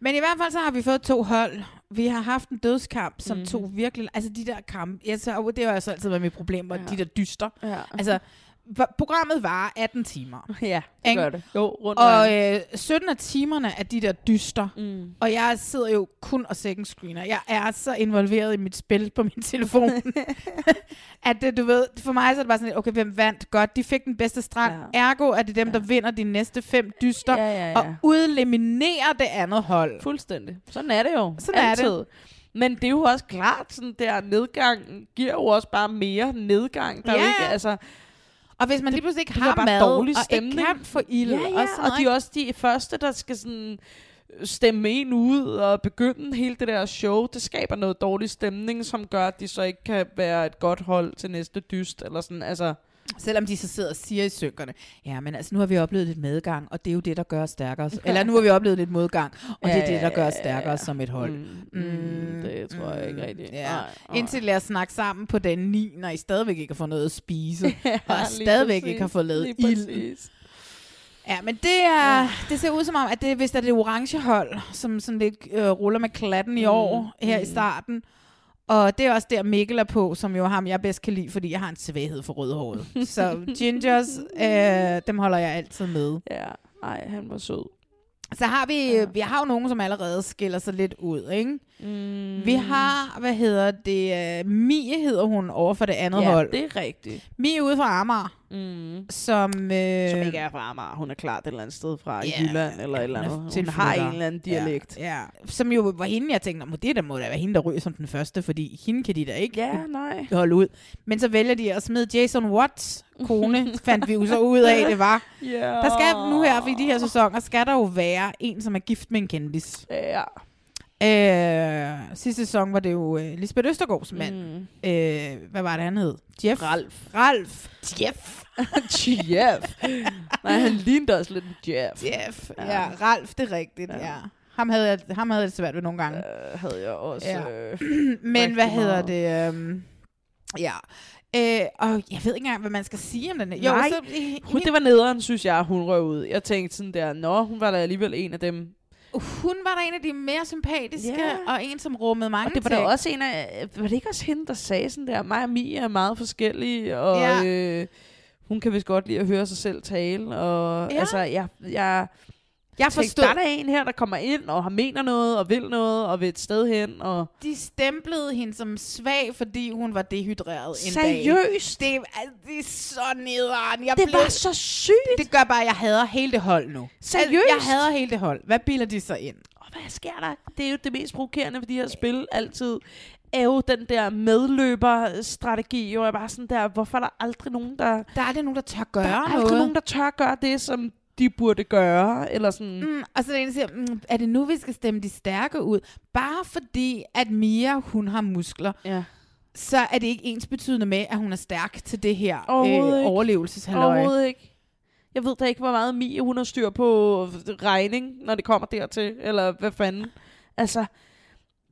Men i hvert fald så har vi fået to hold. Vi har haft en dødskamp, som mm-hmm. tog virkelig... Altså de der kampe... Ja, så, det har altså altid været mit problem, ja. Ja. de der dyster. Ja. Altså, programmet var 18 timer. [laughs] Ja, det Ikke? gør det. Jo, rundt Og øh, 17 af timerne er de der dyster. Mm. Og jeg sidder jo kun og second screener. Jeg er så involveret i mit spil på min telefon. [laughs] at det, du ved, for mig så er det bare sådan, okay, hvem vandt? Godt, de fik den bedste strand. Ja. Ergo er det dem, der vinder de næste fem dyster. Ja, ja, ja. Og udeliminerer det andet hold. Fuldstændig. Sådan er det jo. Sådan er Altid. det. Men det er jo også klart, sådan der nedgang giver jo også bare mere nedgang. Der er jo Ja, ikke, ja. altså, Og hvis man lige pludselig ikke det har mad, dårlig og stemning. ikke kan få ild, Ja, ja, og, og, sådan og de er også de første, der skal sådan stemme en ud og begynde hele det der show. Det skaber noget dårlig stemning, som gør, at de så ikke kan være et godt hold til næste dyst. Eller sådan, altså... Selvom de så sidder og siger i synkerne, ja, men altså nu har vi oplevet lidt medgang, og det er jo det, der gør os stærkere. [laughs] Eller nu har vi oplevet lidt modgang, og det er det, der gør os stærkere som et hold. Mm, mm, det tror jeg ikke rigtigt. Ja. Nej, nej. Indtil lad os snakke sammen på den 9, når I stadigvæk ikke har fået noget at spise, [laughs] Ja, og stadigvæk præcis. ikke har fået lavet ild. Ja, men det, er, det ser ud som om, at det, hvis der er det orange hold, som sådan lidt øh, ruller med klatten i Mm, år, her i mm. starten. Og det er også der Mikkel er på, som jo er ham, jeg bedst kan lide, fordi jeg har en svaghed for rødhåret. [laughs] Så gingers, øh, dem holder jeg altid med. Ja, ej, han var sød. Så har vi, ja. vi har jo nogen, som allerede skiller sig lidt ud, ikke? Mm. Vi har, hvad hedder det, uh, Mie hedder hun over for det andet ja, hold. det er rigtigt. Mie ude fra Amager, Mm. som... Øh, Som ikke er fra Amager. Hun er klart et eller andet sted fra Ja, Jylland eller et eller er andet. Hun tilflytter. har en eller anden dialekt. Ja, ja. Som jo var hende, jeg tænkte, "Nå, det der må da være hende, der ryger som den første, fordi hende kan de da ikke Ja, nej. holde ud. Men så vælger de at smide Jason Watts kone, fandt vi jo så ud af, det var. [laughs] Ja. Der skal nu her, for i de her sæsoner, skal der jo være en, som er gift med en kendis. Ja. Øh, sidste sæson var det jo øh, Lisbeth Østergaards mand. Mm. Øh, hvad var det, han hed? Jeff? Ralf. Ralf. Jeff. [laughs] Jeff. [laughs] Nej, han lignede også lidt Jeff. Jeff. Ja, ja Ralf, det er rigtigt, ja. ja. Ham havde, jeg, ham havde jeg det svært ved nogle gange. Uh, havde jeg også. Ja. Øh, [clears throat] Men hvad hedder meget. det? Um, ja. Øh, og jeg ved ikke engang, hvad man skal sige om den her. Nej, så, hun, det var nederen, synes jeg, hun røg ud. Jeg tænkte sådan der, nå, hun var da alligevel en af dem. Hun var da en af de mere sympatiske, Ja. og en, som rummede mange Og det var da ting. også en af, var det ikke også hende, der sagde sådan der, mig og Mia er meget forskellige, og Ja. øh, hun kan vist godt lide at høre sig selv tale, og Ja. altså, jeg, jeg, Jeg forstod, der er en her, der kommer ind, og har mener noget, og vil noget, og vil et sted hen, og... de stemplede hende som svag, fordi hun var dehydreret en dag. Seriøst? Det, er- altså, det er så nederen. Jeg Det blev, var så sygt! det gør bare, at jeg hader hele det hold nu. Seriøst? Jeg hader hele det hold. Hvad bilder de sig ind? Og hvad sker der? Det er jo det mest provokerende ved de her spil altid, er jo den der medløberstrategi, jo er bare sådan der, hvorfor er der aldrig nogen, der... Der er aldrig nogen, der tør gøre der er noget. aldrig nogen, der tør gøre det, som de burde gøre, eller sådan... Mm, og så er der siger, mm, er det nu, vi skal stemme de stærke ud? Bare fordi, at Mia, hun har muskler. Ja. så er det ikke ens betydende med, at hun er stærk til det her øh, overlevelseshalløj. Overhovedet ikke. Jeg ved da ikke, hvor meget Mie hun har styr på regning, når det kommer dertil. Eller hvad fanden. Altså,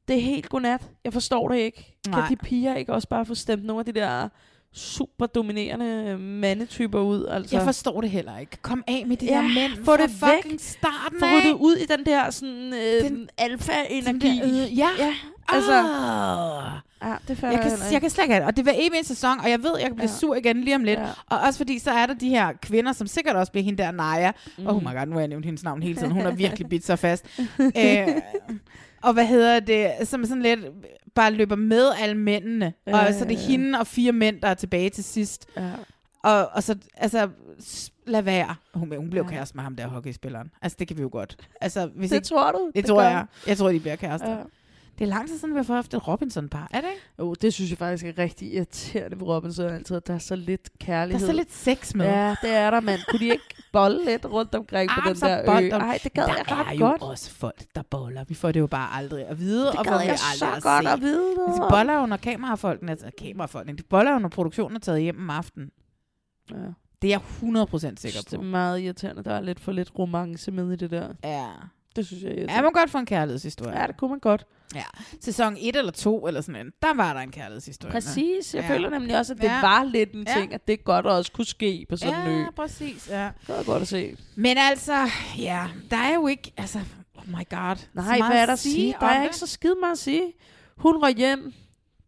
det er helt godnat. Jeg forstår det ikke. Nej. Kan de piger ikke også bare få stemt nogle af de der super dominerende mandetyper ud? Altså? Jeg forstår det heller ikke. Kom af med de Ja, der mænd få det væk. fucking starten Få det ud i den der sådan, øh, Den- alfa-energi. Den der, øh, ja. ja. Altså, Ah. ja, det Jeg kan, jeg kan slet ikke det. Og det var en sæson, og jeg ved, jeg kan blive Ja. sur igen lige om lidt. Ja. Og også fordi, så er der de her kvinder, som sikkert også bliver hende der Naja. Mm. Oh my god, nu har jeg nævnt hendes navn hele tiden. Hun har [laughs] virkelig bidt sig fast. øh, og hvad hedder det, som sådan lidt, bare løber med alle mændene. Ja, og så er det ja, ja. hende og fire mænd, der er tilbage til sidst. Ja. Og, og så, altså, lad være. Hun, hun blev Ja. kæreste med ham der hockeyspilleren. Altså, det kan vi jo godt. Altså, hvis Det ikke, tror du? Det, Det tror gør jeg. Jeg tror, de bliver kærester. Ja. Det er lang tid siden, vi har haft et Robinson-par. Er det ikke? Jo, det synes jeg faktisk er rigtig irriterende ved Robinson altid, at der er så lidt Der er kærlighed. så lidt sex med. Ja, det er der, mand. Kunne de ikke bolle lidt rundt omkring på Ah, den der ø? om- Ej, det gad der jeg er ret jo godt. også folk, der boller. Vi får det jo bare aldrig at vide. Det og gad jeg aldrig så at godt se. at vide Men De boller jo, når kamerafolkene, altså kamerafolkene, de boller jo, når produktionen er taget hjem om aftenen. Ja. Det er jeg 100% Jeg sikker synes, det på. er meget irriterende. Der er lidt for lidt romance med i det der. Ja. Det synes jeg er Ja, irriterende. man kan godt få en kærlighedshistorie. Ja, det kunne man godt. Ja. Sæson 1 eller 2 eller sådan en, der var der en kærlighedshistorie. Præcis. Jeg Ja. føler nemlig også, at det Ja. var lidt en Ja. ting, at det godt også kunne ske på sådan en ø. Ja, præcis. Ja. Det var godt at se. Men altså, ja, der er jo ikke, altså, oh my god. Nej, hvad er der at sige? Der om er det. ikke så skide meget at sige. Hun røg hjem.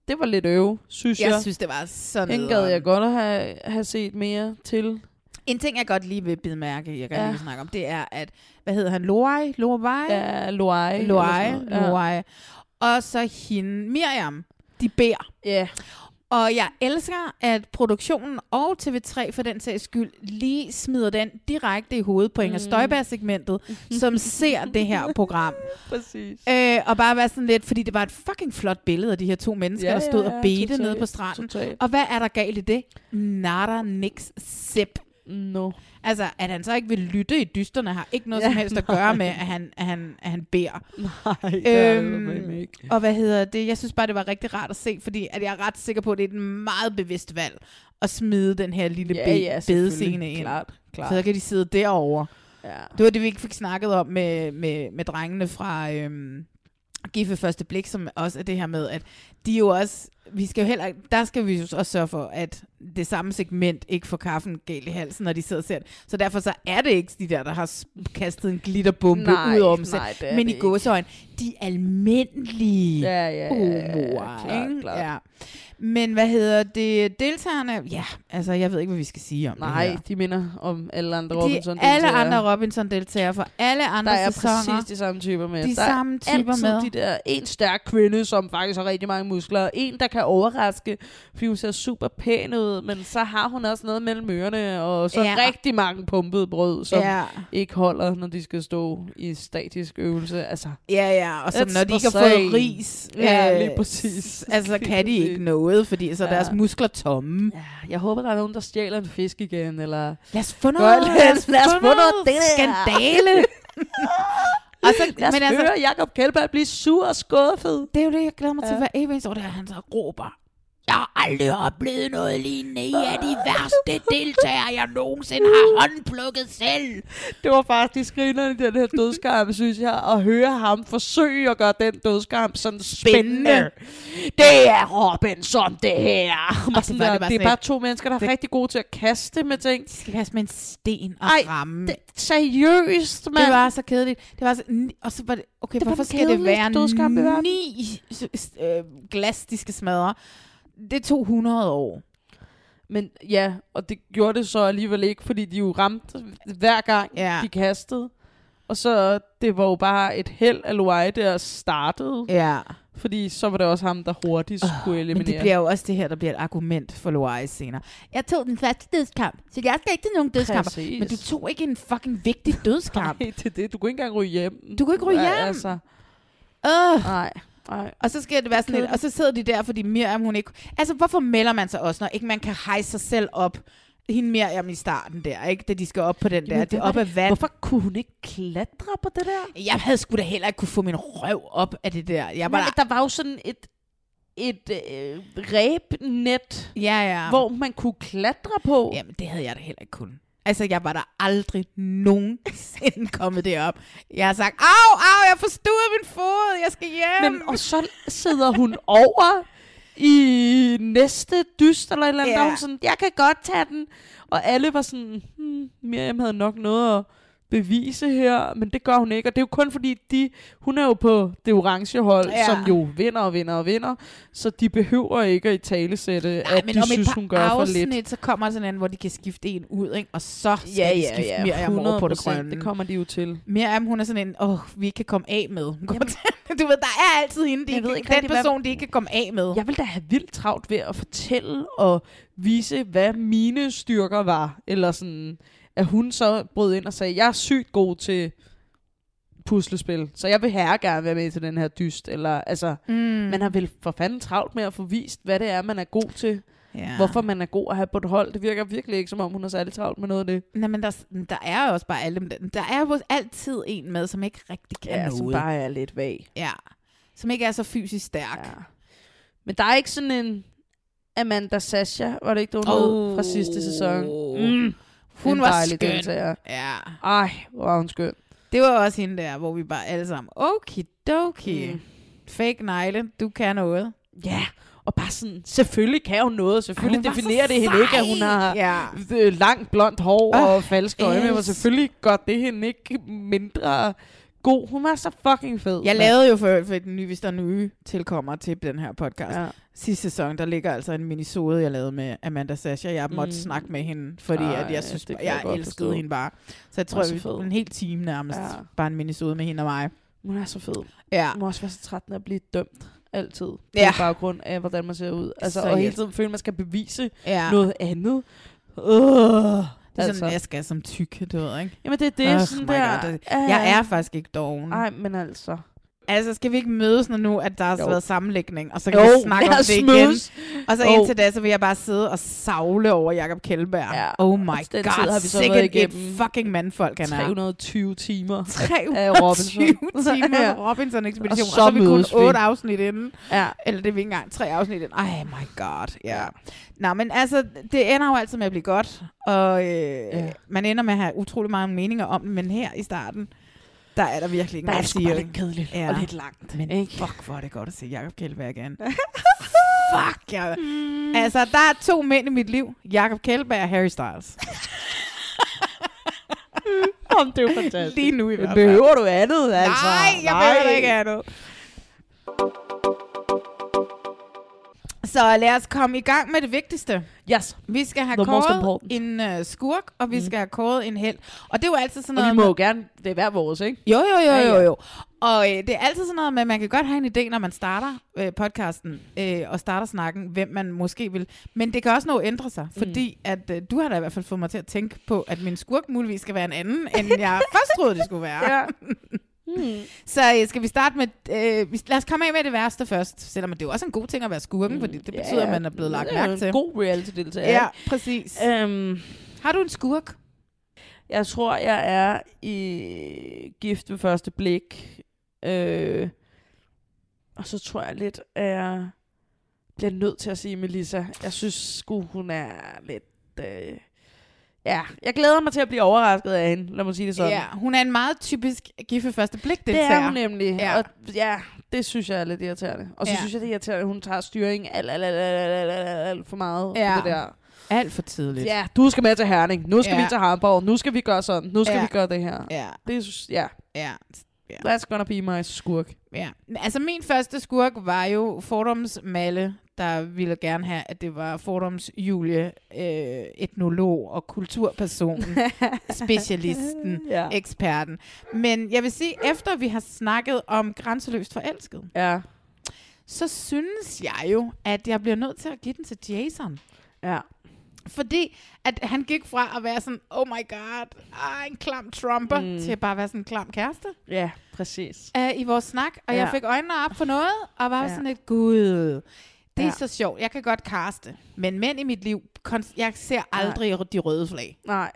Det var lidt øve, synes jeg. Jeg synes, det var sådan Den gad jeg godt at have, have set mere til. En ting, jeg godt lige vil bide mærke, jeg gerne Ja. vil snakke om, det er, at, hvad hedder han, Loai? Loai? Ja, Loai. Loai, noget. Ja. Loai. Og så hende, Miriam, de beder. Ja. Og jeg elsker, at produktionen og TV3 for den sags skyld lige smider den direkte i hovedet på Inger Mm. Støjberg-segmentet, som ser det her program. [laughs] Præcis. Øh, og bare være sådan lidt, fordi det var et fucking flot billede af de her to mennesker, Ja, der stod ja, og ja, bedte totalt, nede på stranden. totalt. Og hvad er der galt i det? Nada, nix, zip. No. Altså, at han så ikke vil lytte i dysterne, har ikke noget Ja, som helst at nej. gøre med, at han, at han, at han beder. Nej, det er eddermame ikke. og hvad hedder det? Jeg synes bare, det var rigtig rart at se, fordi at jeg er ret sikker på, at det er et meget bevidst valg at smide den her lille Ja, be- ja, bedescene ind. Klart, klart. Så kan de sidde derovre. Ja. Det var det, vi ikke fik snakket om med, med, med drengene fra øhm, Gift ved første blik, som også er det her med, at de jo også, vi skal jo heller, der skal vi jo også sørge for, at det samme segment ikke får kaffen galt i halsen, når de sidder og ser det. Så derfor så er det ikke de der, der har kastet en glitterbombe Nej, ud nej, det er Men det i gåseøjne, de almindelige Ja, ja, ja, ja, ja, homoer, klart, klart. Ja. Men hvad hedder det? Deltagerne, ja, altså jeg ved ikke, hvad vi skal sige om det Nej, her. de minder om alle andre De, robinson alle andre Robinson-deltagere for alle Der andre er sæsoner. præcis de samme typer med. De der samme er typer altid med. de der en stærk kvinde, som faktisk har rigtig mange muskler. En, der kan overraske, fordi hun ser super pæn ud, men så har hun også noget mellem ørerne, og så Ja. rigtig mange pumpede brød, som Ja. ikke holder, når de skal stå i statisk øvelse. Altså, Ja, ja, og så når de ikke har fået ris, Ja, øh, lige præcis. [laughs] altså Lige kan de ikke noget, fordi så er Ja. deres muskler tomme. Ja, jeg håber, der er nogen, der stjæler en fisk igen, eller... Lad os få noget, lad os, lad os få noget skandale. Og så, Lad os men altså, høre Jacob Kjellberg blive sur og skuffet. det er jo det, jeg glæder mig til Ja. hver evig år, det er, at han så råber. Jeg har aldrig oplevet noget lignende. I er de værste deltagere, jeg nogensinde har håndplukket selv. Det var faktisk grinerne i den her dødskamp, synes jeg, at høre ham forsøge at gøre den dødskamp sådan spændende. Spændende. Det er Robinson, det her. Og sådan så var det bare det er bare to mennesker, der er det- rigtig gode til at kaste med ting. De skal kaste med en sten og Ej, ramme. Det, seriøst, mand. Det var så kedeligt. Det var så, og så var det, okay, Det var hvorfor den skal det være dødskamp ni øh, glas, de skal smadre? Det tog 100 år. Men ja, og det gjorde det så alligevel ikke, fordi de jo ramte hver gang, Ja. de kastede. Og så, det var jo bare et held af Loai, der startede. Ja. Fordi så var det også ham, der hurtigst oh, kunne eliminere. Men det bliver jo også det her, der bliver et argument for Loais senere. Jeg tog den første dødskamp, så jeg skal ikke til nogen dødskamp. Præcis. Men du tog ikke en fucking vigtig dødskamp. Nej, det er det. Du kunne ikke engang ryge hjem. Du kunne ikke ryge Ja, hjem. Altså, Øh. nej, nej. Og så skal det være sådan lidt, og så sidder de der, fordi Miriam, hun ikke... Altså, hvorfor melder man sig også, når ikke man kan hejse sig selv op? Hende Miriam i starten der, ikke? Da de skal op på den der, det op af vand. Hvorfor kunne hun ikke klatre på det der? Jeg havde sgu da heller ikke kunne få min røv op af det der. Jeg var Men der var jo sådan et, et øh, ræbnet, Ja, ja. hvor man kunne klatre på. Jamen, det havde jeg da heller ikke kun. Altså, jeg var der aldrig nogensinde [laughs] kommet derop. Jeg har sagt, au, au, jeg forstod min fod, jeg skal hjem. Men, og så sidder hun over i næste dyst eller et eller andet, Ja. ja. og hun sådan, jeg kan godt tage den. Og alle var sådan, hmm, Miriam havde nok noget at bevise her, men det gør hun ikke. Og det er jo kun fordi, de, hun er jo på det orange hold, Ja. som jo vinder og vinder og vinder, så de behøver ikke at i talesætte, at men de synes, hun gør for afsnit, lidt. så kommer sådan en, hvor de kan skifte en ud, ikke? og så skal Ja, ja, skifte ja, Miriam over på det 100%, grønne. det kommer de jo til. Miriam, hun er sådan en, åh, oh, vi ikke kan komme af med. [laughs] du ved, der er altid hende, de Jeg ved ikke, ikke den rigtig, hvad- person, de ikke kan komme af med. Jeg vil da have vildt travlt ved at fortælle og vise, hvad mine styrker var. Eller sådan, at hun så brød ind og sagde, jeg er sygt god til puslespil, så jeg vil her gerne være med til den her dyst. Eller, altså, Mm. man har vel for fanden travlt med at få vist, hvad det er, man er god til. Ja. Hvorfor man er god at have på et hold. Det virker virkelig ikke, som om hun har særlig travlt med noget af det. Nej, men der, der er jo også bare alle, der er jo altid en med, som ikke rigtig kan Ja, noget. som bare er lidt vag. Ja, som ikke er så fysisk stærk. Ja. Men der er ikke sådan en Amanda Sasha, var det ikke hun hed, fra sidste sæson? Mm. Hun En var skøn. deltager. Ja. Ej, hvor var hun skøn. Det var også hende der, hvor vi bare alle sammen, okidoki. Mm. Fake negle, du kan noget. Ja, og bare sådan, selvfølgelig kan hun noget. Selvfølgelig Hun definerer det hende ikke, at hun har Ja. øh, langt blondt hår Åh, og falske øjne. Men selvfølgelig gør det hende ikke mindre god. Hun var så fucking fed. Jeg lavede jo for, for den nye, hvis der er nye tilkommer til den her podcast. Ja. Sidste sæson, der ligger altså en minisode, jeg lavede med Amanda Sasha. Jeg måtte Mm. snakke med hende, fordi Ej, at jeg synes, jeg, jeg godt elskede forstå. hende bare. Så jeg tror, så vi fed. en hel time nærmest. Ja. Bare en minisode med hende og mig. Hun er så fed. Ja. Hun må også være så træt af at blive dømt altid. På Ja. baggrund af, hvordan man ser ud. Altså, Så og hele tiden føle, at man skal bevise Ja. noget andet. Uh, Det er altså. sådan, jeg skal som tykke, du ved, ikke? Jamen, det er det. Ugh, sådan der. God. Jeg er faktisk ikke doven. Nej, men altså. Altså, skal vi ikke mødes, når nu, at der har Jo. været sammenlægning, og så kan Jo, vi snakke om det igen. Og så Jo. indtil da, så vil jeg bare sidde og savle over Jakob Kjellberg. Ja, oh my og god, tid har vi så sikkert et fucking mandfolk, han er. 320 timer 320 af Robinson. timer [laughs] Ja. Robinson-ekspedition, Og og så så, er vi kun otte afsnit inden. Ja. Eller det er vi ikke engang, tre afsnit inden. Ej, my god, ja. Nå, men altså, det ender jo altid med at blive godt, og øh, ja. man ender med at have utrolig mange meninger om det, men her i starten, der er der virkelig ikke Der er det sgu bare lidt kedeligt og lidt langt, Men ikke? fuck, hvor er det godt at se Jacob Kjellberg igen. [laughs] fuck, ja. Altså, der er to mænd i mit liv. Jacob Kjellberg og Harry Styles. [laughs] Om det er jo fantastisk. Lige nu i hvert fald. Behøver du andet, altså? Nej, jeg behøver ikke andet. Så lad os komme i gang med det vigtigste. Yes. Vi skal have The kåret en uh, skurk, og vi Mm. skal have kåret en held. Og det er jo altid sådan Og noget... vi må jo gerne, det er hver vores, ikke? Jo, jo, jo, jo, jo. Og øh, det er altid sådan noget med, at man kan godt have en idé, når man starter øh, podcasten øh, og starter snakken, hvem man måske vil. Men det kan også nå at ændre sig, Mm. fordi at øh, du har da i hvert fald fået mig til at tænke på, at min skurk muligvis skal være en anden, end jeg først troede, det skulle være. Ja. [laughs] Hmm. [laughs] Så øh, skal vi starte med... Øh, vi- lad os komme af med det værste først, selvom det er jo også en god ting at være skurken, fordi det betyder, at man er blevet lagt det er jo mærke en til. god reality-deltager. Ja, præcis. Øhm, har du en skurk? Jeg tror, jeg er i gift ved første blik. Øh, og så tror jeg lidt, at jeg bliver nødt til at sige Melissa. Jeg synes sgu, hun er lidt... Øh, ja, jeg glæder mig til at blive overrasket af hende. Lad mig sige det sådan. Ja, hun er en meget typisk gift ved første blik Det er hun nemlig. Ja. Ja. Og ja, det synes jeg er lidt irriterende. Og så Ja. ja. synes jeg, det er irriterende, at hun tager styring alt, alt, alt, alt, alt, alt, alt, alt for meget. Ja. På det der. Alt for tidligt. Ja, du skal med til Herning. Nu skal Ja. vi til Hamburg. Nu skal vi gøre sådan. Nu skal Ja. vi gøre det her. Ja. Det synes ja. Ja. That's gonna be my skurk. Ja. Altså min første skurk var jo Fordoms Malle, der ville gerne have, at det var Fordoms Julie, øh, etnolog og kulturpersonen, [laughs] specialisten, Ja. eksperten. Men jeg vil sige, efter vi har snakket om grænseløst forelsket, Ja. så synes jeg jo, at jeg bliver nødt til at give den til Jason. Ja. Fordi at han gik fra at være sådan, oh my god, ah, en klam trumper, Mm. til at bare være sådan en klam kæreste Ja, præcis. uh, i vores snak. Og Ja. jeg fik øjnene op for noget, og var Ja. ja. sådan et, gud, det er Ja. så sjovt. Jeg kan godt kaste. Men mænd i mit liv, jeg ser aldrig de røde flag. Nej.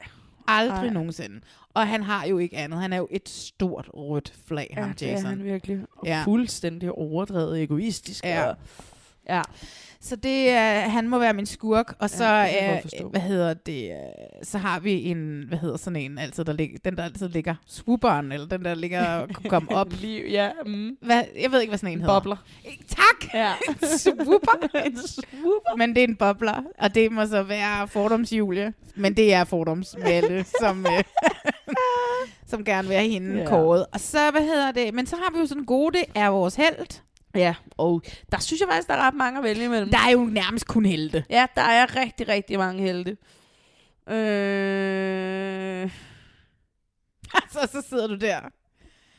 Aldrig Nej. nogensinde. Og han har jo ikke andet. Han er jo et stort rødt flag, Ja, ham det er Jason. han virkelig. Og Ja. fuldstændig overdrevet egoistisk. Ja. Og, Ja. Så det er, han må være min skurk, og så, Ja, forstå. hvad hedder det, øh, så har vi en, hvad hedder sådan en, altid, der ligger, den der altid ligger, swooperen, eller den der ligger og kunne komme [laughs] op. Liv, ja. Mm. Hvad, jeg ved ikke, hvad sådan en hedder. Bobler. Tak! Ja. [laughs] Swooper. [laughs] en swooper. Men det er en bobler, og det må så være fordoms Julie. Men det er fordoms Mette, som, øh, som gerne vil have hende yeah. kåret. Og så, hvad hedder det, men så har vi jo sådan gode, det er vores held. Ja, og der synes jeg faktisk, der er ret mange at vælge imellem. Der er jo nærmest kun helte. Ja, der er rigtig, rigtig mange helte. Øh... [laughs] så, så sidder du der.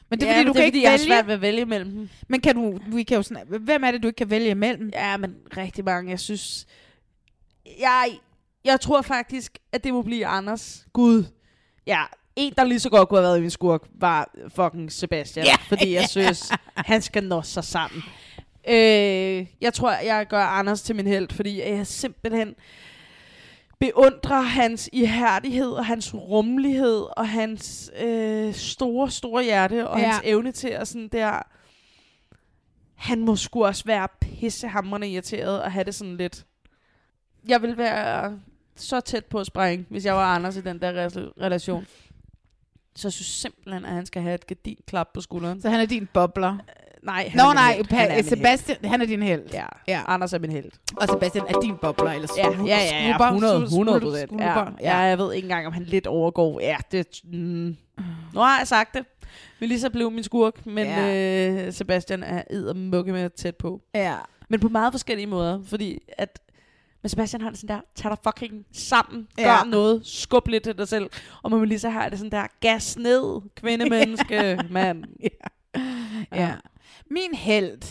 Men det er ja, fordi, du men kan det er, ikke fordi, jeg har vælge. svært ved at vælge imellem dem. Men kan du, vi kan jo sådan, hvem er det, du ikke kan vælge imellem? Ja, men rigtig mange. Jeg synes... Jeg, jeg tror faktisk, at det må blive Anders. Gud. Ja, en, der lige så godt kunne have været min skurk, var fucking Sebastian. Ja. Fordi jeg synes, [laughs] han skal nå sig sammen. Øh, jeg tror, jeg gør Anders til min held, fordi jeg simpelthen beundrer hans ihærdighed og hans rummelighed og hans øh, store, store hjerte og Ja. hans evne til at sådan der... Han må sgu også være pissehammerende irriteret og have det sådan lidt... Jeg vil være så tæt på at springe, hvis jeg var Anders i den der re- relation. Så synes simpelthen, at han skal have et gedin klap på skulderen. Så han er din bobler. Nej, han Nå min nej, pa- Han er Sebastian, han er din held. Ja. ja. Anders er min held. Og Sebastian er din bobler, eller Ja, ja, ja, ja, skubber- 100, skubber- 100 procent. Ja, skubber. ja, jeg ved ikke engang, om han lidt overgår. Ja, det... Mm. Nu har jeg sagt det. Melissa blev min skurk, men Ja. ja. øh, Sebastian er eddermukke med tæt på. Ja. Men på meget forskellige måder, fordi at men Sebastian har det sådan der, tag dig fucking sammen, gør Ja. noget, skub lidt til dig selv. Og med Melissa har det sådan der, gas ned, kvindemenneske, [laughs] mand. ja. ja. Min held,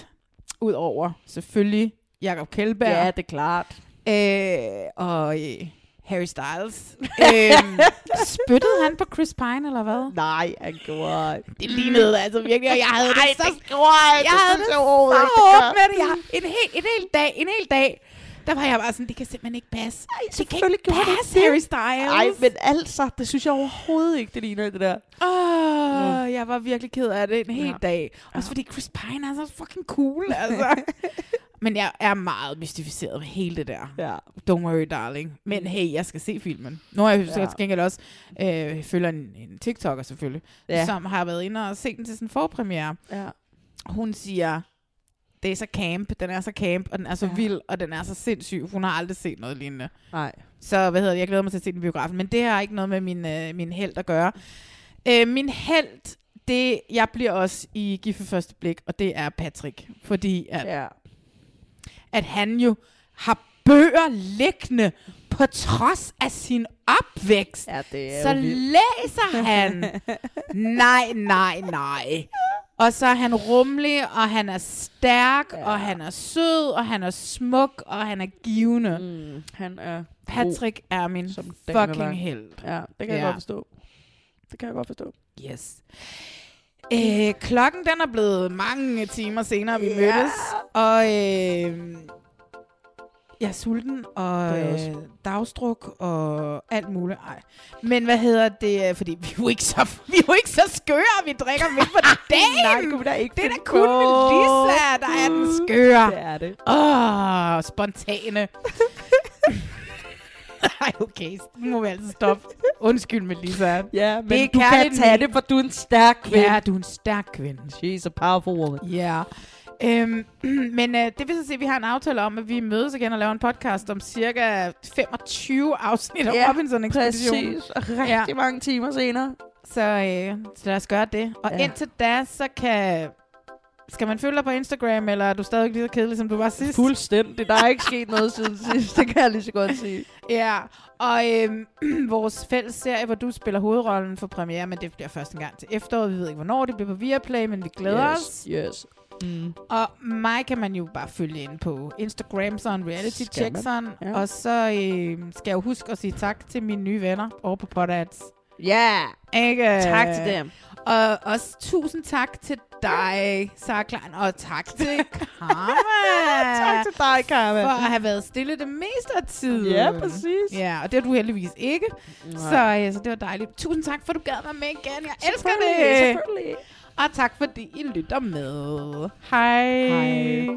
ud over selvfølgelig Jakob Kjellberg. Ja, det er klart. Øh, og øh, Harry Styles. [laughs] øhm, spyttede han på Chris Pine, eller hvad? Nej, han gjorde. Det lignede altså virkelig, og jeg havde Nej, det så... det gjorde jeg jeg havde Det så det hårdt med det. Jeg, en, hel, en hel dag, en hel dag, der var jeg bare sådan, det kan simpelthen ikke passe. Ej, det kan ikke gjorde det passe, Harry Styles. Ej, men altså, det synes jeg overhovedet ikke, det ligner det der. Åh, oh, jeg var virkelig ked af det en hel Ja. dag. Også fordi Chris Pine er så fucking cool, altså. [laughs] Men jeg er meget mystificeret med hele det der. Ja. Don't worry, darling. Men hey, jeg skal se filmen. Nu har jeg Ja. ja. til gengæld også øh, følger en, en TikToker selvfølgelig, Ja. ja. som har været inde og set den til sådan en forpremiere. Ja. Hun siger, det er så camp, den er så camp, og den er så Ja. vild, og den er så sindssyg. Hun har aldrig set noget lignende. Nej. Så hvad hedder det, jeg glæder mig til at se den biografen, men det har ikke noget med min, øh, min held at gøre. Øh, min held, det, jeg bliver også i Gift for første blik, og det er Patrick. Fordi at, Ja. at han jo har bøger liggende på trods af sin opvækst. Ja, det er så vildt. læser han. [laughs] nej, nej, nej. Og så er han rummelig, og han er stærk, ja. og han er sød, og han er smuk, og han er givende. Mm, han er Patrick er min som fucking held. Ja, det kan jeg godt forstå. Det kan jeg godt forstå. Yes. Øh, klokken den er blevet mange timer senere, vi Ja. mødtes. Og øh, jeg er sulten, og er øh, dagstruk, og alt muligt. Ej. Men hvad hedder det? Fordi vi er jo ikke så, [laughs] vi er jo ikke så skøre, vi drikker midt på [laughs] dagen. Nej, kunne da ikke Det er da kun på. Melissa, der er den skøre. Det er det. Åh, oh, spontane. [laughs] Ej, okay. Nu må vi altså stoppe. Undskyld, Melissa. Ja, men det du kan tage det, for du er en stærk kvinde. Ja, du er en stærk kvinde. She's a powerful woman. Ja. Øhm, [clears throat] men øh, det vil så sige, at vi har en aftale om, at vi mødes igen og laver en podcast om cirka 25 afsnit af Ja, Robinson Ekspedition. præcis. Og rigtig mange timer senere. Så, øh, så lad os gøre det. Og Ja. ja. indtil da, så kan... Skal man følge dig på Instagram, eller er du stadig lige så kedelig, som du var sidst? Fuldstændig. Der er ikke sket noget siden sidst. Det kan jeg lige så godt sige. [laughs] Ja, og øhm, [clears throat] vores fælles serie, hvor du spiller hovedrollen for premiere, men det bliver først en gang til efteråret. Vi ved ikke, hvornår det bliver på Viaplay, men vi glæder yes, os. Yes. Mm. Og mig kan man jo bare følge ind på Instagram, sådan reality Skal check sådan. Ja. Og så øh, skal jeg jo huske at sige tak til mine nye venner over på Podads. Ja. Ikke? Tak til dem. Og også tusind tak til dig, Sarah Klein, og tak til [laughs] Karma. Tak til dig, Karma. For at have været stille det meste af tiden. Ja, præcis. Ja, og det har du heldigvis ikke. Nej. Så, øh, så det var dejligt. Tusind tak, for at du gad være med igen. Jeg elsker det. selvfølgelig. Og tak, fordi I lytter med. Hej. Hej.